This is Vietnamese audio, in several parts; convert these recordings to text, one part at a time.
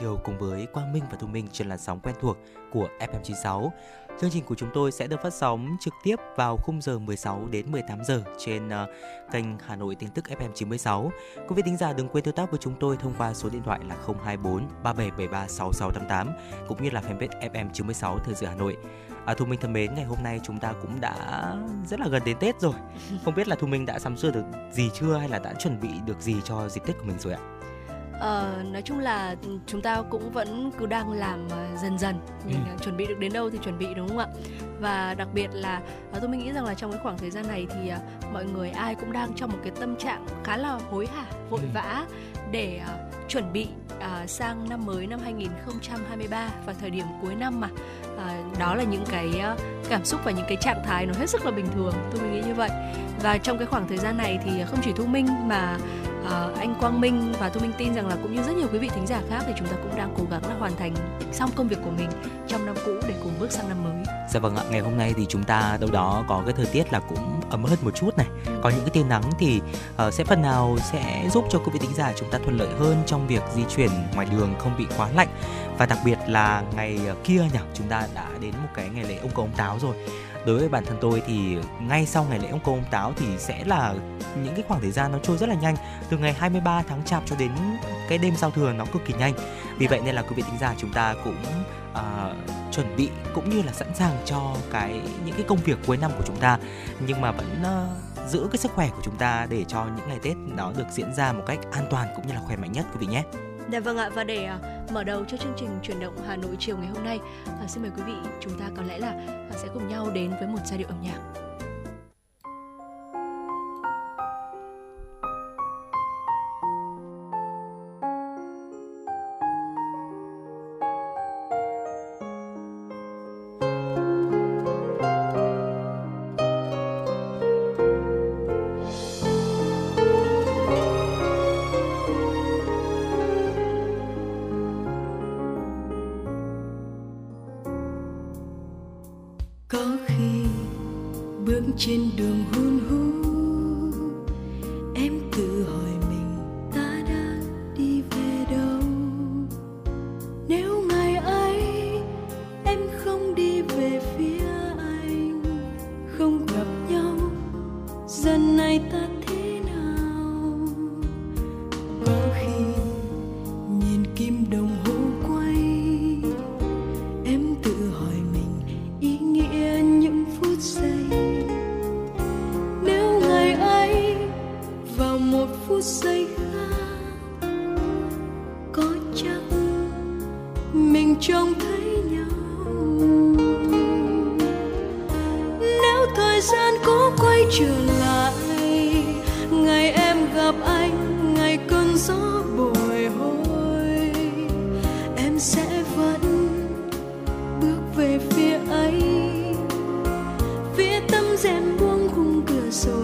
Chiều cùng với Quang Minh và Thu Minh trên làn sóng quen thuộc của FM96. Chương trình của chúng tôi sẽ được phát sóng trực tiếp vào khung giờ 16 đến 18 giờ trên uh, kênh Hà Nội tin tức FM 96. Quý vị thính giả đừng quên tương tác với chúng tôi thông qua số điện thoại là 024 3773 6688 cũng như là fanpage FM 96 Thời sự Hà Nội. À, Thu Minh thân mến, ngày hôm nay chúng ta cũng đã rất là gần đến Tết rồi. Không biết là Thu Minh đã sắm sửa được gì chưa hay là đã chuẩn bị được gì cho dịp Tết của mình rồi ạ? Ờ, nói chung là chúng ta cũng vẫn cứ đang làm uh, dần dần mình ừ. chuẩn bị được đến đâu thì chuẩn bị đúng không ạ và đặc biệt là uh, tôi mình nghĩ rằng là trong cái khoảng thời gian này thì mọi người ai cũng đang trong một cái tâm trạng khá là hối hả vội ừ. vã để uh, chuẩn bị uh, sang năm mới năm 2023 và thời điểm cuối năm mà uh, đó là những cái uh, cảm xúc và những cái trạng thái nó hết sức là bình thường tôi mình nghĩ như vậy và trong cái khoảng thời gian này thì không chỉ thu minh mà uh, anh Quang Minh và Thu Minh tin rằng là cũng như rất nhiều quý vị thính giả khác thì chúng ta cũng đang cố gắng là hoàn thành xong công việc của mình trong năm cũ để cùng bước sang năm mới. Dạ vâng ạ, ngày hôm nay thì chúng ta đâu đó có cái thời tiết là cũng ấm hơn một chút này. Có những cái tia nắng thì uh, sẽ phần nào sẽ giúp cho quý vị thính giả chúng ta thuận lợi hơn trong việc di chuyển ngoài đường không bị quá lạnh. Và đặc biệt là ngày ờ, kia nhỉ, chúng ta đã đến một cái ngày lễ ông công ông táo rồi đối với bản thân tôi thì ngay sau ngày lễ ông công ông táo thì sẽ là những cái khoảng thời gian nó trôi rất là nhanh. Từ ngày 23 tháng chạp cho đến cái đêm giao thừa nó cực kỳ nhanh. Vì vậy nên là quý vị thính giả chúng ta cũng uh, chuẩn bị cũng như là sẵn sàng cho cái những cái công việc cuối năm của chúng ta. Nhưng mà vẫn uh, giữ cái sức khỏe của chúng ta để cho những ngày Tết nó được diễn ra một cách an toàn cũng như là khỏe mạnh nhất quý vị nhé. Dạ vâng ạ và để uh, mở đầu cho chương trình chuyển động Hà Nội chiều ngày hôm nay, uh, xin mời quý vị chúng ta có lẽ là uh, sẽ cùng nhau đến với một giai điệu âm nhạc. so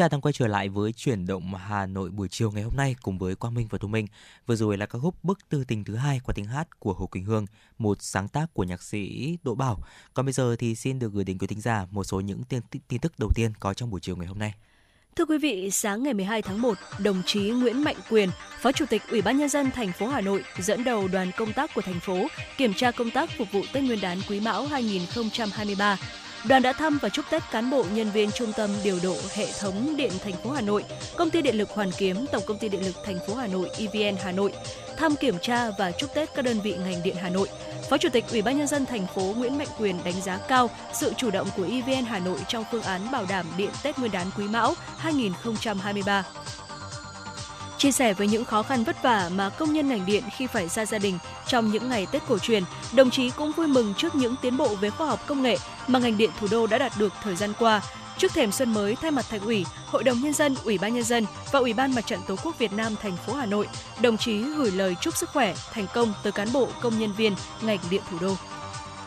giả đang quay trở lại với chuyển động Hà Nội buổi chiều ngày hôm nay cùng với Quang Minh và Thu Minh. Vừa rồi là ca khúc Bức Tư Tình thứ hai qua tiếng hát của Hồ Quỳnh Hương, một sáng tác của nhạc sĩ Đỗ Bảo. Còn bây giờ thì xin được gửi đến quý thính giả một số những tin, tin tức đầu tiên có trong buổi chiều ngày hôm nay. Thưa quý vị, sáng ngày 12 tháng 1, đồng chí Nguyễn Mạnh Quyền, Phó Chủ tịch Ủy ban nhân dân thành phố Hà Nội dẫn đầu đoàn công tác của thành phố kiểm tra công tác phục vụ Tết Nguyên đán Quý Mão 2023. Đoàn đã thăm và chúc Tết cán bộ nhân viên Trung tâm điều độ hệ thống điện thành phố Hà Nội, Công ty Điện lực Hoàn Kiếm, Tổng công ty Điện lực thành phố Hà Nội EVN Hà Nội, thăm kiểm tra và chúc Tết các đơn vị ngành điện Hà Nội. Phó Chủ tịch Ủy ban nhân dân thành phố Nguyễn Mạnh Quyền đánh giá cao sự chủ động của EVN Hà Nội trong phương án bảo đảm điện Tết Nguyên đán Quý Mão 2023. Chia sẻ với những khó khăn vất vả mà công nhân ngành điện khi phải ra gia đình trong những ngày Tết cổ truyền, đồng chí cũng vui mừng trước những tiến bộ về khoa học công nghệ mà ngành điện thủ đô đã đạt được thời gian qua. Trước thềm xuân mới, thay mặt Thành ủy, Hội đồng nhân dân, Ủy ban nhân dân và Ủy ban Mặt trận Tổ quốc Việt Nam thành phố Hà Nội, đồng chí gửi lời chúc sức khỏe, thành công tới cán bộ, công nhân viên ngành điện thủ đô.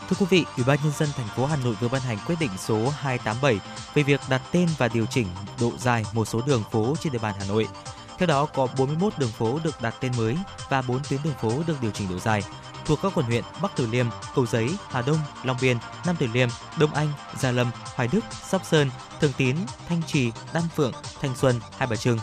Thưa quý vị, Ủy ban nhân dân thành phố Hà Nội vừa ban hành quyết định số 287 về việc đặt tên và điều chỉnh độ dài một số đường phố trên địa bàn Hà Nội. Theo đó, có 41 đường phố được đặt tên mới và 4 tuyến đường phố được điều chỉnh độ dài thuộc các quận huyện Bắc Từ Liêm, Cầu Giấy, Hà Đông, Long Biên, Nam Từ Liêm, Đông Anh, Gia Lâm, Hoài Đức, Sóc Sơn, Thường Tín, Thanh Trì, Đan Phượng, Thanh Xuân, Hai Bà Trưng.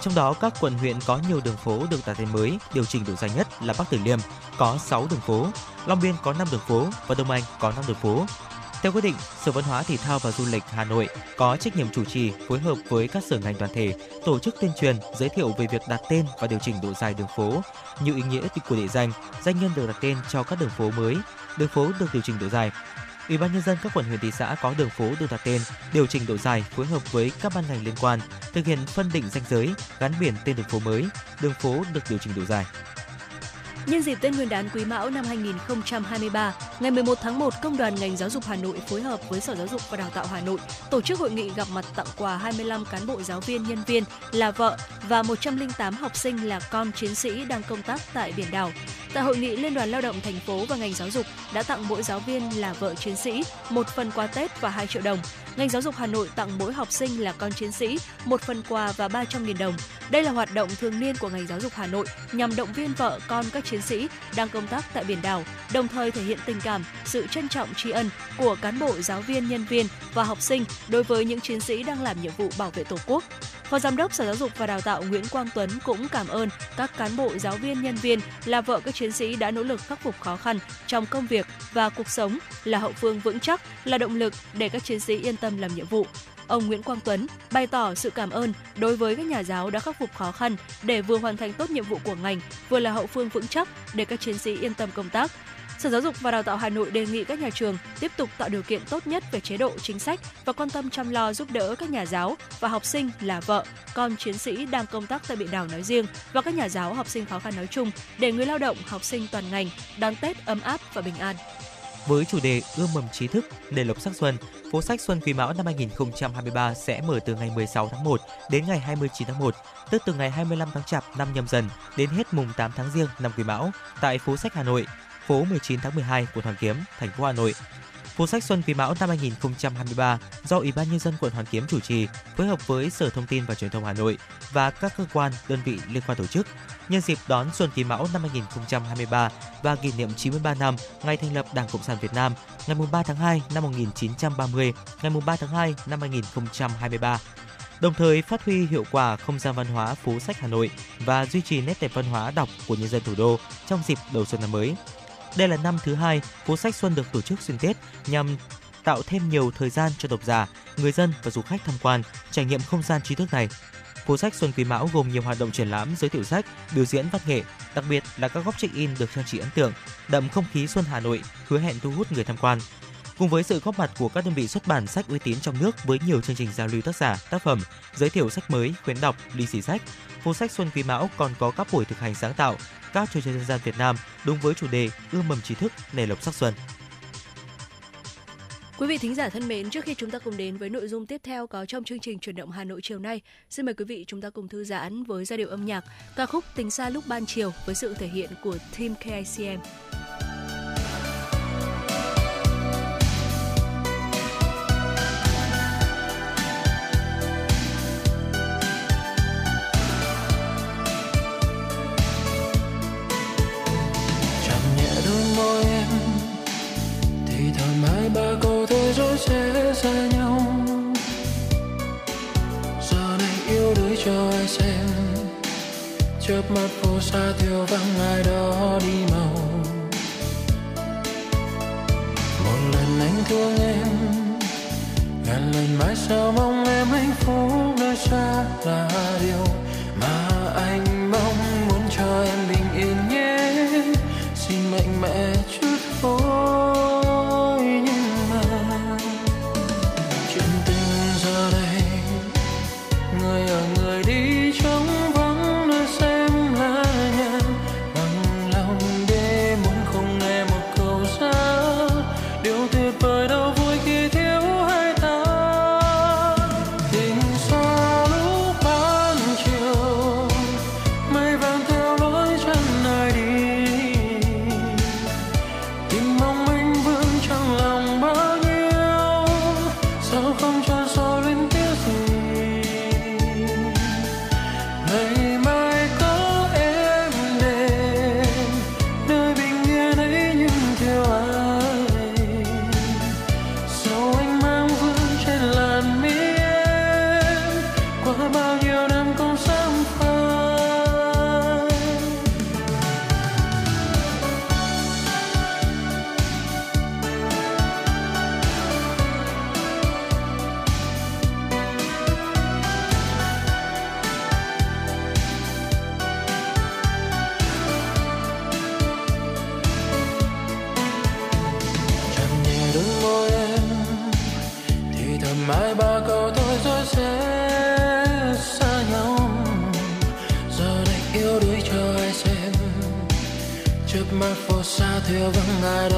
Trong đó, các quận huyện có nhiều đường phố được đặt tên mới, điều chỉnh độ dài nhất là Bắc Từ Liêm, có 6 đường phố, Long Biên có 5 đường phố và Đông Anh có 5 đường phố. Theo quyết định, Sở Văn hóa Thể thao và Du lịch Hà Nội có trách nhiệm chủ trì phối hợp với các sở ngành đoàn thể tổ chức tuyên truyền, giới thiệu về việc đặt tên và điều chỉnh độ dài đường phố như ý nghĩa của địa danh, danh nhân được đặt tên cho các đường phố mới, đường phố được điều chỉnh độ dài. Ủy ban nhân dân các quận huyện thị xã có đường phố được đặt tên, điều chỉnh độ dài phối hợp với các ban ngành liên quan thực hiện phân định danh giới, gắn biển tên đường phố mới, đường phố được điều chỉnh độ dài. Nhân dịp Tết Nguyên đán Quý Mão năm 2023, ngày 11 tháng 1, Công đoàn ngành giáo dục Hà Nội phối hợp với Sở Giáo dục và Đào tạo Hà Nội tổ chức hội nghị gặp mặt tặng quà 25 cán bộ giáo viên nhân viên là vợ và 108 học sinh là con chiến sĩ đang công tác tại biển đảo. Tại hội nghị, Liên đoàn Lao động thành phố và ngành giáo dục đã tặng mỗi giáo viên là vợ chiến sĩ một phần quà Tết và 2 triệu đồng. Ngành giáo dục Hà Nội tặng mỗi học sinh là con chiến sĩ một phần quà và 300.000 đồng. Đây là hoạt động thường niên của ngành giáo dục Hà Nội nhằm động viên vợ con các chiến sĩ đang công tác tại biển đảo, đồng thời thể hiện tình cảm, sự trân trọng tri ân của cán bộ, giáo viên, nhân viên và học sinh đối với những chiến sĩ đang làm nhiệm vụ bảo vệ Tổ quốc. Phó Giám đốc Sở Giáo dục và Đào tạo Nguyễn Quang Tuấn cũng cảm ơn các cán bộ, giáo viên, nhân viên là vợ các chiến sĩ đã nỗ lực khắc phục khó khăn trong công việc và cuộc sống, là hậu phương vững chắc, là động lực để các chiến sĩ yên tâm làm nhiệm vụ. Ông Nguyễn Quang Tuấn bày tỏ sự cảm ơn đối với các nhà giáo đã khắc phục khó khăn để vừa hoàn thành tốt nhiệm vụ của ngành, vừa là hậu phương vững chắc để các chiến sĩ yên tâm công tác. Sở Giáo dục và Đào tạo Hà Nội đề nghị các nhà trường tiếp tục tạo điều kiện tốt nhất về chế độ chính sách và quan tâm chăm lo giúp đỡ các nhà giáo và học sinh là vợ, con chiến sĩ đang công tác tại biển đảo nói riêng và các nhà giáo học sinh khó khăn nói chung để người lao động, học sinh toàn ngành đón Tết ấm áp và bình an. Với chủ đề Ươm mầm trí thức, để lộc sắc xuân, phố sách Xuân Quý Mão năm 2023 sẽ mở từ ngày 16 tháng 1 đến ngày 29 tháng 1, tức từ ngày 25 tháng Chạp năm nhâm dần đến hết mùng 8 tháng Giêng năm Quý Mão tại phố sách Hà Nội, phố 19 tháng 12 quận Hoàn Kiếm, thành phố Hà Nội. Phố sách Xuân Quý Mão năm 2023 do Ủy ban nhân dân quận Hoàn Kiếm chủ trì, phối hợp với Sở Thông tin và Truyền thông Hà Nội và các cơ quan, đơn vị liên quan tổ chức. Nhân dịp đón Xuân Quý Mão năm 2023 và kỷ niệm 93 năm ngày thành lập Đảng Cộng sản Việt Nam, ngày 3 tháng 2 năm 1930, ngày 3 tháng 2 năm 2023 đồng thời phát huy hiệu quả không gian văn hóa phố sách Hà Nội và duy trì nét đẹp văn hóa đọc của nhân dân thủ đô trong dịp đầu xuân năm mới. Đây là năm thứ hai phố sách Xuân được tổ chức xuyên Tết nhằm tạo thêm nhiều thời gian cho độc giả, người dân và du khách tham quan, trải nghiệm không gian trí thức này. Phố sách Xuân Quý Mão gồm nhiều hoạt động triển lãm, giới thiệu sách, biểu diễn văn nghệ, đặc biệt là các góc check-in được trang trí ấn tượng, đậm không khí xuân Hà Nội, hứa hẹn thu hút người tham quan. Cùng với sự góp mặt của các đơn vị xuất bản sách uy tín trong nước với nhiều chương trình giao lưu tác giả, tác phẩm, giới thiệu sách mới, khuyến đọc, lì xì sách, phố sách Xuân Quý Mão còn có các buổi thực hành sáng tạo, các trò chơi dân gian Việt Nam đúng với chủ đề ươm mầm trí thức, nảy lộc sắc xuân. Quý vị thính giả thân mến, trước khi chúng ta cùng đến với nội dung tiếp theo có trong chương trình chuyển động Hà Nội chiều nay, xin mời quý vị chúng ta cùng thư giãn với giai điệu âm nhạc ca khúc Tình xa lúc ban chiều với sự thể hiện của Team KICM. Sẽ xa nhau giờ này yêu đuổi cho ai xem chớp mắt phố xa thiếu vắng ai đó đi màu một lần anh thương em ngàn lần mãi sao mong em hạnh phúc nơi xa là điều mà anh phố xa theo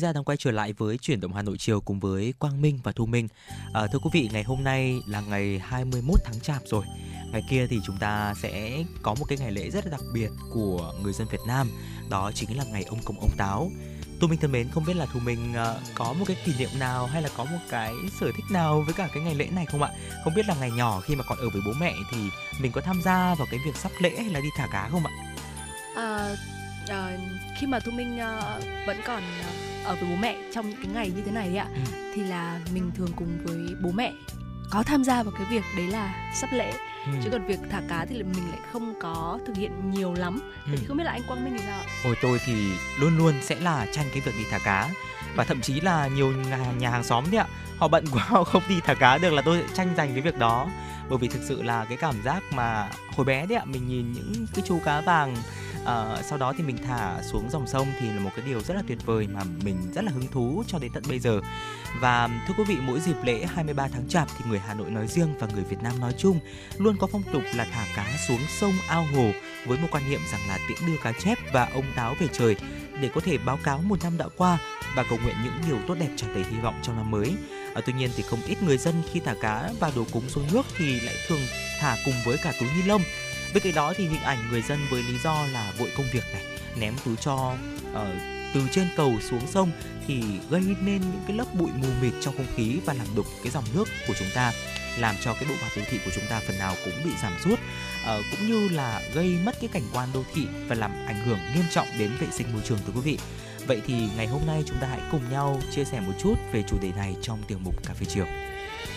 thính giả đang quay trở lại với chuyển động Hà Nội chiều cùng với Quang Minh và Thu Minh. À, thưa quý vị, ngày hôm nay là ngày 21 tháng Chạp rồi. Ngày kia thì chúng ta sẽ có một cái ngày lễ rất là đặc biệt của người dân Việt Nam, đó chính là ngày ông Công ông Táo. Thu Minh thân mến, không biết là Thu Minh uh, có một cái kỷ niệm nào hay là có một cái sở thích nào với cả cái ngày lễ này không ạ? Không biết là ngày nhỏ khi mà còn ở với bố mẹ thì mình có tham gia vào cái việc sắp lễ hay là đi thả cá không ạ? À, à, khi mà thu minh à, vẫn còn à, ở với bố mẹ trong những cái ngày như thế này ấy ạ Ừ. thì là mình thường cùng với bố mẹ có tham gia vào cái việc đấy là sắp lễ Ừ. chứ còn việc thả cá thì là mình lại không có thực hiện nhiều lắm Ừ. Thì không biết là anh Quang Minh thì sao ạ? Hồi tôi thì luôn luôn sẽ là tranh cái việc đi thả cá và thậm chí là nhiều nhà, nhà hàng xóm đấy ạ họ bận quá họ không đi thả cá được là tôi sẽ tranh giành cái việc đó bởi vì thực sự là cái cảm giác mà hồi bé đấy ạ mình nhìn những cái chú cá vàng ờ, sau đó thì mình thả xuống dòng sông thì là một cái điều rất là tuyệt vời mà mình rất là hứng thú cho đến tận bây giờ và thưa quý vị mỗi dịp lễ 23 tháng chạp thì người Hà Nội nói riêng và người Việt Nam nói chung luôn có phong tục là thả cá xuống sông ao hồ với một quan niệm rằng là tiễn đưa cá chép và ông táo về trời để có thể báo cáo một năm đã qua và cầu nguyện những điều tốt đẹp tràn đầy hy vọng trong năm mới. À, tuy nhiên thì không ít người dân khi thả cá và đồ cúng xuống nước thì lại thường thả cùng với cả túi ni lông. Bên cạnh đó thì hình ảnh người dân với lý do là vội công việc này, ném túi cho uh, từ trên cầu xuống sông thì gây nên những cái lớp bụi mù mịt trong không khí và làm đục cái dòng nước của chúng ta làm cho cái bộ mặt đô thị của chúng ta phần nào cũng bị giảm sút uh, cũng như là gây mất cái cảnh quan đô thị và làm ảnh hưởng nghiêm trọng đến vệ sinh môi trường thưa quý vị. Vậy thì ngày hôm nay chúng ta hãy cùng nhau chia sẻ một chút về chủ đề này trong tiểu mục cà phê chiều.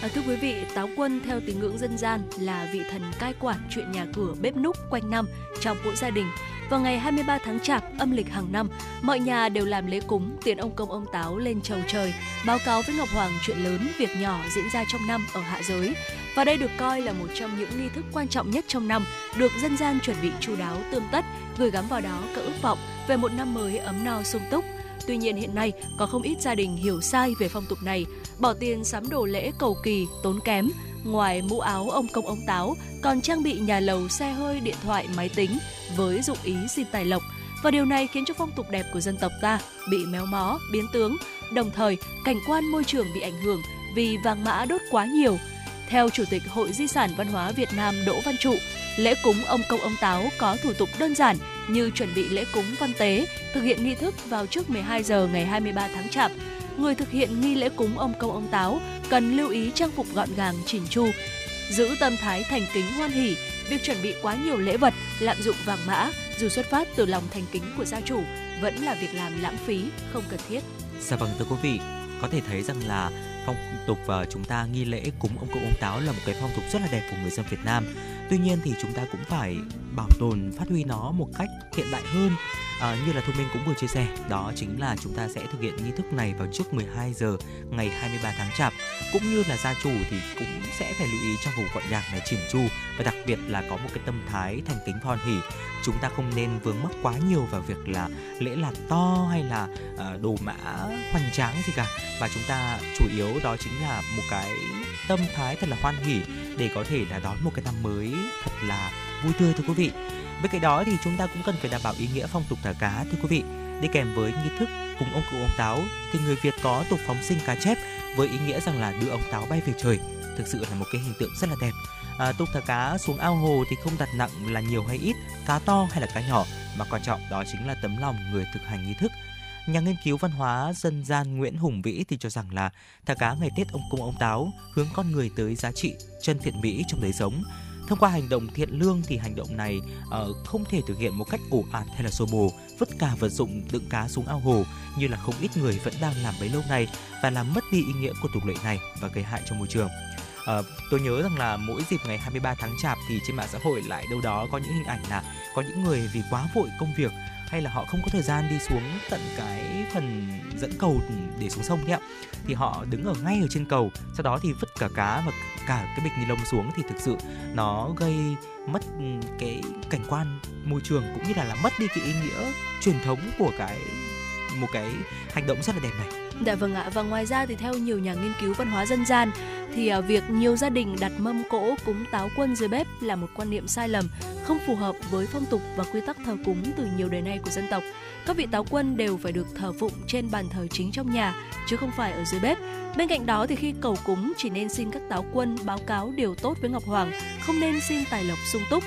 À, thưa quý vị, táo quân theo tín ngưỡng dân gian là vị thần cai quản chuyện nhà cửa bếp núc quanh năm trong mỗi gia đình. Vào ngày 23 tháng Chạp âm lịch hàng năm, mọi nhà đều làm lễ cúng tiền ông công ông táo lên chầu trời, báo cáo với Ngọc Hoàng chuyện lớn, việc nhỏ diễn ra trong năm ở hạ giới. Và đây được coi là một trong những nghi thức quan trọng nhất trong năm, được dân gian chuẩn bị chu đáo tươm tất, gửi gắm vào đó các ước vọng về một năm mới ấm no sung túc. Tuy nhiên hiện nay có không ít gia đình hiểu sai về phong tục này, bỏ tiền sắm đồ lễ cầu kỳ, tốn kém. Ngoài mũ áo ông công ông táo, còn trang bị nhà lầu, xe hơi, điện thoại, máy tính với dụng ý xin tài lộc. Và điều này khiến cho phong tục đẹp của dân tộc ta bị méo mó, biến tướng. Đồng thời, cảnh quan môi trường bị ảnh hưởng vì vàng mã đốt quá nhiều. Theo Chủ tịch Hội Di sản Văn hóa Việt Nam Đỗ Văn Trụ, lễ cúng ông công ông táo có thủ tục đơn giản như chuẩn bị lễ cúng văn tế, thực hiện nghi thức vào trước 12 giờ ngày 23 tháng Chạp. Người thực hiện nghi lễ cúng ông công ông táo cần lưu ý trang phục gọn gàng chỉnh chu, giữ tâm thái thành kính hoan hỉ. Việc chuẩn bị quá nhiều lễ vật, lạm dụng vàng mã, dù xuất phát từ lòng thành kính của gia chủ, vẫn là việc làm lãng phí, không cần thiết. Dạ vâng thưa quý vị, có thể thấy rằng là phong tục và chúng ta nghi lễ cúng ông công ông táo là một cái phong tục rất là đẹp của người dân Việt Nam. Tuy nhiên thì chúng ta cũng phải bảo tồn phát huy nó một cách hiện đại hơn. À, như là Thu Minh cũng vừa chia sẻ đó chính là chúng ta sẽ thực hiện nghi thức này vào trước 12 giờ ngày 23 tháng Chạp. Cũng như là gia chủ thì cũng sẽ phải lưu ý trong vụ gọn gàng này chỉn chu và đặc biệt là có một cái tâm thái thành kính hoan hỉ. Chúng ta không nên vướng mắc quá nhiều vào việc là lễ lạt to hay là uh, đồ mã hoành tráng gì cả. Và chúng ta chủ yếu đó chính là một cái tâm thái thật là hoan hỉ để có thể là đón một cái năm mới thật là vui tươi thưa quý vị Bên cạnh đó thì chúng ta cũng cần phải đảm bảo ý nghĩa phong tục thả cá thưa quý vị. Đi kèm với nghi thức cùng ông cụ ông táo thì người Việt có tục phóng sinh cá chép với ý nghĩa rằng là đưa ông táo bay về trời. Thực sự là một cái hình tượng rất là đẹp. À, tục thả cá xuống ao hồ thì không đặt nặng là nhiều hay ít, cá to hay là cá nhỏ, mà quan trọng đó chính là tấm lòng người thực hành nghi thức. Nhà nghiên cứu văn hóa dân gian Nguyễn Hùng Vĩ thì cho rằng là thả cá ngày Tết ông công ông táo hướng con người tới giá trị chân thiện mỹ trong đời sống, Thông qua hành động thiện lương thì hành động này uh, không thể thực hiện một cách ổ ạt hay là xô bồ, vứt cả vật dụng đựng cá xuống ao hồ như là không ít người vẫn đang làm bấy lâu nay và làm mất đi ý nghĩa của tục lệ này và gây hại cho môi trường. À, tôi nhớ rằng là mỗi dịp ngày 23 tháng Chạp thì trên mạng xã hội lại đâu đó có những hình ảnh là có những người vì quá vội công việc hay là họ không có thời gian đi xuống tận cái phần dẫn cầu để xuống sông đấy ạ? Thì họ đứng ở ngay ở trên cầu, sau đó thì vứt cả cá và cả cái bịch ni lông xuống. Thì thực sự nó gây mất ừ, cái cảnh quan môi trường cũng như là làm mất đi cái ý nghĩa truyền thống của cái, một cái hành động rất là đẹp này. Dạ vâng ạ, và ngoài ra thì theo nhiều nhà nghiên cứu văn hóa dân gian thì à, việc nhiều gia đình đặt mâm cỗ cúng táo quân dưới bếp là một quan niệm sai lầm, không phù hợp với phong tục và quy tắc thờ cúng từ nhiều đời nay của dân tộc. Các vị táo quân đều phải được thờ phụng trên bàn thờ chính trong nhà chứ không phải ở dưới bếp. Bên cạnh đó thì khi cầu cúng chỉ nên xin các táo quân báo cáo điều tốt với Ngọc Hoàng, không nên xin tài lộc sung túc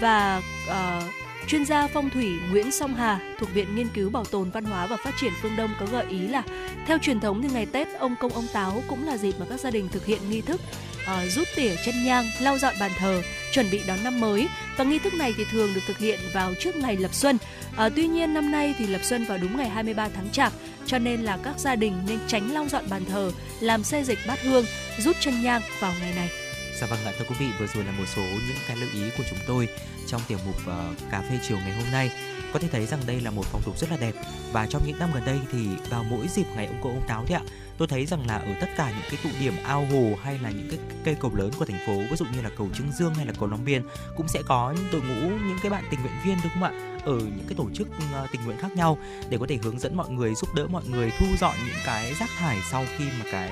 và uh, Chuyên gia phong thủy Nguyễn Song Hà thuộc Viện Nghiên cứu Bảo tồn Văn hóa và Phát triển Phương Đông có gợi ý là theo truyền thống thì ngày Tết ông công ông táo cũng là dịp mà các gia đình thực hiện nghi thức uh, rút tỉa chân nhang, lau dọn bàn thờ, chuẩn bị đón năm mới và nghi thức này thì thường được thực hiện vào trước ngày lập xuân. À, tuy nhiên năm nay thì lập xuân vào đúng ngày 23 tháng Chạp, cho nên là các gia đình nên tránh lau dọn bàn thờ, làm xê dịch bát hương, rút chân nhang vào ngày này. Dạ vâng ạ, thưa quý vị, vừa rồi là một số những cái lưu ý của chúng tôi trong tiểu mục uh, cà phê chiều ngày hôm nay. Có thể thấy rằng đây là một phong tục rất là đẹp và trong những năm gần đây thì vào mỗi dịp ngày ông cô ông táo thì ạ, tôi thấy rằng là ở tất cả những cái tụ điểm ao hồ hay là những cái cây cầu lớn của thành phố, ví dụ như là cầu Trương Dương hay là cầu Long Biên cũng sẽ có đội ngũ những cái bạn tình nguyện viên đúng không ạ? ở những cái tổ chức ờ, tình nguyện khác nhau để có thể hướng dẫn mọi người giúp đỡ mọi người thu dọn những cái rác thải sau khi mà cái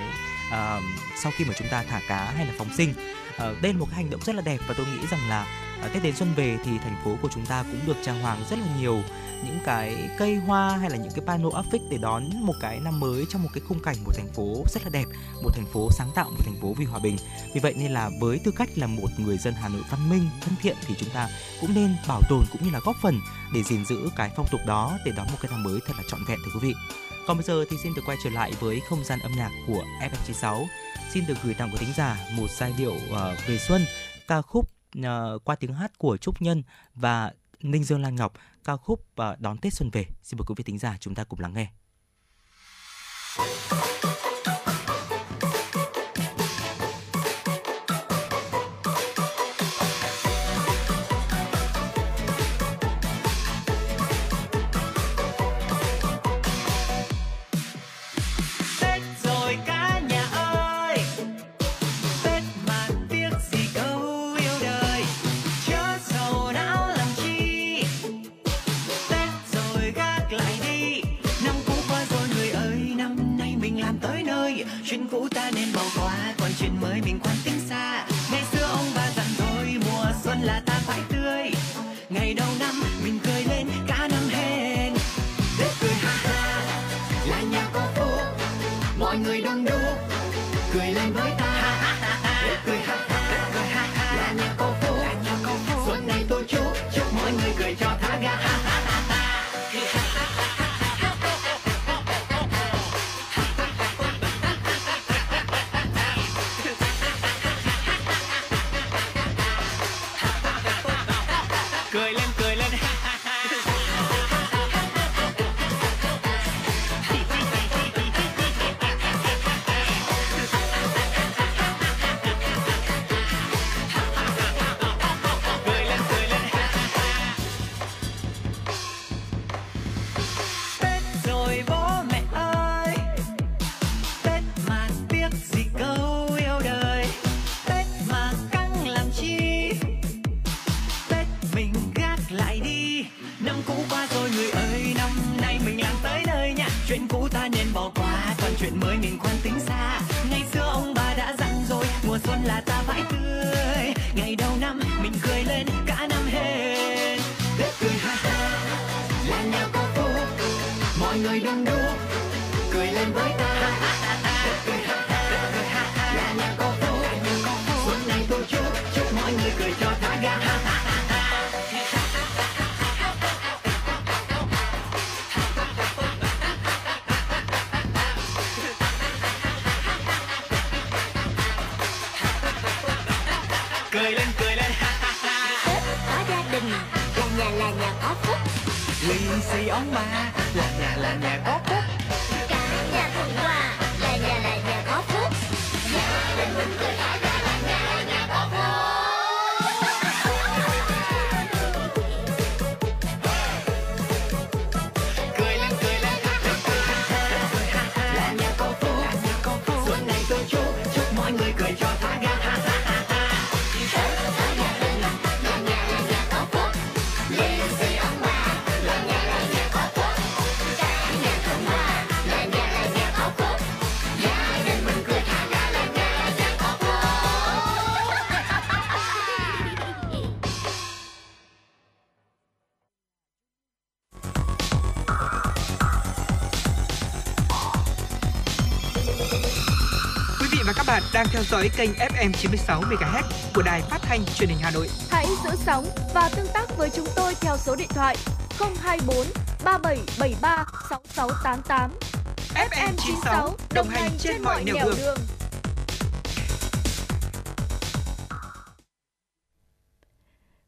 uh, sau khi mà chúng ta thả cá hay là phóng sinh uh, đây là một cái hành động rất là đẹp và tôi nghĩ rằng là uh, tết đến xuân về thì thành phố của chúng ta cũng được trang hoàng rất là nhiều. Những cái cây hoa hay là những cái pano áp phích để đón một cái năm mới trong một cái khung cảnh một thành phố rất là đẹp một thành phố sáng tạo một thành phố vì hòa bình. Vì vậy nên là với tư cách là một người dân hà nội văn minh thân thiện thì chúng ta cũng nên bảo tồn cũng như là góp phần để gìn giữ cái phong tục đó để đón một cái năm mới thật là trọn vẹn thưa quý vị còn bây giờ thì xin được quay trở lại với không gian âm nhạc của FM96. Xin được gửi tặng của thính giả một giai điệu uh, về xuân, ca khúc uh, qua tiếng hát của Trúc Nhân và Ninh Dương Lan Ngọc, ca khúc uh, đón Tết xuân về. Xin mời quý vị thính giả chúng ta cùng lắng nghe. mình đông đúc. Cười lên với ta đang theo dõi kênh FM 96 MHz của đài phát thanh truyền hình Hà Nội. Hãy giữ sóng và tương tác với chúng tôi theo số điện thoại 024 3773 6688. FM 96 đồng hành trên mọi nẻo đường.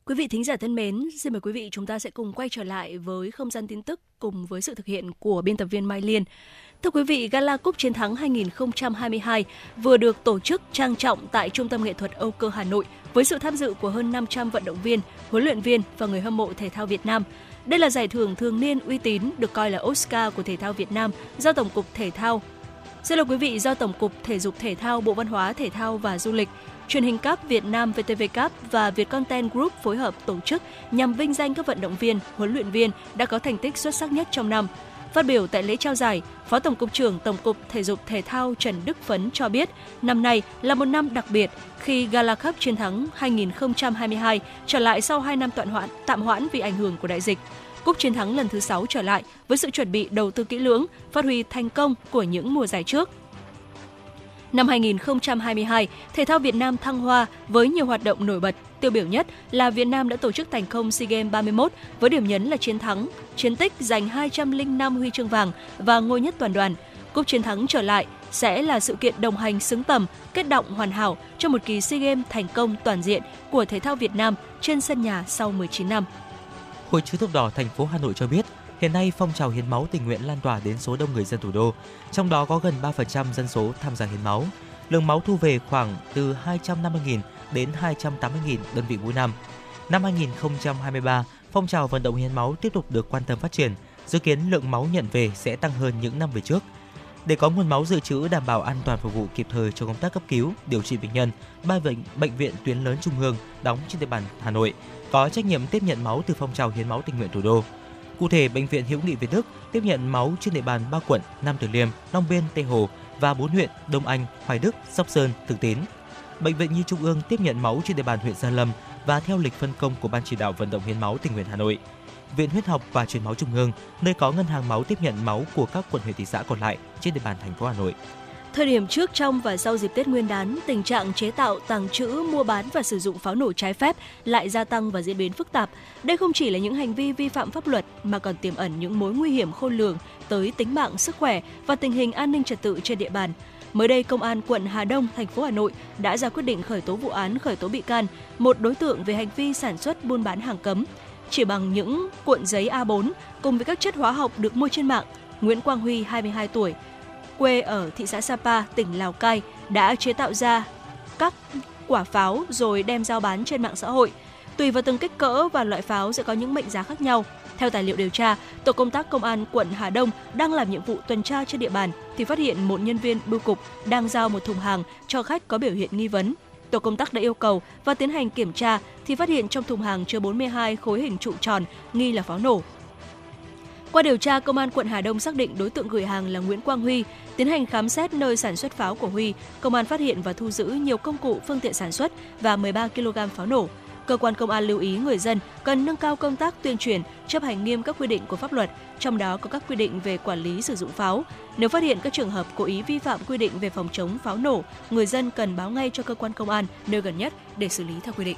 Quý vị thính giả thân mến, xin mời quý vị chúng ta sẽ cùng quay trở lại với không gian tin tức cùng với sự thực hiện của biên tập viên Mai Liên. Thưa quý vị, Gala Cúp Chiến thắng 2022 vừa được tổ chức trang trọng tại Trung tâm Nghệ thuật Âu Cơ Hà Nội với sự tham dự của hơn 500 vận động viên, huấn luyện viên và người hâm mộ thể thao Việt Nam. Đây là giải thưởng thường niên uy tín được coi là Oscar của thể thao Việt Nam do Tổng cục Thể thao Xin lỗi quý vị, do Tổng cục Thể dục Thể thao, Bộ Văn hóa, Thể thao và Du lịch, Truyền hình cáp Việt Nam VTV Cup và Việt Content Group phối hợp tổ chức nhằm vinh danh các vận động viên, huấn luyện viên đã có thành tích xuất sắc nhất trong năm. Phát biểu tại lễ trao giải, Phó Tổng cục trưởng Tổng cục Thể dục Thể thao Trần Đức Phấn cho biết, năm nay là một năm đặc biệt khi Gala Cup chiến thắng 2022 trở lại sau 2 năm tạm hoãn, tạm hoãn vì ảnh hưởng của đại dịch. Cúp chiến thắng lần thứ 6 trở lại với sự chuẩn bị đầu tư kỹ lưỡng, phát huy thành công của những mùa giải trước. Năm 2022, thể thao Việt Nam thăng hoa với nhiều hoạt động nổi bật. Tiêu biểu nhất là Việt Nam đã tổ chức thành công SEA Games 31 với điểm nhấn là chiến thắng, chiến tích giành 205 huy chương vàng và ngôi nhất toàn đoàn. Cúp chiến thắng trở lại sẽ là sự kiện đồng hành xứng tầm, kết động hoàn hảo cho một kỳ SEA Games thành công toàn diện của thể thao Việt Nam trên sân nhà sau 19 năm. Hội chữ thập đỏ thành phố Hà Nội cho biết, hiện nay phong trào hiến máu tình nguyện lan tỏa đến số đông người dân thủ đô, trong đó có gần 3% dân số tham gia hiến máu. Lượng máu thu về khoảng từ 250.000 đến 280.000 đơn vị mỗi năm. Năm 2023, phong trào vận động hiến máu tiếp tục được quan tâm phát triển, dự kiến lượng máu nhận về sẽ tăng hơn những năm về trước. Để có nguồn máu dự trữ đảm bảo an toàn phục vụ kịp thời cho công tác cấp cứu, điều trị bệnh nhân, ba bệnh bệnh viện tuyến lớn trung ương đóng trên địa bàn Hà Nội có trách nhiệm tiếp nhận máu từ phong trào hiến máu tình nguyện thủ đô. Cụ thể, bệnh viện Hữu nghị Việt Đức tiếp nhận máu trên địa bàn ba quận Nam Từ Liêm, Long Biên, Tây Hồ và bốn huyện Đông Anh, Hoài Đức, Sóc Sơn, Thường Tín. Bệnh viện Nhi Trung ương tiếp nhận máu trên địa bàn huyện Gia Lâm và theo lịch phân công của Ban chỉ đạo vận động hiến máu tình nguyện Hà Nội. Viện Huyết học và Truyền máu Trung ương, nơi có ngân hàng máu tiếp nhận máu của các quận huyện thị xã còn lại trên địa bàn thành phố Hà Nội. Thời điểm trước, trong và sau dịp Tết Nguyên đán, tình trạng chế tạo, tàng trữ, mua bán và sử dụng pháo nổ trái phép lại gia tăng và diễn biến phức tạp. Đây không chỉ là những hành vi vi phạm pháp luật mà còn tiềm ẩn những mối nguy hiểm khôn lường tới tính mạng, sức khỏe và tình hình an ninh trật tự trên địa bàn. Mới đây, Công an quận Hà Đông, thành phố Hà Nội đã ra quyết định khởi tố vụ án khởi tố bị can một đối tượng về hành vi sản xuất buôn bán hàng cấm. Chỉ bằng những cuộn giấy A4 cùng với các chất hóa học được mua trên mạng, Nguyễn Quang Huy, 22 tuổi, quê ở thị xã Sapa, tỉnh Lào Cai đã chế tạo ra các quả pháo rồi đem giao bán trên mạng xã hội. Tùy vào từng kích cỡ và loại pháo sẽ có những mệnh giá khác nhau. Theo tài liệu điều tra, tổ công tác công an quận Hà Đông đang làm nhiệm vụ tuần tra trên địa bàn thì phát hiện một nhân viên bưu cục đang giao một thùng hàng cho khách có biểu hiện nghi vấn. Tổ công tác đã yêu cầu và tiến hành kiểm tra thì phát hiện trong thùng hàng chứa 42 khối hình trụ tròn nghi là pháo nổ. Qua điều tra, Công an quận Hà Đông xác định đối tượng gửi hàng là Nguyễn Quang Huy. Tiến hành khám xét nơi sản xuất pháo của Huy, công an phát hiện và thu giữ nhiều công cụ, phương tiện sản xuất và 13 kg pháo nổ. Cơ quan công an lưu ý người dân cần nâng cao công tác tuyên truyền, chấp hành nghiêm các quy định của pháp luật, trong đó có các quy định về quản lý sử dụng pháo. Nếu phát hiện các trường hợp cố ý vi phạm quy định về phòng chống pháo nổ, người dân cần báo ngay cho cơ quan công an nơi gần nhất để xử lý theo quy định.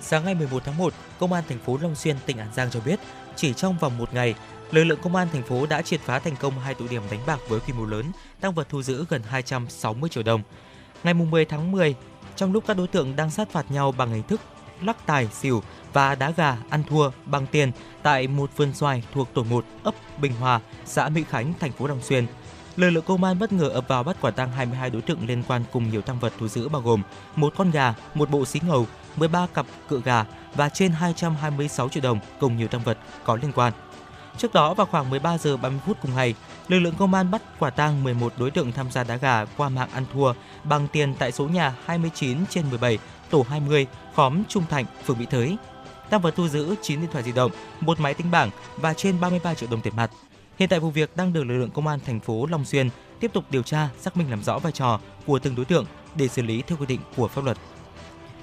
Sáng ngày 11 tháng 1, Công an thành phố Long Xuyên, tỉnh An Giang cho biết, chỉ trong vòng một ngày, lực lượng công an thành phố đã triệt phá thành công hai tụ điểm đánh bạc với quy mô lớn, tăng vật thu giữ gần 260 triệu đồng. Ngày 10 tháng 10, trong lúc các đối tượng đang sát phạt nhau bằng hình thức lắc tài, xỉu và đá gà ăn thua bằng tiền tại một vườn xoài thuộc tổ 1 ấp Bình Hòa, xã Mỹ Khánh, thành phố Long Xuyên. Lực lượng công an bất ngờ ập vào bắt quả tang 22 đối tượng liên quan cùng nhiều tăng vật thu giữ bao gồm một con gà, một bộ xí ngầu, 13 cặp cựa gà và trên 226 triệu đồng cùng nhiều tăng vật có liên quan. Trước đó vào khoảng 13 giờ 30 phút cùng ngày, lực lượng công an bắt quả tang 11 đối tượng tham gia đá gà qua mạng ăn thua bằng tiền tại số nhà 29 trên 17, tổ 20, khóm Trung Thạnh, phường Mỹ Thới. Tăng vật thu giữ 9 điện thoại di động, một máy tính bảng và trên 33 triệu đồng tiền mặt. Hiện tại vụ việc đang được lực lượng công an thành phố Long Xuyên tiếp tục điều tra, xác minh làm rõ vai trò của từng đối tượng để xử lý theo quy định của pháp luật.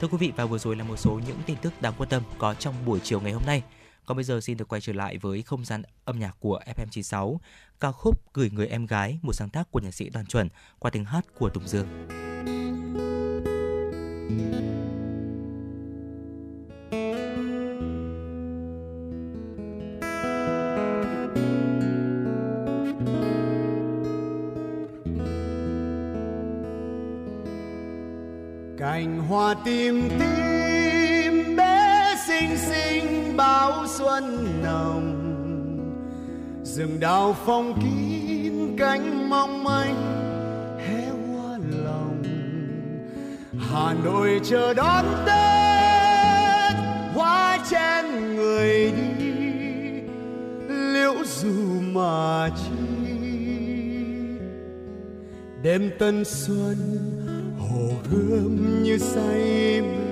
Thưa quý vị và vừa rồi là một số những tin tức đáng quan tâm có trong buổi chiều ngày hôm nay. Còn bây giờ xin được quay trở lại với không gian âm nhạc của FM96, ca khúc Gửi người em gái, một sáng tác của nhạc sĩ Đoàn Chuẩn qua tiếng hát của Tùng Dương. Rừng đào phong kín cánh mong manh, hé hoa lòng. Hà nội chờ đón tết, hoa chen người đi, liễu dù mà chi. Đêm tân xuân, hồ gươm như say mê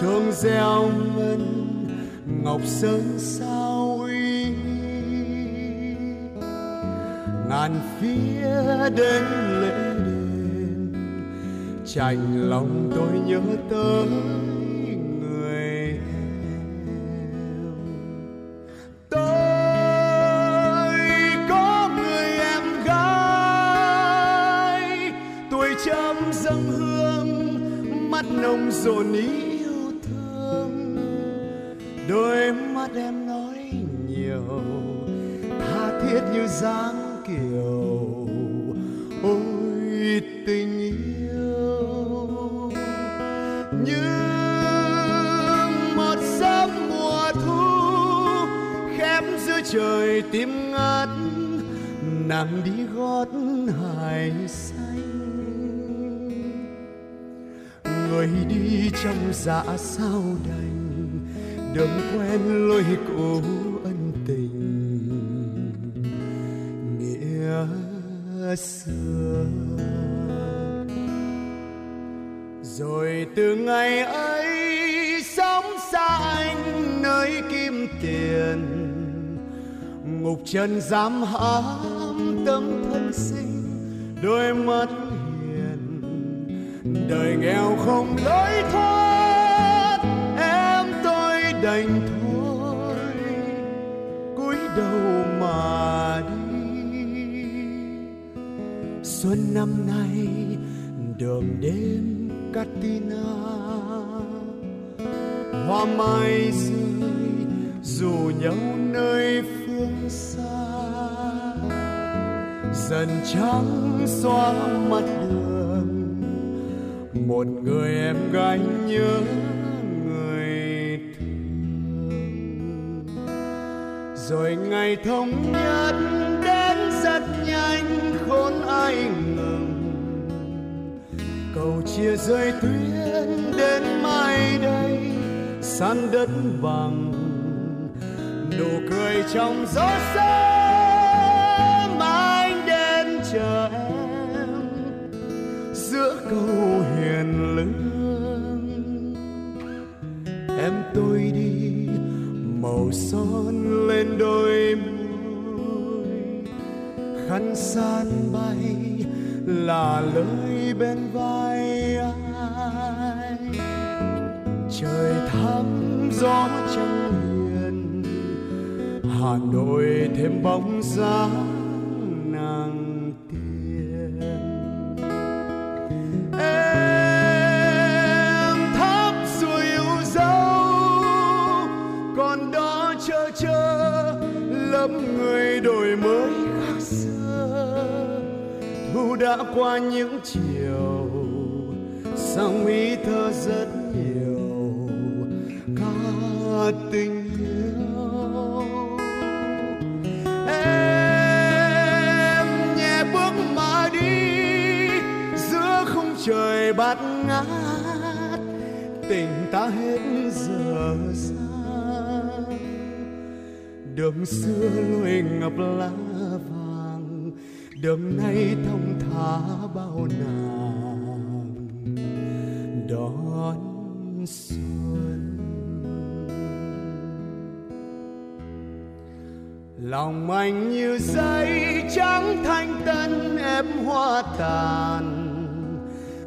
chuông reo ngân, ngọc sơn xa ngàn phía đến lễ đền. Chạnh lòng tôi nhớ tới dạ sao đành đường quen lối cũ ân tình. Nghĩa xưa. Rồi từ ngày ấy sống xa anh nơi kim tiền. Ngục trần giam hãm tâm thân sinh, đôi mắt hiền. Đời nghèo không lối thoát đành thôi, cúi đầu mà đi. Xuân năm nay, đường đêm Katina. Hoa mai rơi, dù nhau nơi phương xa. Dần trắng xóa mặt đường, một người em gái nhớ rồi ngày thống nhất đến rất nhanh, khốn ai ngừng cầu chia rơi tuyến đến mai đây, san đất bằng. Nụ cười trong gió sớm anh đến chờ em. Giữa câu hiền lương, em tôi đi màu son bên đôi môi. Khăn san bay là lời bên vai ai. Trời thắm gió trăng hiền, hà nội thêm bóng dáng nàng. Đã qua những chiều. Sang ý thơ rất nhiều ca tình yêu. Em nhẹ bước mà đi, giữa không trời bát ngát, tình ta hết giờ xa. Đường xưa lối ngập lá vàng đường nay thông thả bao nàng đón xuân. Lòng anh như giấy trắng thanh tân em hoa tàn.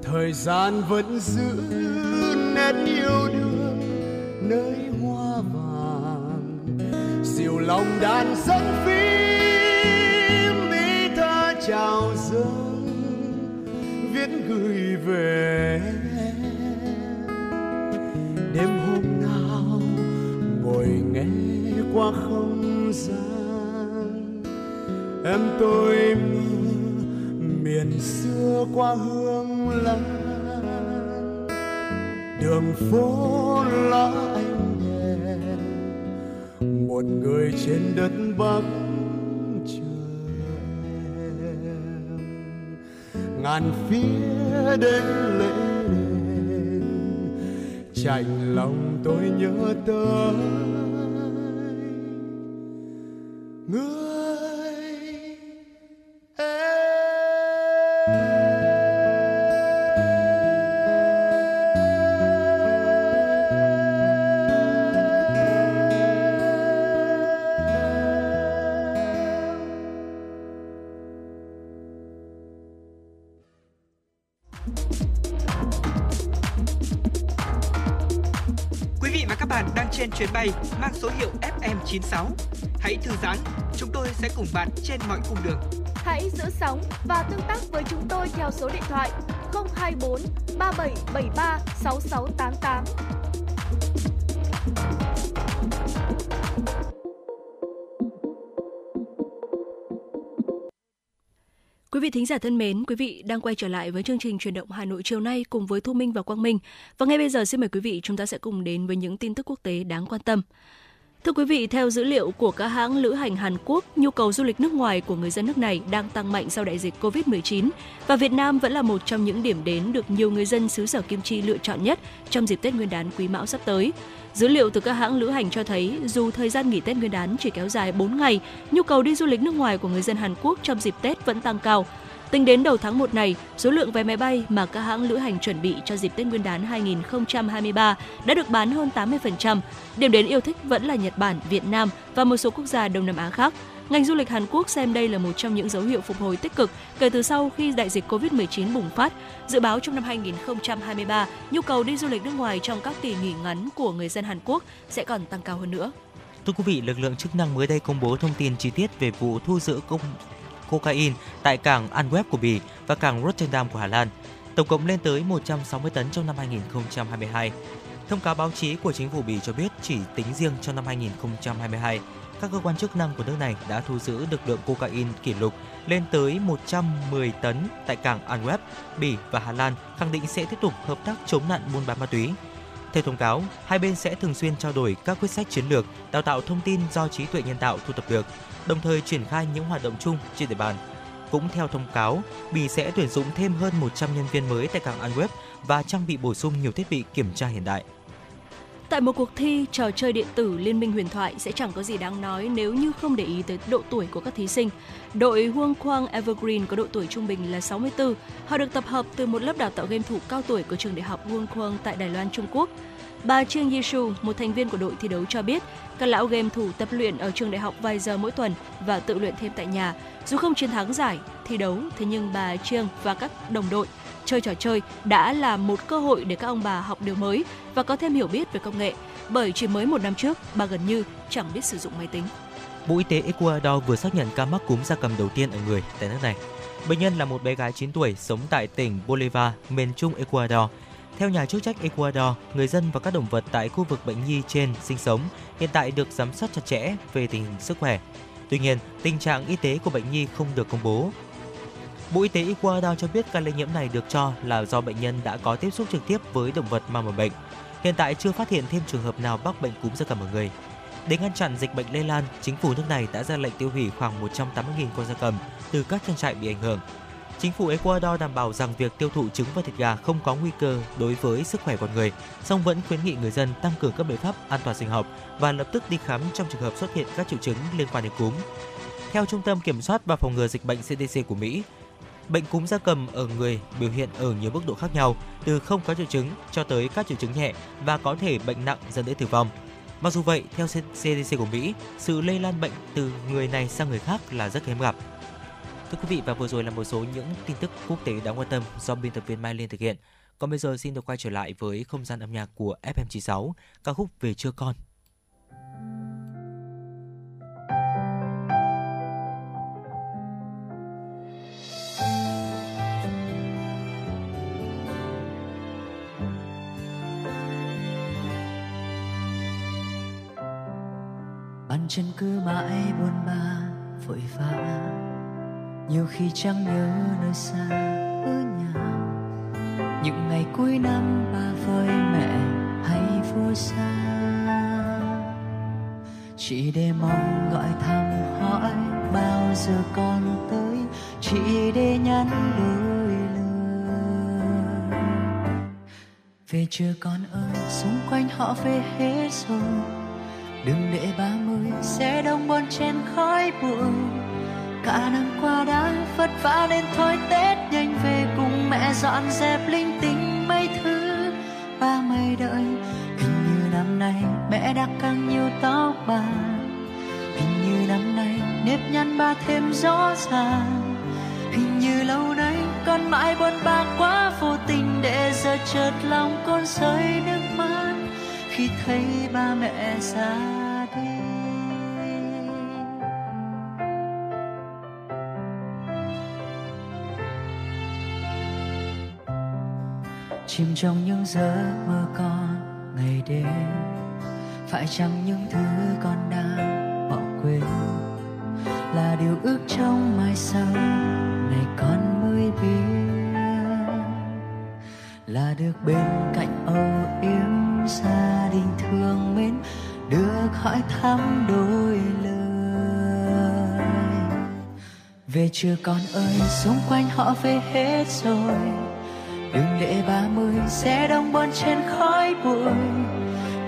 Thời gian vẫn giữ nét yêu đương nơi hoa vàng. Dịu lòng đàn dân phi gửi về đêm hôm nào ngồi nghe qua không gian, em tôi mơ miền xưa qua hương lan. Đường phố lá anh đèn, một người trên đất bắc ngàn phía đến lễ đền chạnh lòng tôi nhớ tới. Người FM96. Hãy thư giãn, chúng tôi sẽ cùng bạn trên mọi cung đường. Hãy giữ sóng và tương tác với chúng tôi theo số điện thoại 024 3773 6688. Quý vị thính giả thân mến, quý vị đang quay trở lại với chương trình truyền động Hà Nội chiều nay cùng với Thu Minh và Quang Minh. Và ngay bây giờ xin mời quý vị chúng ta sẽ cùng đến với những tin tức quốc tế đáng quan tâm. Thưa quý vị, theo dữ liệu của các hãng lữ hành Hàn Quốc, nhu cầu du lịch nước ngoài của người dân nước này đang tăng mạnh sau đại dịch Covid-19 và Việt Nam vẫn là một trong những điểm đến được nhiều người dân xứ sở Kim Chi lựa chọn nhất trong dịp Tết Nguyên đán Quý Mão sắp tới. Dữ liệu từ các hãng lữ hành cho thấy, dù thời gian nghỉ Tết Nguyên đán chỉ kéo dài 4 ngày, nhu cầu đi du lịch nước ngoài của người dân Hàn Quốc trong dịp Tết vẫn tăng cao. Tính đến đầu tháng 1 này, số lượng vé máy bay mà các hãng lữ hành chuẩn bị cho dịp Tết Nguyên đán 2023 đã được bán hơn 80%. Điểm đến yêu thích vẫn là Nhật Bản, Việt Nam và một số quốc gia Đông Nam Á khác. Ngành du lịch Hàn Quốc xem đây là một trong những dấu hiệu phục hồi tích cực kể từ sau khi đại dịch Covid-19 bùng phát. Dự báo trong năm 2023, nhu cầu đi du lịch nước ngoài trong các kỳ nghỉ ngắn của người dân Hàn Quốc sẽ còn tăng cao hơn nữa. Thưa quý vị, lực lượng chức năng mới đây công bố thông tin chi tiết về vụ thu giữ công cocaine tại cảng Antwerp của Bỉ và cảng Rotterdam của Hà Lan. Tổng cộng lên tới 160 tấn trong năm 2022. Thông cáo báo chí của chính phủ Bỉ cho biết chỉ tính riêng trong năm 2022, các cơ quan chức năng của nước này đã thu giữ được lượng cocaine kỷ lục lên tới 110 tấn tại cảng Antwerp, Bỉ và Hà Lan, khẳng định sẽ tiếp tục hợp tác chống nạn buôn bán ma túy. Theo thông cáo, hai bên sẽ thường xuyên trao đổi các quyết sách chiến lược, đào tạo thông tin do trí tuệ nhân tạo thu thập được, đồng thời triển khai những hoạt động chung trên địa bàn. Cũng theo thông cáo, Bỉ sẽ tuyển dụng thêm hơn 100 nhân viên mới tại cảng Antwerp và trang bị bổ sung nhiều thiết bị kiểm tra hiện đại. Tại một cuộc thi trò chơi điện tử Liên minh huyền thoại sẽ chẳng có gì đáng nói nếu như không để ý tới độ tuổi của các thí sinh. Đội Huang Quang Evergreen có độ tuổi trung bình là 64. Họ được tập hợp từ một lớp đào tạo game thủ cao tuổi của trường đại học Huang Quang tại Đài Loan, Trung Quốc. Bà Trương Yishu, một thành viên của đội thi đấu cho biết, các lão game thủ tập luyện ở trường đại học vài giờ mỗi tuần và tự luyện thêm tại nhà. Dù không chiến thắng giải thi đấu, thế nhưng bà Trương và các đồng đội chơi trò chơi đã là một cơ hội để các ông bà học điều mới và có thêm hiểu biết về công nghệ. Bởi chỉ mới một năm trước, bà gần như chẳng biết sử dụng máy tính. Bộ Y tế Ecuador vừa xác nhận ca mắc cúm gia cầm đầu tiên ở người tại nước này. Bệnh nhân là một bé gái 9 tuổi sống tại tỉnh Bolivar, miền trung Ecuador. Theo nhà chức trách Ecuador, người dân và các động vật tại khu vực bệnh nhi trên sinh sống hiện tại được giám sát chặt chẽ về tình hình sức khỏe. Tuy nhiên, tình trạng y tế của bệnh nhi không được công bố. Bộ Y tế Ecuador cho biết ca lây nhiễm này được cho là do bệnh nhân đã có tiếp xúc trực tiếp với động vật mang mầm bệnh. Hiện tại chưa phát hiện thêm trường hợp nào mắc bệnh cúm gia cầm ở người. Để ngăn chặn dịch bệnh lây lan, chính phủ nước này đã ra lệnh tiêu hủy khoảng 180.000 con gia cầm từ các trang trại bị ảnh hưởng. Chính phủ Ecuador đảm bảo rằng việc tiêu thụ trứng và thịt gà không có nguy cơ đối với sức khỏe con người, song vẫn khuyến nghị người dân tăng cường các biện pháp an toàn sinh học và lập tức đi khám trong trường hợp xuất hiện các triệu chứng liên quan đến cúm. Theo Trung tâm Kiểm soát và Phòng ngừa Dịch bệnh CDC của Mỹ, bệnh cúm gia cầm ở người biểu hiện ở nhiều mức độ khác nhau, từ không có triệu chứng cho tới các triệu chứng nhẹ và có thể bệnh nặng dẫn đến tử vong. Mặc dù vậy, theo CDC của Mỹ, sự lây lan bệnh từ người này sang người khác là rất hiếm gặp. Thưa quý vị và vừa rồi là một số những tin tức quốc tế đáng quan tâm do biên tập viên Mai Liên thực hiện. Còn bây giờ xin được quay trở lại với không gian âm nhạc của FM96, ca khúc Về chưa con. Bàn chân cứ mãi buồn ba vội vã. Nhiều khi chẳng nhớ nơi xa ở nhà. Những ngày cuối năm ba với mẹ hay vô xa. Chỉ để mong gọi thăm hỏi bao giờ con tới. Chỉ để nhắn đôi lời. Về chưa con ơi xung quanh họ về hết rồi đừng để ba mươi sẽ đông bon trên khói bụi cả năm qua đã vất vả nên thôi tết nhanh về cùng mẹ dọn dẹp linh tinh mấy thứ. Ba mày đợi, hình như năm nay mẹ đã càng nhiều tóc bà hình như năm nay nếp nhăn ba thêm rõ ràng. Hình như lâu nay con mãi buồn bã quá vô tình để giờ chợt lòng con rơi nước mắt khi thấy ba mẹ ra đi. Chìm trong những giấc mơ con ngày đêm, phải chăng những thứ con đang bỏ quên là điều ước trong mai sau này con mới biết? Là được bên cạnh âu yếm xa đình thương mến, được hỏi thăm đôi lời. Về chưa con ơi, xung quanh họ về hết rồi. Đừng để ba mươi sẽ đông bon trên khói bụi.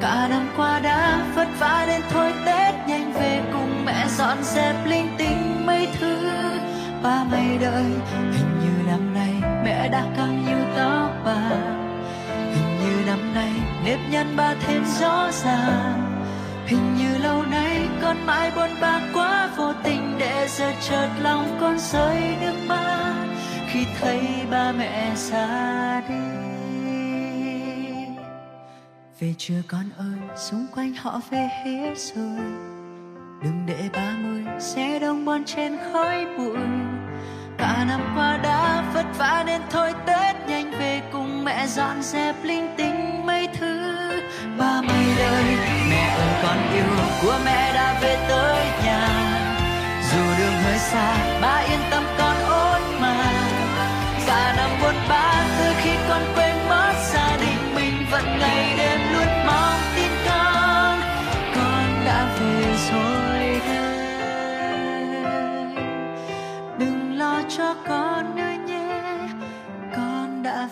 Cả năm qua đã vất vả nên thôi, tết nhanh về cùng mẹ dọn dẹp linh tinh mấy thứ. Ba mày đợi, hình như năm nay mẹ đã căng như tóc bạc hình như năm nay nếp nhăn ba thêm rõ ràng. Hình như lâu nay con mãi buồn bã quá, vô tình để giờ chợt lòng con rơi nước mắt. Khi thấy ba mẹ xa đi. Về chưa con ơi, xung quanh họ về hết rồi. Đừng để ba mươi sẽ đông bon trên khói bụi. Cả năm qua đã vất vả nên thôi tết nhanh về cùng mẹ dọn dẹp linh tinh mấy thứ. Ba mươi đời mẹ ơi con yêu của mẹ đã về tới nhà. Dù đường hơi xa, ba yên tâm con ổn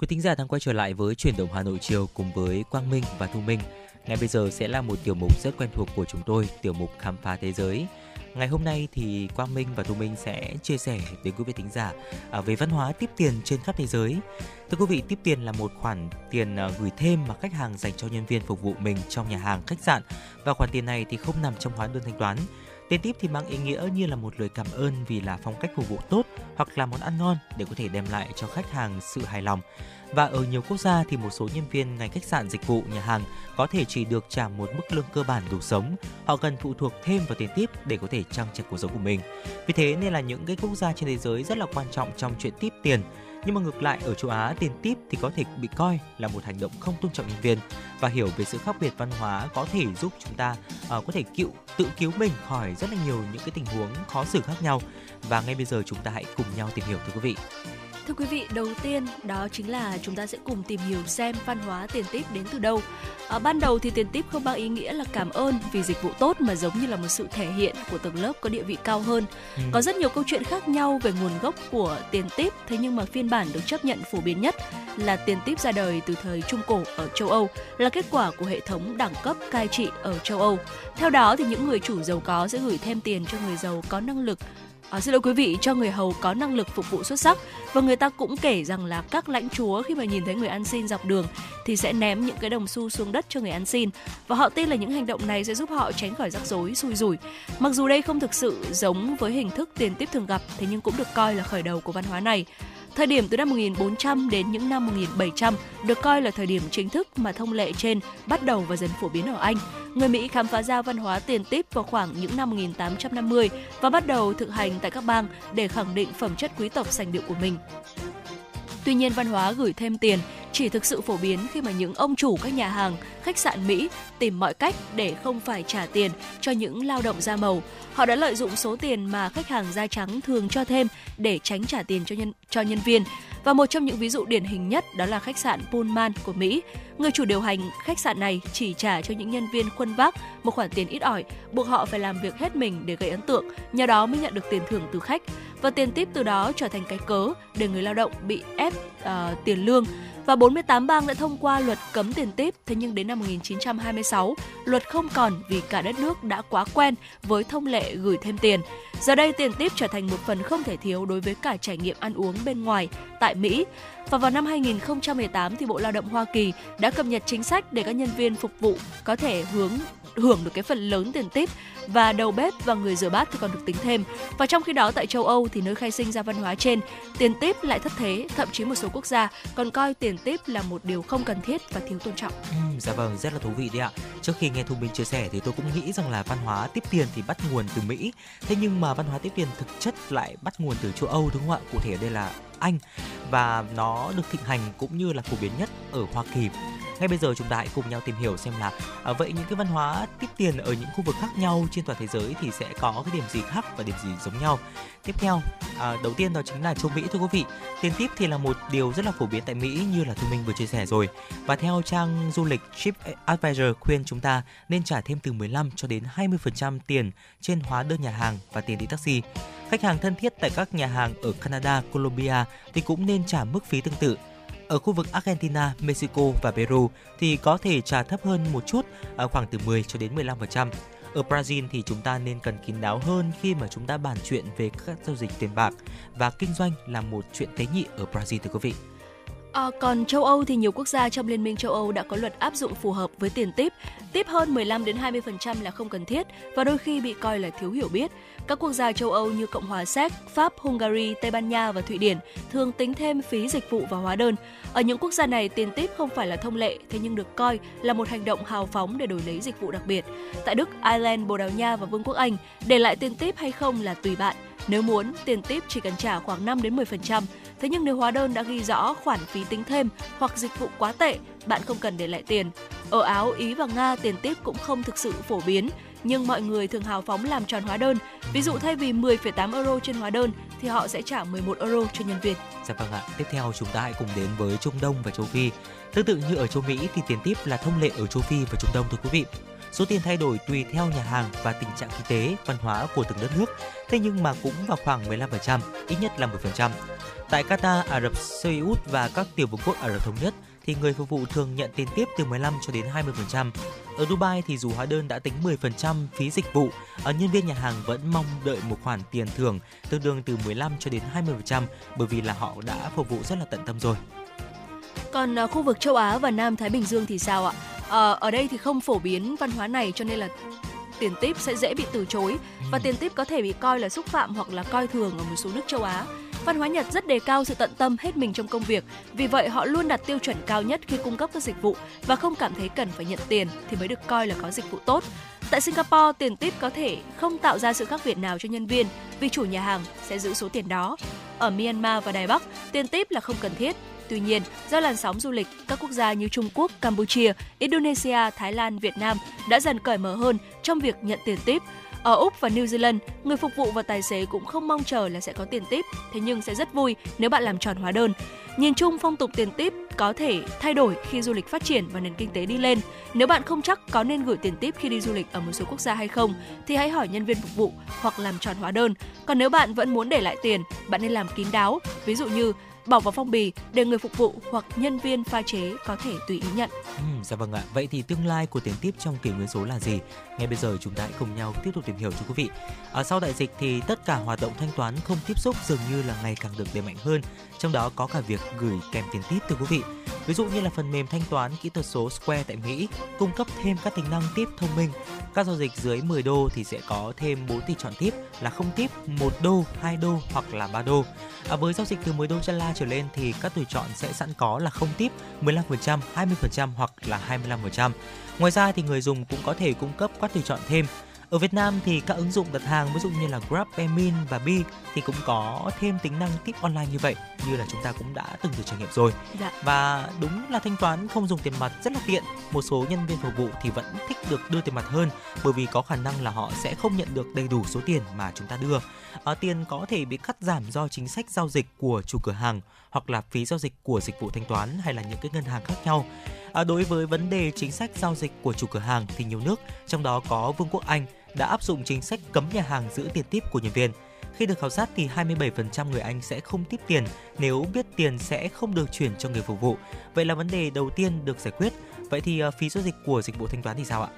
Quý thính giả đang quay trở lại với chuyển động Hà Nội chiều cùng với Quang Minh và Thu Minh. Ngay bây giờ sẽ là một tiểu mục rất quen thuộc của chúng tôi, tiểu mục khám phá thế giới. Ngày hôm nay thì Quang Minh và Thu Minh sẽ chia sẻ đến quý vị thính giả à, về văn hóa tiếp tiền trên khắp thế giới. Thưa quý vị, tiếp tiền là một khoản tiền à, gửi thêm mà khách hàng dành cho nhân viên phục vụ mình trong nhà hàng, khách sạn và khoản tiền này thì không nằm trong hóa đơn thanh toán. Tiền tiếp thì mang ý nghĩa như là một lời cảm ơn vì là phong cách phục vụ tốt hoặc là món ăn ngon để có thể đem lại cho khách hàng sự hài lòng. Và ở nhiều quốc gia thì một số nhân viên ngành khách sạn dịch vụ, nhà hàng có thể chỉ được trả một mức lương cơ bản đủ sống. Họ cần phụ thuộc thêm vào tiền tiếp để có thể trang trải cuộc sống của mình. Vì thế nên là những cái quốc gia trên thế giới rất là quan trọng trong chuyện tiếp tiền. Nhưng mà ngược lại ở châu Á tiền tiếp thì có thể bị coi là một hành động không tôn trọng nhân viên và hiểu về sự khác biệt văn hóa có thể giúp chúng ta uh, có thể cứu tự cứu mình khỏi rất là nhiều những cái tình huống khó xử khác nhau và ngay bây giờ chúng ta hãy cùng nhau tìm hiểu thưa quý vị. Thưa quý vị, đầu tiên đó chính là chúng ta sẽ cùng tìm hiểu xem văn hóa tiền tip đến từ đâu. À, ban đầu thì tiền tip không mang ý nghĩa là cảm ơn vì dịch vụ tốt mà giống như là một sự thể hiện của tầng lớp có địa vị cao hơn. Ừ. Có rất nhiều câu chuyện khác nhau về nguồn gốc của tiền tip, thế nhưng mà phiên bản được chấp nhận phổ biến nhất là tiền tip ra đời từ thời Trung Cổ ở châu Âu, là kết quả của hệ thống đẳng cấp cai trị ở châu Âu. Theo đó thì những người chủ giàu có sẽ gửi thêm tiền cho người giàu có năng lực À, xin lỗi quý vị, cho người hầu có năng lực phục vụ xuất sắc và người ta cũng kể rằng là các lãnh chúa khi mà nhìn thấy người ăn xin dọc đường thì sẽ ném những cái đồng xu xuống đất cho người ăn xin và họ tin là những hành động này sẽ giúp họ tránh khỏi rắc rối xui rủi. Mặc dù đây không thực sự giống với hình thức tiền tiếp thường gặp thế nhưng cũng được coi là khởi đầu của văn hóa này. Thời điểm từ năm 1400 đến những năm 1700 được coi là thời điểm chính thức mà thông lệ trên bắt đầu và dần phổ biến ở Anh. Người Mỹ khám phá ra văn hóa tiền tip vào khoảng những năm 1850 và bắt đầu thực hành tại các bang để khẳng định phẩm chất quý tộc sành điệu của mình. Tuy nhiên văn hóa gửi thêm tiền chỉ thực sự phổ biến khi mà những ông chủ các nhà hàng, khách sạn Mỹ tìm mọi cách để không phải trả tiền cho những lao động da màu. Họ đã lợi dụng số tiền mà khách hàng da trắng thường cho thêm để tránh trả tiền cho nhân cho nhân viên. Và một trong những ví dụ điển hình nhất đó là khách sạn Pullman của Mỹ. Người chủ điều hành khách sạn này chỉ trả cho những nhân viên khuân vác một khoản tiền ít ỏi, buộc họ phải làm việc hết mình để gây ấn tượng, nhờ đó mới nhận được tiền thưởng từ khách. Và tiền tip từ đó trở thành cái cớ để người lao động bị ép uh, tiền lương và 48 bang đã thông qua luật cấm tiền tip, thế nhưng đến năm 1926, luật không còn vì cả đất nước đã quá quen với thông lệ gửi thêm tiền. Giờ đây tiền tip trở thành một phần không thể thiếu đối với cả trải nghiệm ăn uống bên ngoài tại Mỹ. Và vào năm 2018 thì Bộ Lao động Hoa Kỳ đã cập nhật chính sách để các nhân viên phục vụ có thể hướng hưởng được cái phần lớn tiền tip và đầu bếp và người rửa bát thì còn được tính thêm. Và trong khi đó tại châu Âu thì nơi khai sinh ra văn hóa trên, tiền tip lại thất thế, thậm chí một số quốc gia còn coi tiền tip là một điều không cần thiết và thiếu tôn trọng. Ừ, dạ vâng, rất là thú vị đấy ạ. Trước khi nghe Thu Minh chia sẻ thì tôi cũng nghĩ rằng là văn hóa tiếp tiền thì bắt nguồn từ Mỹ. Thế nhưng mà văn hóa tiếp tiền thực chất lại bắt nguồn từ châu Âu đúng không ạ? Cụ thể ở đây là anh và nó được thịnh hành cũng như là phổ biến nhất ở Hoa Kỳ. Ngay bây giờ chúng ta hãy cùng nhau tìm hiểu xem là à, vậy những cái văn hóa tiếp tiền ở những khu vực khác nhau trên toàn thế giới thì sẽ có cái điểm gì khác và điểm gì giống nhau. Tiếp theo, à, đầu tiên đó chính là châu Mỹ thưa quý vị. Tiền tip thì là một điều rất là phổ biến tại Mỹ như là Thu Minh vừa chia sẻ rồi. Và theo trang du lịch TripAdvisor khuyên chúng ta nên trả thêm từ 15 cho đến 20% tiền trên hóa đơn nhà hàng và tiền đi taxi. Khách hàng thân thiết tại các nhà hàng ở Canada, Colombia thì cũng nên trả mức phí tương tự. Ở khu vực Argentina, Mexico và Peru thì có thể trả thấp hơn một chút, ở khoảng từ 10 cho đến 15%. Ở Brazil thì chúng ta nên cần kín đáo hơn khi mà chúng ta bàn chuyện về các giao dịch tiền bạc và kinh doanh là một chuyện tế nhị ở Brazil thưa quý vị. À, còn châu Âu thì nhiều quốc gia trong Liên minh châu Âu đã có luật áp dụng phù hợp với tiền tip. Tip hơn 15 đến 20% là không cần thiết và đôi khi bị coi là thiếu hiểu biết. Các quốc gia châu Âu như Cộng hòa Séc, Pháp, Hungary, Tây Ban Nha và Thụy Điển thường tính thêm phí dịch vụ và hóa đơn. Ở những quốc gia này, tiền tip không phải là thông lệ, thế nhưng được coi là một hành động hào phóng để đổi lấy dịch vụ đặc biệt. Tại Đức, Ireland, Bồ Đào Nha và Vương quốc Anh, để lại tiền tip hay không là tùy bạn. Nếu muốn, tiền tip chỉ cần trả khoảng 5 đến 10%. Thế nhưng nếu hóa đơn đã ghi rõ khoản phí tính thêm hoặc dịch vụ quá tệ, bạn không cần để lại tiền. Ở Áo, Ý và Nga, tiền tip cũng không thực sự phổ biến, nhưng mọi người thường hào phóng làm tròn hóa đơn. Ví dụ thay vì 10,8 euro trên hóa đơn thì họ sẽ trả 11 euro cho nhân viên. Dạ vâng ạ. Tiếp theo chúng ta hãy cùng đến với Trung Đông và châu Phi. Tương tự như ở châu Mỹ thì tiền tip là thông lệ ở châu Phi và Trung Đông thưa quý vị. Số tiền thay đổi tùy theo nhà hàng và tình trạng kinh tế, văn hóa của từng đất nước, thế nhưng mà cũng vào khoảng 15%, ít nhất là 10%. Tại Qatar, Ả Rập Xê Út và các tiểu vương quốc Ả Rập thống nhất thì người phục vụ thường nhận tiền tiếp từ 15 cho đến 20%. Ở Dubai thì dù hóa đơn đã tính 10% phí dịch vụ, ở nhân viên nhà hàng vẫn mong đợi một khoản tiền thưởng tương đương từ 15 cho đến 20% bởi vì là họ đã phục vụ rất là tận tâm rồi. Còn à, khu vực châu Á và Nam Thái Bình Dương thì sao ạ? Ờ, ở đây thì không phổ biến văn hóa này cho nên là tiền tip sẽ dễ bị từ chối và tiền tip có thể bị coi là xúc phạm hoặc là coi thường ở một số nước châu Á. Văn hóa Nhật rất đề cao sự tận tâm hết mình trong công việc, vì vậy họ luôn đặt tiêu chuẩn cao nhất khi cung cấp các dịch vụ và không cảm thấy cần phải nhận tiền thì mới được coi là có dịch vụ tốt. Tại Singapore, tiền tip có thể không tạo ra sự khác biệt nào cho nhân viên vì chủ nhà hàng sẽ giữ số tiền đó. Ở Myanmar và Đài Bắc, tiền tip là không cần thiết. Tuy nhiên, do làn sóng du lịch, các quốc gia như Trung Quốc, Campuchia, Indonesia, Thái Lan, Việt Nam đã dần cởi mở hơn trong việc nhận tiền tip. Ở Úc và New Zealand, người phục vụ và tài xế cũng không mong chờ là sẽ có tiền tip, thế nhưng sẽ rất vui nếu bạn làm tròn hóa đơn. Nhìn chung, phong tục tiền tip có thể thay đổi khi du lịch phát triển và nền kinh tế đi lên. Nếu bạn không chắc có nên gửi tiền tip khi đi du lịch ở một số quốc gia hay không, thì hãy hỏi nhân viên phục vụ hoặc làm tròn hóa đơn. Còn nếu bạn vẫn muốn để lại tiền, bạn nên làm kín đáo. Ví dụ như bỏ vào phong bì để người phục vụ hoặc nhân viên pha chế có thể tùy ý nhận. Ừ, dạ vâng ạ. Vậy thì tương lai của tiền tiếp trong kỷ nguyên số là gì? Ngay bây giờ chúng ta hãy cùng nhau tiếp tục tìm hiểu cho quý vị. Ở sau đại dịch thì tất cả hoạt động thanh toán không tiếp xúc dường như là ngày càng được đẩy mạnh hơn, trong đó có cả việc gửi kèm tiền tiếp từ quý vị. Ví dụ như là phần mềm thanh toán kỹ thuật số Square tại Mỹ cung cấp thêm các tính năng tiếp thông minh. Các giao dịch dưới 10 đô thì sẽ có thêm 4 tỷ chọn tiếp là không tiếp, 1 đô, 2 đô hoặc là 3 đô. À, với giao dịch từ 10 đô la trở lên thì các tùy chọn sẽ sẵn có là không tiếp, 15%, 20% hoặc là 25%. Ngoài ra thì người dùng cũng có thể cung cấp các tùy chọn thêm ở Việt Nam thì các ứng dụng đặt hàng ví dụ như là Grab, Emin và Bi thì cũng có thêm tính năng tip online như vậy như là chúng ta cũng đã từng được trải nghiệm rồi. Dạ. Và đúng là thanh toán không dùng tiền mặt rất là tiện. Một số nhân viên phục vụ thì vẫn thích được đưa tiền mặt hơn bởi vì có khả năng là họ sẽ không nhận được đầy đủ số tiền mà chúng ta đưa. À, tiền có thể bị cắt giảm do chính sách giao dịch của chủ cửa hàng hoặc là phí giao dịch của dịch vụ thanh toán hay là những cái ngân hàng khác nhau. À, đối với vấn đề chính sách giao dịch của chủ cửa hàng thì nhiều nước, trong đó có Vương quốc Anh, đã áp dụng chính sách cấm nhà hàng giữ tiền tip của nhân viên. Khi được khảo sát thì 27% người Anh sẽ không tiếp tiền nếu biết tiền sẽ không được chuyển cho người phục vụ. Vậy là vấn đề đầu tiên được giải quyết. Vậy thì à, phí giao dịch của dịch vụ thanh toán thì sao ạ?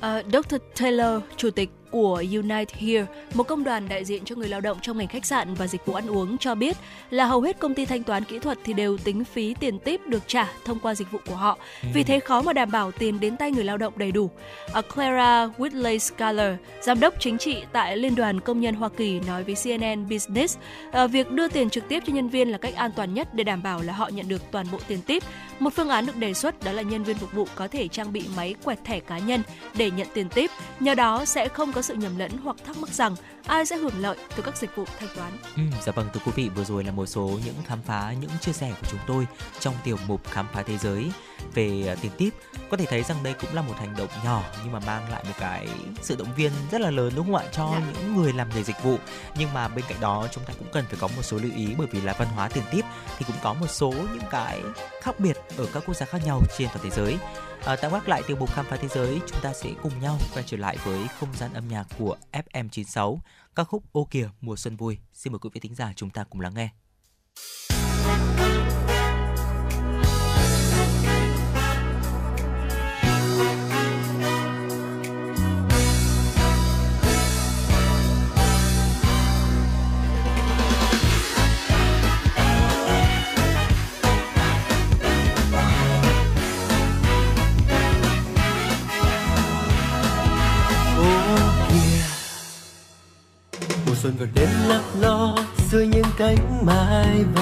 À, uh, Dr. Taylor, chủ tịch của Unite Here, một công đoàn đại diện cho người lao động trong ngành khách sạn và dịch vụ ăn uống cho biết là hầu hết công ty thanh toán kỹ thuật thì đều tính phí tiền tip được trả thông qua dịch vụ của họ. Vì thế khó mà đảm bảo tiền đến tay người lao động đầy đủ. Uh, Clara Whitley Scaler, giám đốc chính trị tại Liên đoàn Công nhân Hoa Kỳ nói với CNN Business, uh, việc đưa tiền trực tiếp cho nhân viên là cách an toàn nhất để đảm bảo là họ nhận được toàn bộ tiền tip. Một phương án được đề xuất đó là nhân viên phục vụ có thể trang bị máy quẹt thẻ cá nhân để nhận tiền tip, nhờ đó sẽ không có sự nhầm lẫn hoặc thắc mắc rằng ai sẽ hưởng lợi từ các dịch vụ thanh toán. Ừ, dạ vâng thưa quý vị vừa rồi là một số những khám phá những chia sẻ của chúng tôi trong tiểu mục khám phá thế giới về à, tiền tiếp có thể thấy rằng đây cũng là một hành động nhỏ nhưng mà mang lại một cái sự động viên rất là lớn đúng không ạ? Cho Dạ. những người làm nghề dịch vụ. Nhưng mà bên cạnh đó chúng ta cũng cần phải có một số lưu ý bởi vì là văn hóa tiền tiếp thì cũng có một số những cái khác biệt ở các quốc gia khác nhau trên toàn thế giới. À, tạm gác lại tiểu mục khám phá thế giới chúng ta sẽ cùng nhau quay trở lại với không gian âm nhạc của FM96 ca khúc ô kìa mùa xuân vui. Xin mời quý vị thính giả chúng ta cùng lắng nghe mùa vào đêm lấp lo dưới những cánh mai vàng.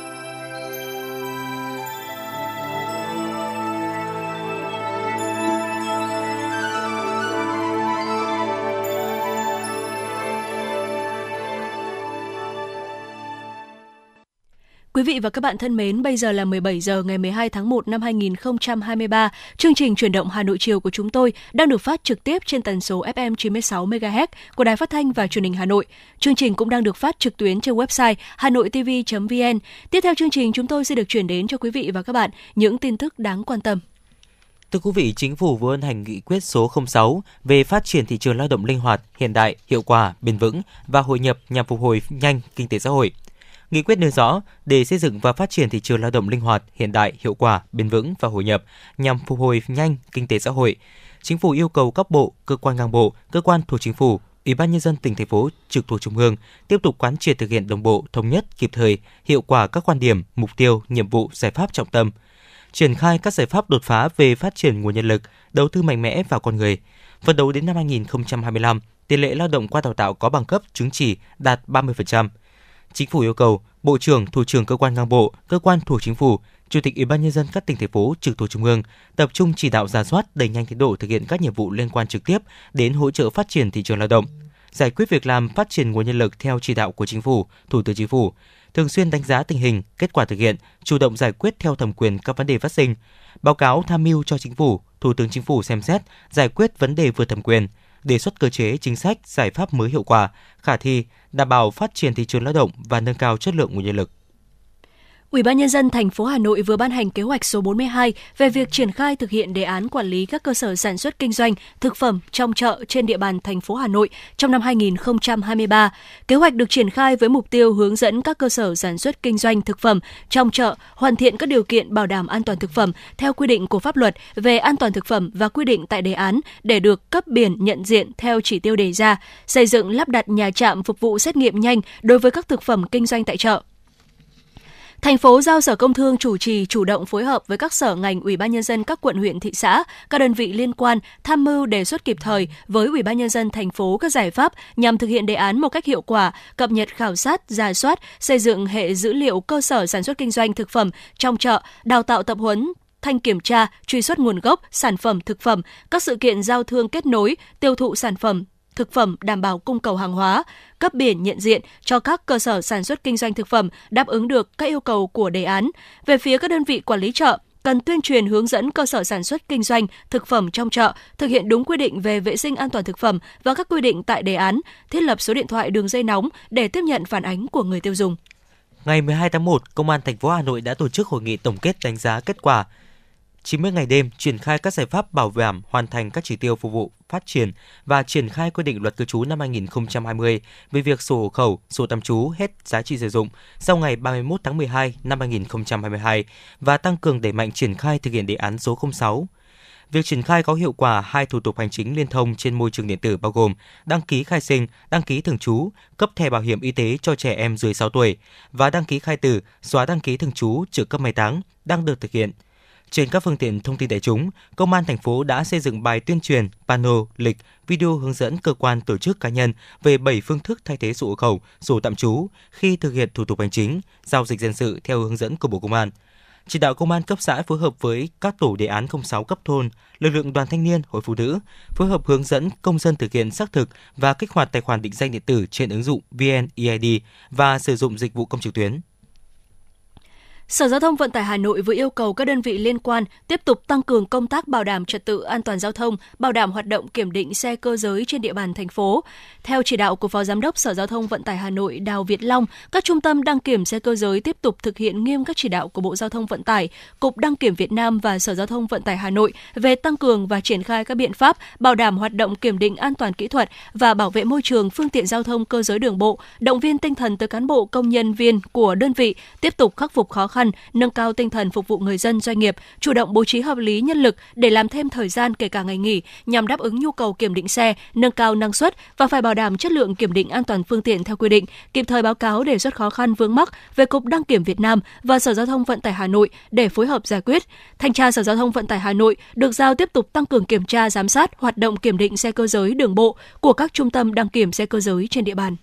Quý vị và các bạn thân mến, bây giờ là 17 giờ ngày 12 tháng 1 năm 2023. Chương trình chuyển động Hà Nội chiều của chúng tôi đang được phát trực tiếp trên tần số FM 96 MHz của Đài Phát thanh và Truyền hình Hà Nội. Chương trình cũng đang được phát trực tuyến trên website hanoitv.vn. Tiếp theo chương trình chúng tôi sẽ được chuyển đến cho quý vị và các bạn những tin tức đáng quan tâm. Thưa quý vị, Chính phủ vừa ban hành nghị quyết số 06 về phát triển thị trường lao động linh hoạt, hiện đại, hiệu quả, bền vững và hội nhập nhằm phục hồi nhanh kinh tế xã hội. Nghị quyết nêu rõ, để xây dựng và phát triển thị trường lao động linh hoạt, hiện đại, hiệu quả, bền vững và hội nhập nhằm phục hồi nhanh kinh tế xã hội, Chính phủ yêu cầu các bộ, cơ quan ngang bộ, cơ quan thuộc chính phủ, Ủy ban nhân dân tỉnh thành phố trực thuộc trung ương tiếp tục quán triệt thực hiện đồng bộ, thống nhất, kịp thời, hiệu quả các quan điểm, mục tiêu, nhiệm vụ, giải pháp trọng tâm, triển khai các giải pháp đột phá về phát triển nguồn nhân lực, đầu tư mạnh mẽ vào con người. Phấn đấu đến năm 2025, tỷ lệ lao động qua đào tạo có bằng cấp, chứng chỉ đạt 30%. Chính phủ yêu cầu Bộ trưởng, Thủ trưởng cơ quan ngang bộ, cơ quan thuộc chính phủ, Chủ tịch Ủy ban nhân dân các tỉnh thành phố trực thuộc trung ương tập trung chỉ đạo giả soát đẩy nhanh tiến độ thực hiện các nhiệm vụ liên quan trực tiếp đến hỗ trợ phát triển thị trường lao động, giải quyết việc làm, phát triển nguồn nhân lực theo chỉ đạo của chính phủ, Thủ tướng Chính phủ, thường xuyên đánh giá tình hình, kết quả thực hiện, chủ động giải quyết theo thẩm quyền các vấn đề phát sinh, báo cáo tham mưu cho chính phủ, Thủ tướng Chính phủ xem xét, giải quyết vấn đề vượt thẩm quyền, đề xuất cơ chế, chính sách, giải pháp mới hiệu quả, khả thi, đảm bảo phát triển thị trường lao động và nâng cao chất lượng nguồn nhân lực. Ủy ban nhân dân thành phố Hà Nội vừa ban hành kế hoạch số 42 về việc triển khai thực hiện đề án quản lý các cơ sở sản xuất kinh doanh thực phẩm trong chợ trên địa bàn thành phố Hà Nội trong năm 2023. Kế hoạch được triển khai với mục tiêu hướng dẫn các cơ sở sản xuất kinh doanh thực phẩm trong chợ hoàn thiện các điều kiện bảo đảm an toàn thực phẩm theo quy định của pháp luật về an toàn thực phẩm và quy định tại đề án để được cấp biển nhận diện theo chỉ tiêu đề ra, xây dựng lắp đặt nhà trạm phục vụ xét nghiệm nhanh đối với các thực phẩm kinh doanh tại chợ. Thành phố giao Sở Công Thương chủ trì chủ động phối hợp với các sở ngành, Ủy ban nhân dân các quận huyện thị xã, các đơn vị liên quan tham mưu đề xuất kịp thời với Ủy ban nhân dân thành phố các giải pháp nhằm thực hiện đề án một cách hiệu quả, cập nhật khảo sát, giả soát, xây dựng hệ dữ liệu cơ sở sản xuất kinh doanh thực phẩm trong chợ, đào tạo tập huấn thanh kiểm tra, truy xuất nguồn gốc, sản phẩm thực phẩm, các sự kiện giao thương kết nối, tiêu thụ sản phẩm, thực phẩm đảm bảo cung cầu hàng hóa, cấp biển nhận diện cho các cơ sở sản xuất kinh doanh thực phẩm đáp ứng được các yêu cầu của đề án. Về phía các đơn vị quản lý chợ, cần tuyên truyền hướng dẫn cơ sở sản xuất kinh doanh thực phẩm trong chợ thực hiện đúng quy định về vệ sinh an toàn thực phẩm và các quy định tại đề án, thiết lập số điện thoại đường dây nóng để tiếp nhận phản ánh của người tiêu dùng. Ngày 12 tháng 1, Công an thành phố Hà Nội đã tổ chức hội nghị tổng kết đánh giá kết quả 90 ngày đêm triển khai các giải pháp bảo đảm hoàn thành các chỉ tiêu phục vụ phát triển và triển khai quy định luật cư trú năm 2020 về việc sổ hộ khẩu, sổ tạm trú hết giá trị sử dụng sau ngày 31 tháng 12 năm 2022 và tăng cường đẩy mạnh triển khai thực hiện đề án số 06. Việc triển khai có hiệu quả hai thủ tục hành chính liên thông trên môi trường điện tử bao gồm đăng ký khai sinh, đăng ký thường trú, cấp thẻ bảo hiểm y tế cho trẻ em dưới 6 tuổi và đăng ký khai tử, xóa đăng ký thường trú, trừ cấp mai táng đang được thực hiện. Trên các phương tiện thông tin đại chúng, Công an thành phố đã xây dựng bài tuyên truyền, pano, lịch, video hướng dẫn cơ quan tổ chức cá nhân về 7 phương thức thay thế sổ hộ khẩu, sổ tạm trú khi thực hiện thủ tục hành chính, giao dịch dân sự theo hướng dẫn của Bộ Công an. Chỉ đạo công an cấp xã phối hợp với các tổ đề án 06 cấp thôn, lực lượng đoàn thanh niên, hội phụ nữ phối hợp hướng dẫn công dân thực hiện xác thực và kích hoạt tài khoản định danh điện tử trên ứng dụng VNEID và sử dụng dịch vụ công trực tuyến. Sở Giao thông Vận tải Hà Nội vừa yêu cầu các đơn vị liên quan tiếp tục tăng cường công tác bảo đảm trật tự an toàn giao thông, bảo đảm hoạt động kiểm định xe cơ giới trên địa bàn thành phố. Theo chỉ đạo của Phó Giám đốc Sở Giao thông Vận tải Hà Nội Đào Việt Long, các trung tâm đăng kiểm xe cơ giới tiếp tục thực hiện nghiêm các chỉ đạo của Bộ Giao thông Vận tải, Cục Đăng kiểm Việt Nam và Sở Giao thông Vận tải Hà Nội về tăng cường và triển khai các biện pháp bảo đảm hoạt động kiểm định an toàn kỹ thuật và bảo vệ môi trường phương tiện giao thông cơ giới đường bộ, động viên tinh thần tới cán bộ công nhân viên của đơn vị tiếp tục khắc phục khó khăn khăn, nâng cao tinh thần phục vụ người dân doanh nghiệp, chủ động bố trí hợp lý nhân lực để làm thêm thời gian kể cả ngày nghỉ nhằm đáp ứng nhu cầu kiểm định xe, nâng cao năng suất và phải bảo đảm chất lượng kiểm định an toàn phương tiện theo quy định, kịp thời báo cáo đề xuất khó khăn vướng mắc về Cục Đăng kiểm Việt Nam và Sở Giao thông Vận tải Hà Nội để phối hợp giải quyết. Thanh tra Sở Giao thông Vận tải Hà Nội được giao tiếp tục tăng cường kiểm tra giám sát hoạt động kiểm định xe cơ giới đường bộ của các trung tâm đăng kiểm xe cơ giới trên địa bàn.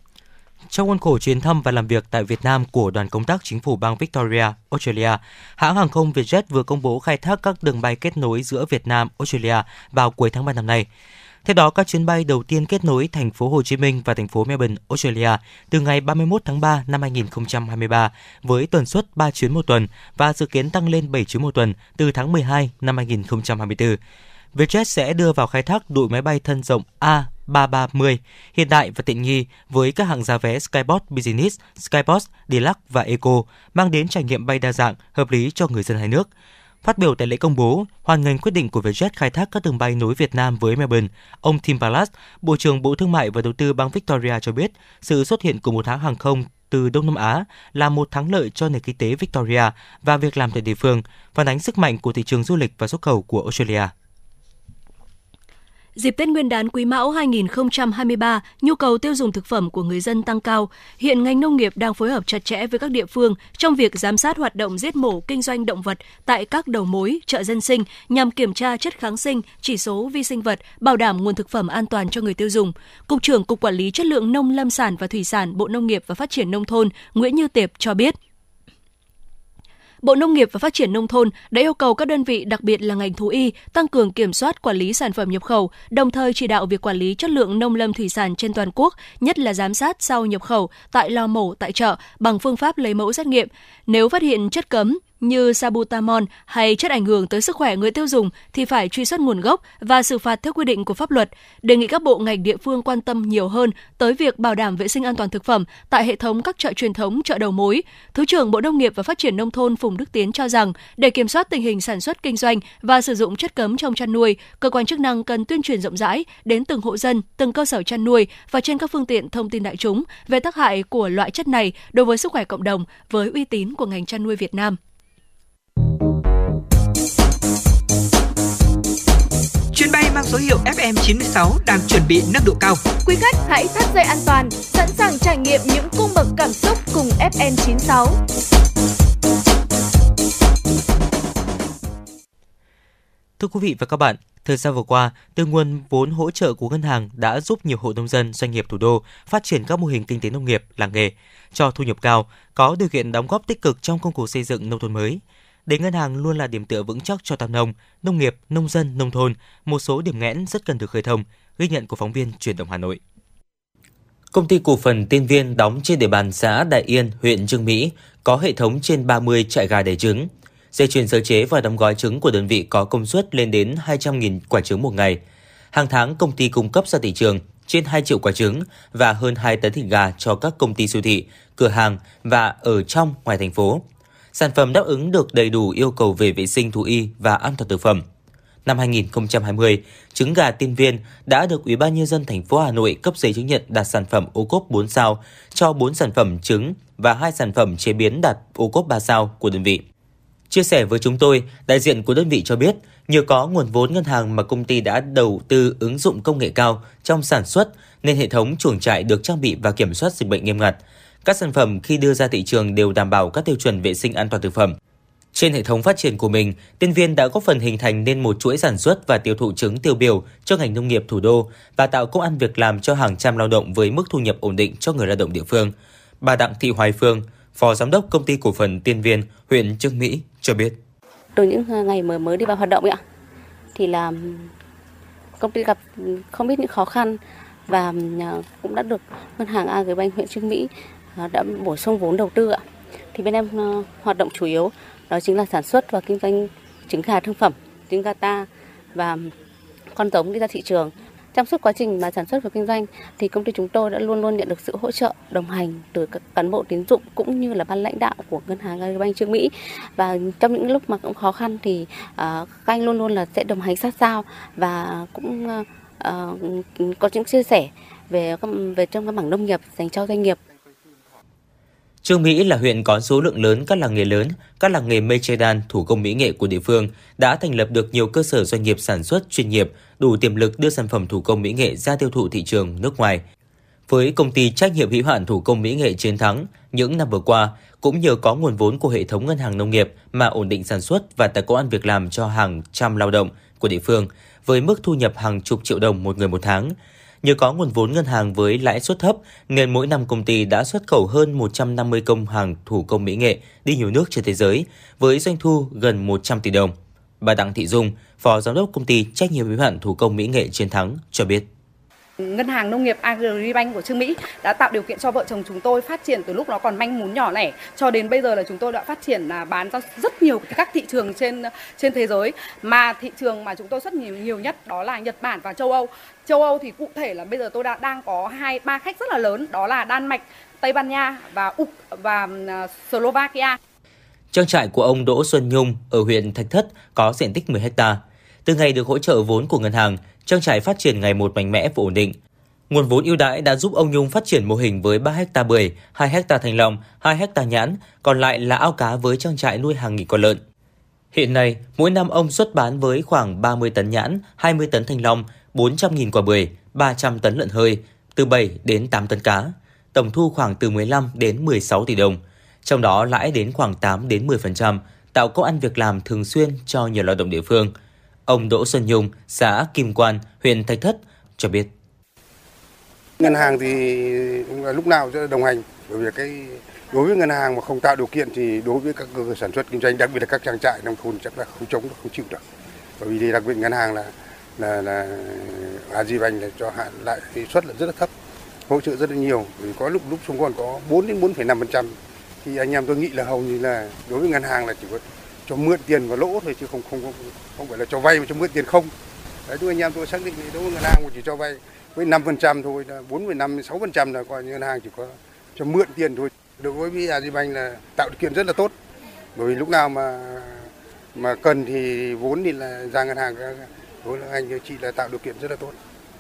Trong khuôn khổ chuyến thăm và làm việc tại Việt Nam của đoàn công tác chính phủ bang Victoria, Australia, hãng hàng không Vietjet vừa công bố khai thác các đường bay kết nối giữa Việt Nam, Australia vào cuối tháng 3 năm nay. Theo đó, các chuyến bay đầu tiên kết nối thành phố Hồ Chí Minh và thành phố Melbourne, Australia từ ngày 31 tháng 3 năm 2023 với tần suất 3 chuyến một tuần và dự kiến tăng lên 7 chuyến một tuần từ tháng 12 năm 2024. Vietjet sẽ đưa vào khai thác đội máy bay thân rộng A. 330, hiện đại và tiện nghi với các hạng giá vé Skybox Business, Skybox Deluxe và Eco, mang đến trải nghiệm bay đa dạng, hợp lý cho người dân hai nước. Phát biểu tại lễ công bố, hoan nghênh quyết định của Vietjet khai thác các đường bay nối Việt Nam với Melbourne, ông Tim Ballas, Bộ trưởng Bộ Thương mại và Đầu tư bang Victoria cho biết, sự xuất hiện của một hãng hàng không từ Đông Nam Á là một thắng lợi cho nền kinh tế Victoria và việc làm tại địa phương, phản ánh sức mạnh của thị trường du lịch và xuất khẩu của Australia. Dịp Tết Nguyên đán Quý Mão 2023, nhu cầu tiêu dùng thực phẩm của người dân tăng cao. Hiện ngành nông nghiệp đang phối hợp chặt chẽ với các địa phương trong việc giám sát hoạt động giết mổ kinh doanh động vật tại các đầu mối, chợ dân sinh nhằm kiểm tra chất kháng sinh, chỉ số vi sinh vật, bảo đảm nguồn thực phẩm an toàn cho người tiêu dùng. Cục trưởng Cục Quản lý Chất lượng Nông lâm sản và Thủy sản Bộ Nông nghiệp và Phát triển Nông thôn Nguyễn Như Tiệp cho biết. Bộ Nông nghiệp và Phát triển Nông thôn đã yêu cầu các đơn vị, đặc biệt là ngành thú y, tăng cường kiểm soát quản lý sản phẩm nhập khẩu, đồng thời chỉ đạo việc quản lý chất lượng nông lâm thủy sản trên toàn quốc, nhất là giám sát sau nhập khẩu tại lò mổ, tại chợ bằng phương pháp lấy mẫu xét nghiệm. Nếu phát hiện chất cấm, như sabutamol hay chất ảnh hưởng tới sức khỏe người tiêu dùng thì phải truy xuất nguồn gốc và xử phạt theo quy định của pháp luật. Đề nghị các bộ ngành địa phương quan tâm nhiều hơn tới việc bảo đảm vệ sinh an toàn thực phẩm tại hệ thống các chợ truyền thống, chợ đầu mối. Thứ trưởng Bộ Nông nghiệp và Phát triển nông thôn Phùng Đức Tiến cho rằng để kiểm soát tình hình sản xuất kinh doanh và sử dụng chất cấm trong chăn nuôi, cơ quan chức năng cần tuyên truyền rộng rãi đến từng hộ dân, từng cơ sở chăn nuôi và trên các phương tiện thông tin đại chúng về tác hại của loại chất này đối với sức khỏe cộng đồng với uy tín của ngành chăn nuôi Việt Nam. Chuyến bay mang số hiệu FM96 đang chuẩn bị nâng độ cao. Quý khách hãy thắt dây an toàn, sẵn sàng trải nghiệm những cung bậc cảm xúc cùng FN96. Thưa quý vị và các bạn, thời gian vừa qua, từ nguồn vốn hỗ trợ của ngân hàng đã giúp nhiều hộ nông dân, doanh nghiệp thủ đô phát triển các mô hình kinh tế nông nghiệp, làng nghề, cho thu nhập cao, có điều kiện đóng góp tích cực trong công cuộc xây dựng nông thôn mới. Để ngân hàng luôn là điểm tựa vững chắc cho tam nông, nông nghiệp, nông dân, nông thôn, một số điểm nghẽn rất cần được khơi thông, ghi nhận của phóng viên Truyền động Hà Nội. Công ty cổ phần Tiên Viên đóng trên địa bàn xã Đại Yên, huyện Trương Mỹ, có hệ thống trên 30 trại gà đẻ trứng. Dây chuyền sơ chế và đóng gói trứng của đơn vị có công suất lên đến 200.000 quả trứng một ngày. Hàng tháng, công ty cung cấp ra thị trường trên 2 triệu quả trứng và hơn 2 tấn thịt gà cho các công ty siêu thị, cửa hàng và ở trong ngoài thành phố. Sản phẩm đáp ứng được đầy đủ yêu cầu về vệ sinh thú y và an toàn thực phẩm. Năm 2020, trứng gà Tiên Viên đã được Ủy ban nhân dân thành phố Hà Nội cấp giấy chứng nhận đạt sản phẩm ô cốp 4 sao cho 4 sản phẩm trứng và 2 sản phẩm chế biến đạt ô cốp 3 sao của đơn vị. Chia sẻ với chúng tôi, đại diện của đơn vị cho biết, nhờ có nguồn vốn ngân hàng mà công ty đã đầu tư ứng dụng công nghệ cao trong sản xuất nên hệ thống chuồng trại được trang bị và kiểm soát dịch bệnh nghiêm ngặt. Các sản phẩm khi đưa ra thị trường đều đảm bảo các tiêu chuẩn vệ sinh an toàn thực phẩm. Trên hệ thống phát triển của mình, Tiên Viên đã góp phần hình thành nên một chuỗi sản xuất và tiêu thụ trứng tiêu biểu cho ngành nông nghiệp thủ đô và tạo công ăn việc làm cho hàng trăm lao động với mức thu nhập ổn định cho người lao động địa phương. Bà Đặng Thị Hoài Phương, Phó Giám đốc Công ty Cổ phần Tiên Viên, huyện Trương Mỹ cho biết. từ những ngày mới mới đi vào hoạt động ạ thì là công ty gặp không biết những khó khăn và à, cũng đã được ngân hàng Agribank huyện Trương Mỹ Ờ, đã bổ sung vốn đầu tư ạ. Thì bên em ờ, hoạt động chủ yếu đó chính là sản xuất và kinh doanh trứng gà thương phẩm trứng gà ta và con giống đi ra thị trường. Trong suốt quá trình mà sản xuất và kinh doanh thì công ty chúng tôi đã luôn luôn nhận được sự hỗ trợ đồng hành từ các cán bộ tín dụng cũng như là ban lãnh đạo của ngân hàng Agribank Trương Mỹ. Và trong những lúc mà cũng khó khăn thì uh, các anh luôn luôn là sẽ đồng hành sát sao và cũng uh, có những chia sẻ về về trong cái mảng nông nghiệp dành cho doanh nghiệp. Trương Mỹ là huyện có số lượng lớn các làng nghề lớn, các làng nghề mây che đan, thủ công mỹ nghệ của địa phương đã thành lập được nhiều cơ sở doanh nghiệp sản xuất chuyên nghiệp, đủ tiềm lực đưa sản phẩm thủ công mỹ nghệ ra tiêu thụ thị trường nước ngoài. Với công ty trách nhiệm hữu hạn thủ công mỹ nghệ Chiến Thắng, những năm vừa qua cũng nhờ có nguồn vốn của hệ thống ngân hàng nông nghiệp mà ổn định sản xuất và tạo công ăn việc làm cho hàng trăm lao động của địa phương với mức thu nhập hàng chục triệu đồng một người một tháng. Nhờ có nguồn vốn ngân hàng với lãi suất thấp nên mỗi năm công ty đã xuất khẩu hơn 150 công hàng thủ công mỹ nghệ đi nhiều nước trên thế giới với doanh thu gần 100 tỷ đồng. Bà Đặng Thị Dung, Phó Giám đốc công ty trách nhiệm hữu hạn thủ công mỹ nghệ Chiến Thắng cho biết. Ngân hàng Nông nghiệp Agribank của Trương Mỹ đã tạo điều kiện cho vợ chồng chúng tôi phát triển từ lúc nó còn manh mún nhỏ lẻ cho đến bây giờ là chúng tôi đã phát triển là bán ra rất nhiều các thị trường trên trên thế giới mà thị trường mà chúng tôi xuất nhiều nhiều nhất đó là Nhật Bản và châu Âu. Châu Âu thì cụ thể là bây giờ tôi đã đang có hai ba khách rất là lớn đó là Đan Mạch, Tây Ban Nha và Úc và à, Slovakia. Trang trại của ông Đỗ Xuân Nhung ở huyện Thạch Thất có diện tích 10 hectare từ ngày được hỗ trợ vốn của ngân hàng, trang trại phát triển ngày một mạnh mẽ và ổn định. Nguồn vốn ưu đãi đã giúp ông Nhung phát triển mô hình với 3 hecta bưởi, 2 hecta thanh long, 2 hecta nhãn, còn lại là ao cá với trang trại nuôi hàng nghìn con lợn. Hiện nay, mỗi năm ông xuất bán với khoảng 30 tấn nhãn, 20 tấn thanh long, 400.000 quả bưởi, 300 tấn lợn hơi, từ 7 đến 8 tấn cá. Tổng thu khoảng từ 15 đến 16 tỷ đồng. Trong đó lãi đến khoảng 8 đến 10%, tạo công ăn việc làm thường xuyên cho nhiều lao động địa phương. Ông Đỗ Xuân Nhung, xã Kim Quan, huyện Thạch Thất cho biết. Ngân hàng thì lúc nào sẽ đồng hành bởi vì cái đối với ngân hàng mà không tạo điều kiện thì đối với các cơ sở sản xuất kinh doanh đặc biệt là các trang trại nông thôn chắc là không chống được không chịu được. Bởi vì thì đặc biệt ngân hàng là là là Agribank là cho hạn lại thì suất là rất là thấp hỗ trợ rất là nhiều. Vì có lúc lúc xuống còn có 4 đến 4,5 phần trăm. Thì anh em tôi nghĩ là hầu như là đối với ngân hàng là chỉ có cho mượn tiền và lỗ thôi chứ không không không, không phải là cho vay mà cho mượn tiền không. Đấy tôi anh em tôi xác định đối với ngân hàng chỉ cho vay với 5 phần trăm thôi là 4,5 6 phần trăm là coi như ngân hàng chỉ có cho mượn tiền thôi. Đối với Agribank dạ là tạo điều kiện rất là tốt bởi vì lúc nào mà mà cần thì vốn thì là ra ngân hàng đối với anh chị là tạo điều kiện rất là tốt.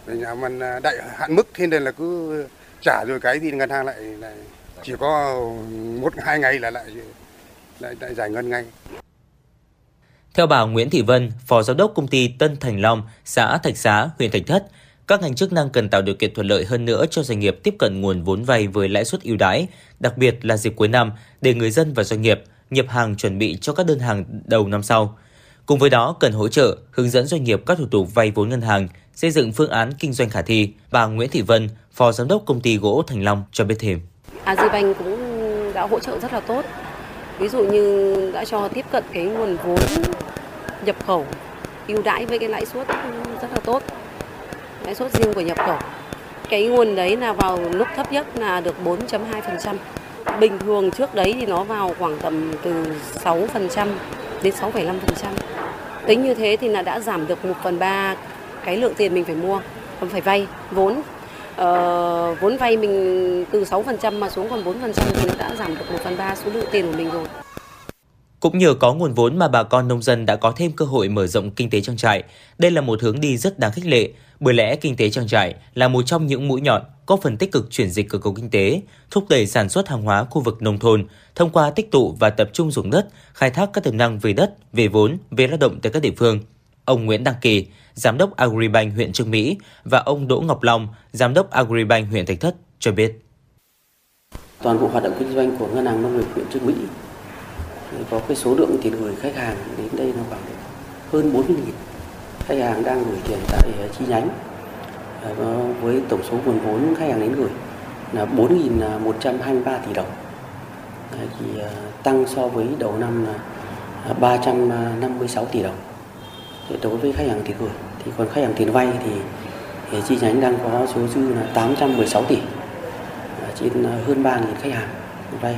Để nhà mình à, đại hạn mức thế nên là cứ trả rồi cái thì ngân hàng lại, lại chỉ có một hai ngày là lại lại, lại giải ngân ngay. Theo bà Nguyễn Thị Vân, Phó Giám đốc công ty Tân Thành Long, xã Thạch Xá, huyện Thạch Thất, các ngành chức năng cần tạo điều kiện thuận lợi hơn nữa cho doanh nghiệp tiếp cận nguồn vốn vay với lãi suất ưu đãi, đặc biệt là dịp cuối năm để người dân và doanh nghiệp nhập hàng chuẩn bị cho các đơn hàng đầu năm sau. Cùng với đó cần hỗ trợ, hướng dẫn doanh nghiệp các thủ tục vay vốn ngân hàng, xây dựng phương án kinh doanh khả thi. Bà Nguyễn Thị Vân, Phó Giám đốc công ty gỗ Thành Long cho biết thêm. À, Azibank cũng đã hỗ trợ rất là tốt. Ví dụ như đã cho tiếp cận cái nguồn vốn nhập khẩu ưu đãi với cái lãi suất rất là tốt. Lãi suất riêng của nhập khẩu. Cái nguồn đấy là vào lúc thấp nhất là được 4.2%. Bình thường trước đấy thì nó vào khoảng tầm từ 6% đến 6,5%. Tính như thế thì là đã giảm được 1 phần 3 cái lượng tiền mình phải mua, còn phải vay vốn. Ờ, vốn vay mình từ 6% mà xuống còn 4% thì đã giảm được 1 phần 3 số lượng tiền của mình rồi. Cũng nhờ có nguồn vốn mà bà con nông dân đã có thêm cơ hội mở rộng kinh tế trang trại. Đây là một hướng đi rất đáng khích lệ, bởi lẽ kinh tế trang trại là một trong những mũi nhọn có phần tích cực chuyển dịch cơ cấu kinh tế, thúc đẩy sản xuất hàng hóa khu vực nông thôn thông qua tích tụ và tập trung dùng đất, khai thác các tiềm năng về đất, về vốn, về lao động tại các địa phương. Ông Nguyễn Đăng Kỳ, Giám đốc Agribank huyện Trương Mỹ và ông Đỗ Ngọc Long, Giám đốc Agribank huyện Thạch Thất cho biết. Toàn bộ hoạt động kinh doanh của Ngân hàng Nông nghiệp huyện Trương Mỹ có cái số lượng tiền gửi khách hàng đến đây nó khoảng hơn 40.000 khách hàng đang gửi tiền tại ờ, chi nhánh. Ờ, với tổng số nguồn vốn khách hàng đến gửi là 4.123 tỷ đồng. Thì ờ, tăng so với đầu năm là 356 tỷ đồng. Đối với khách hàng tiền gửi thì còn khách hàng tiền vay thì, thì chi nhánh đang có số dư là 816 tỷ. Trên hơn 3.000 khách hàng vay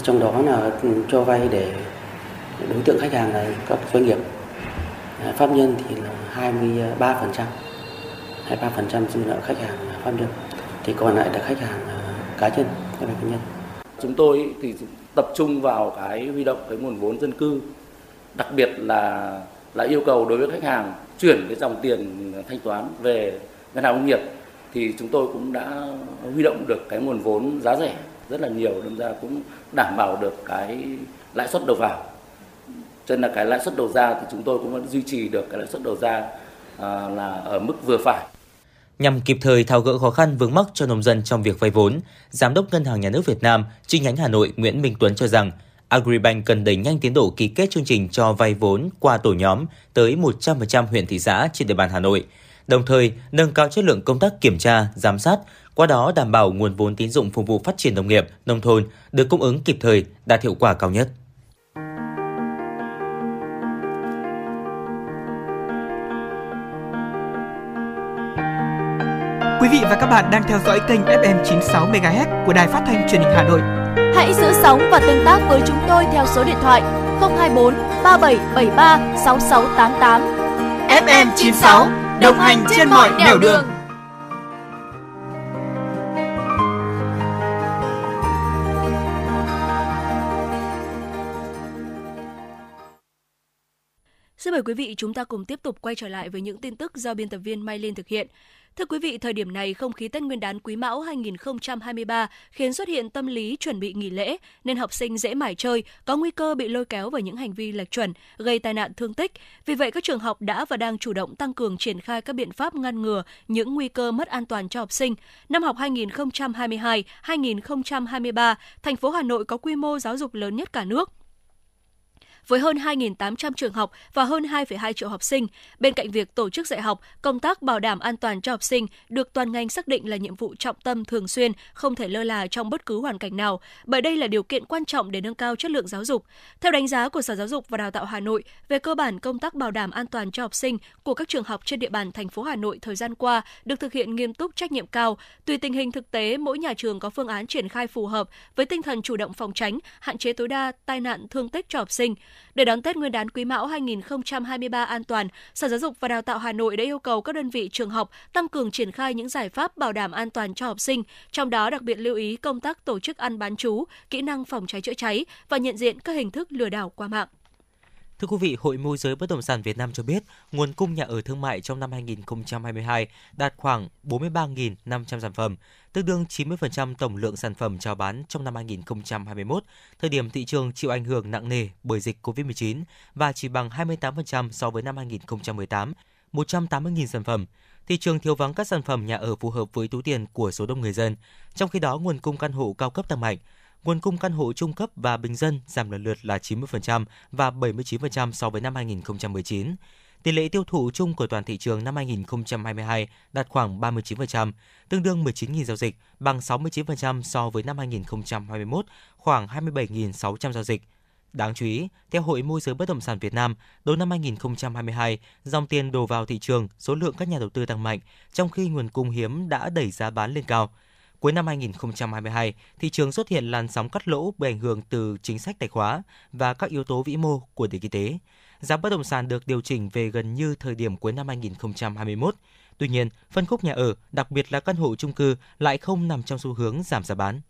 trong đó là cho vay để đối tượng khách hàng là các doanh nghiệp. À, pháp nhân thì là 23% 23% dư nợ khách hàng pháp nhân. Thì còn lại là khách hàng à, cá nhân các cá nhân. Chúng tôi thì tập trung vào cái huy động cái nguồn vốn dân cư, đặc biệt là là yêu cầu đối với khách hàng chuyển cái dòng tiền thanh toán về ngân hàng nông nghiệp. Thì chúng tôi cũng đã huy động được cái nguồn vốn giá rẻ rất là nhiều đâm ra cũng đảm bảo được cái lãi suất đầu vào. Cho nên là cái lãi suất đầu ra thì chúng tôi cũng vẫn duy trì được cái lãi suất đầu ra à, là ở mức vừa phải. Nhằm kịp thời tháo gỡ khó khăn vướng mắc cho nông dân trong việc vay vốn, Giám đốc Ngân hàng Nhà nước Việt Nam chi nhánh Hà Nội Nguyễn Minh Tuấn cho rằng Agribank cần đẩy nhanh tiến độ ký kết chương trình cho vay vốn qua tổ nhóm tới 100% huyện thị xã trên địa bàn Hà Nội, đồng thời nâng cao chất lượng công tác kiểm tra, giám sát, qua đó đảm bảo nguồn vốn tín dụng phục vụ phát triển nông nghiệp, nông thôn được cung ứng kịp thời, đạt hiệu quả cao nhất. Quý vị và các bạn đang theo dõi kênh FM 96 MHz của Đài Phát thanh Truyền hình Hà Nội. Hãy giữ sóng và tương tác với chúng tôi theo số điện thoại 024 3773 6688. FM 96 đồng hành trên mọi nẻo đường. Xin mời quý vị chúng ta cùng tiếp tục quay trở lại với những tin tức do biên tập viên Mai Liên thực hiện. Thưa quý vị, thời điểm này không khí Tết Nguyên đán Quý Mão 2023 khiến xuất hiện tâm lý chuẩn bị nghỉ lễ nên học sinh dễ mải chơi, có nguy cơ bị lôi kéo vào những hành vi lệch chuẩn, gây tai nạn thương tích. Vì vậy các trường học đã và đang chủ động tăng cường triển khai các biện pháp ngăn ngừa những nguy cơ mất an toàn cho học sinh. Năm học 2022-2023, thành phố Hà Nội có quy mô giáo dục lớn nhất cả nước với hơn 2.800 trường học và hơn 2,2 triệu học sinh. Bên cạnh việc tổ chức dạy học, công tác bảo đảm an toàn cho học sinh được toàn ngành xác định là nhiệm vụ trọng tâm thường xuyên, không thể lơ là trong bất cứ hoàn cảnh nào, bởi đây là điều kiện quan trọng để nâng cao chất lượng giáo dục. Theo đánh giá của Sở Giáo dục và Đào tạo Hà Nội, về cơ bản công tác bảo đảm an toàn cho học sinh của các trường học trên địa bàn thành phố Hà Nội thời gian qua được thực hiện nghiêm túc trách nhiệm cao. Tùy tình hình thực tế, mỗi nhà trường có phương án triển khai phù hợp với tinh thần chủ động phòng tránh, hạn chế tối đa tai nạn thương tích cho học sinh. Để đón Tết Nguyên đán Quý Mão 2023 an toàn, Sở Giáo dục và Đào tạo Hà Nội đã yêu cầu các đơn vị trường học tăng cường triển khai những giải pháp bảo đảm an toàn cho học sinh, trong đó đặc biệt lưu ý công tác tổ chức ăn bán trú, kỹ năng phòng cháy chữa cháy và nhận diện các hình thức lừa đảo qua mạng. Thưa quý vị, Hội môi giới bất động sản Việt Nam cho biết, nguồn cung nhà ở thương mại trong năm 2022 đạt khoảng 43.500 sản phẩm, tương đương 90% tổng lượng sản phẩm chào bán trong năm 2021, thời điểm thị trường chịu ảnh hưởng nặng nề bởi dịch COVID-19 và chỉ bằng 28% so với năm 2018, 180.000 sản phẩm. Thị trường thiếu vắng các sản phẩm nhà ở phù hợp với túi tiền của số đông người dân. Trong khi đó, nguồn cung căn hộ cao cấp tăng mạnh. Nguồn cung căn hộ trung cấp và bình dân giảm lần lượt là 90% và 79% so với năm 2019. Tỷ lệ tiêu thụ chung của toàn thị trường năm 2022 đạt khoảng 39%, tương đương 19.000 giao dịch, bằng 69% so với năm 2021, khoảng 27.600 giao dịch. Đáng chú ý, theo Hội môi giới bất động sản Việt Nam, đầu năm 2022, dòng tiền đổ vào thị trường, số lượng các nhà đầu tư tăng mạnh, trong khi nguồn cung hiếm đã đẩy giá bán lên cao. Cuối năm 2022, thị trường xuất hiện làn sóng cắt lỗ bị ảnh hưởng từ chính sách tài khóa và các yếu tố vĩ mô của nền kinh tế. Giá bất động sản được điều chỉnh về gần như thời điểm cuối năm 2021. Tuy nhiên, phân khúc nhà ở, đặc biệt là căn hộ chung cư lại không nằm trong xu hướng giảm giá bán.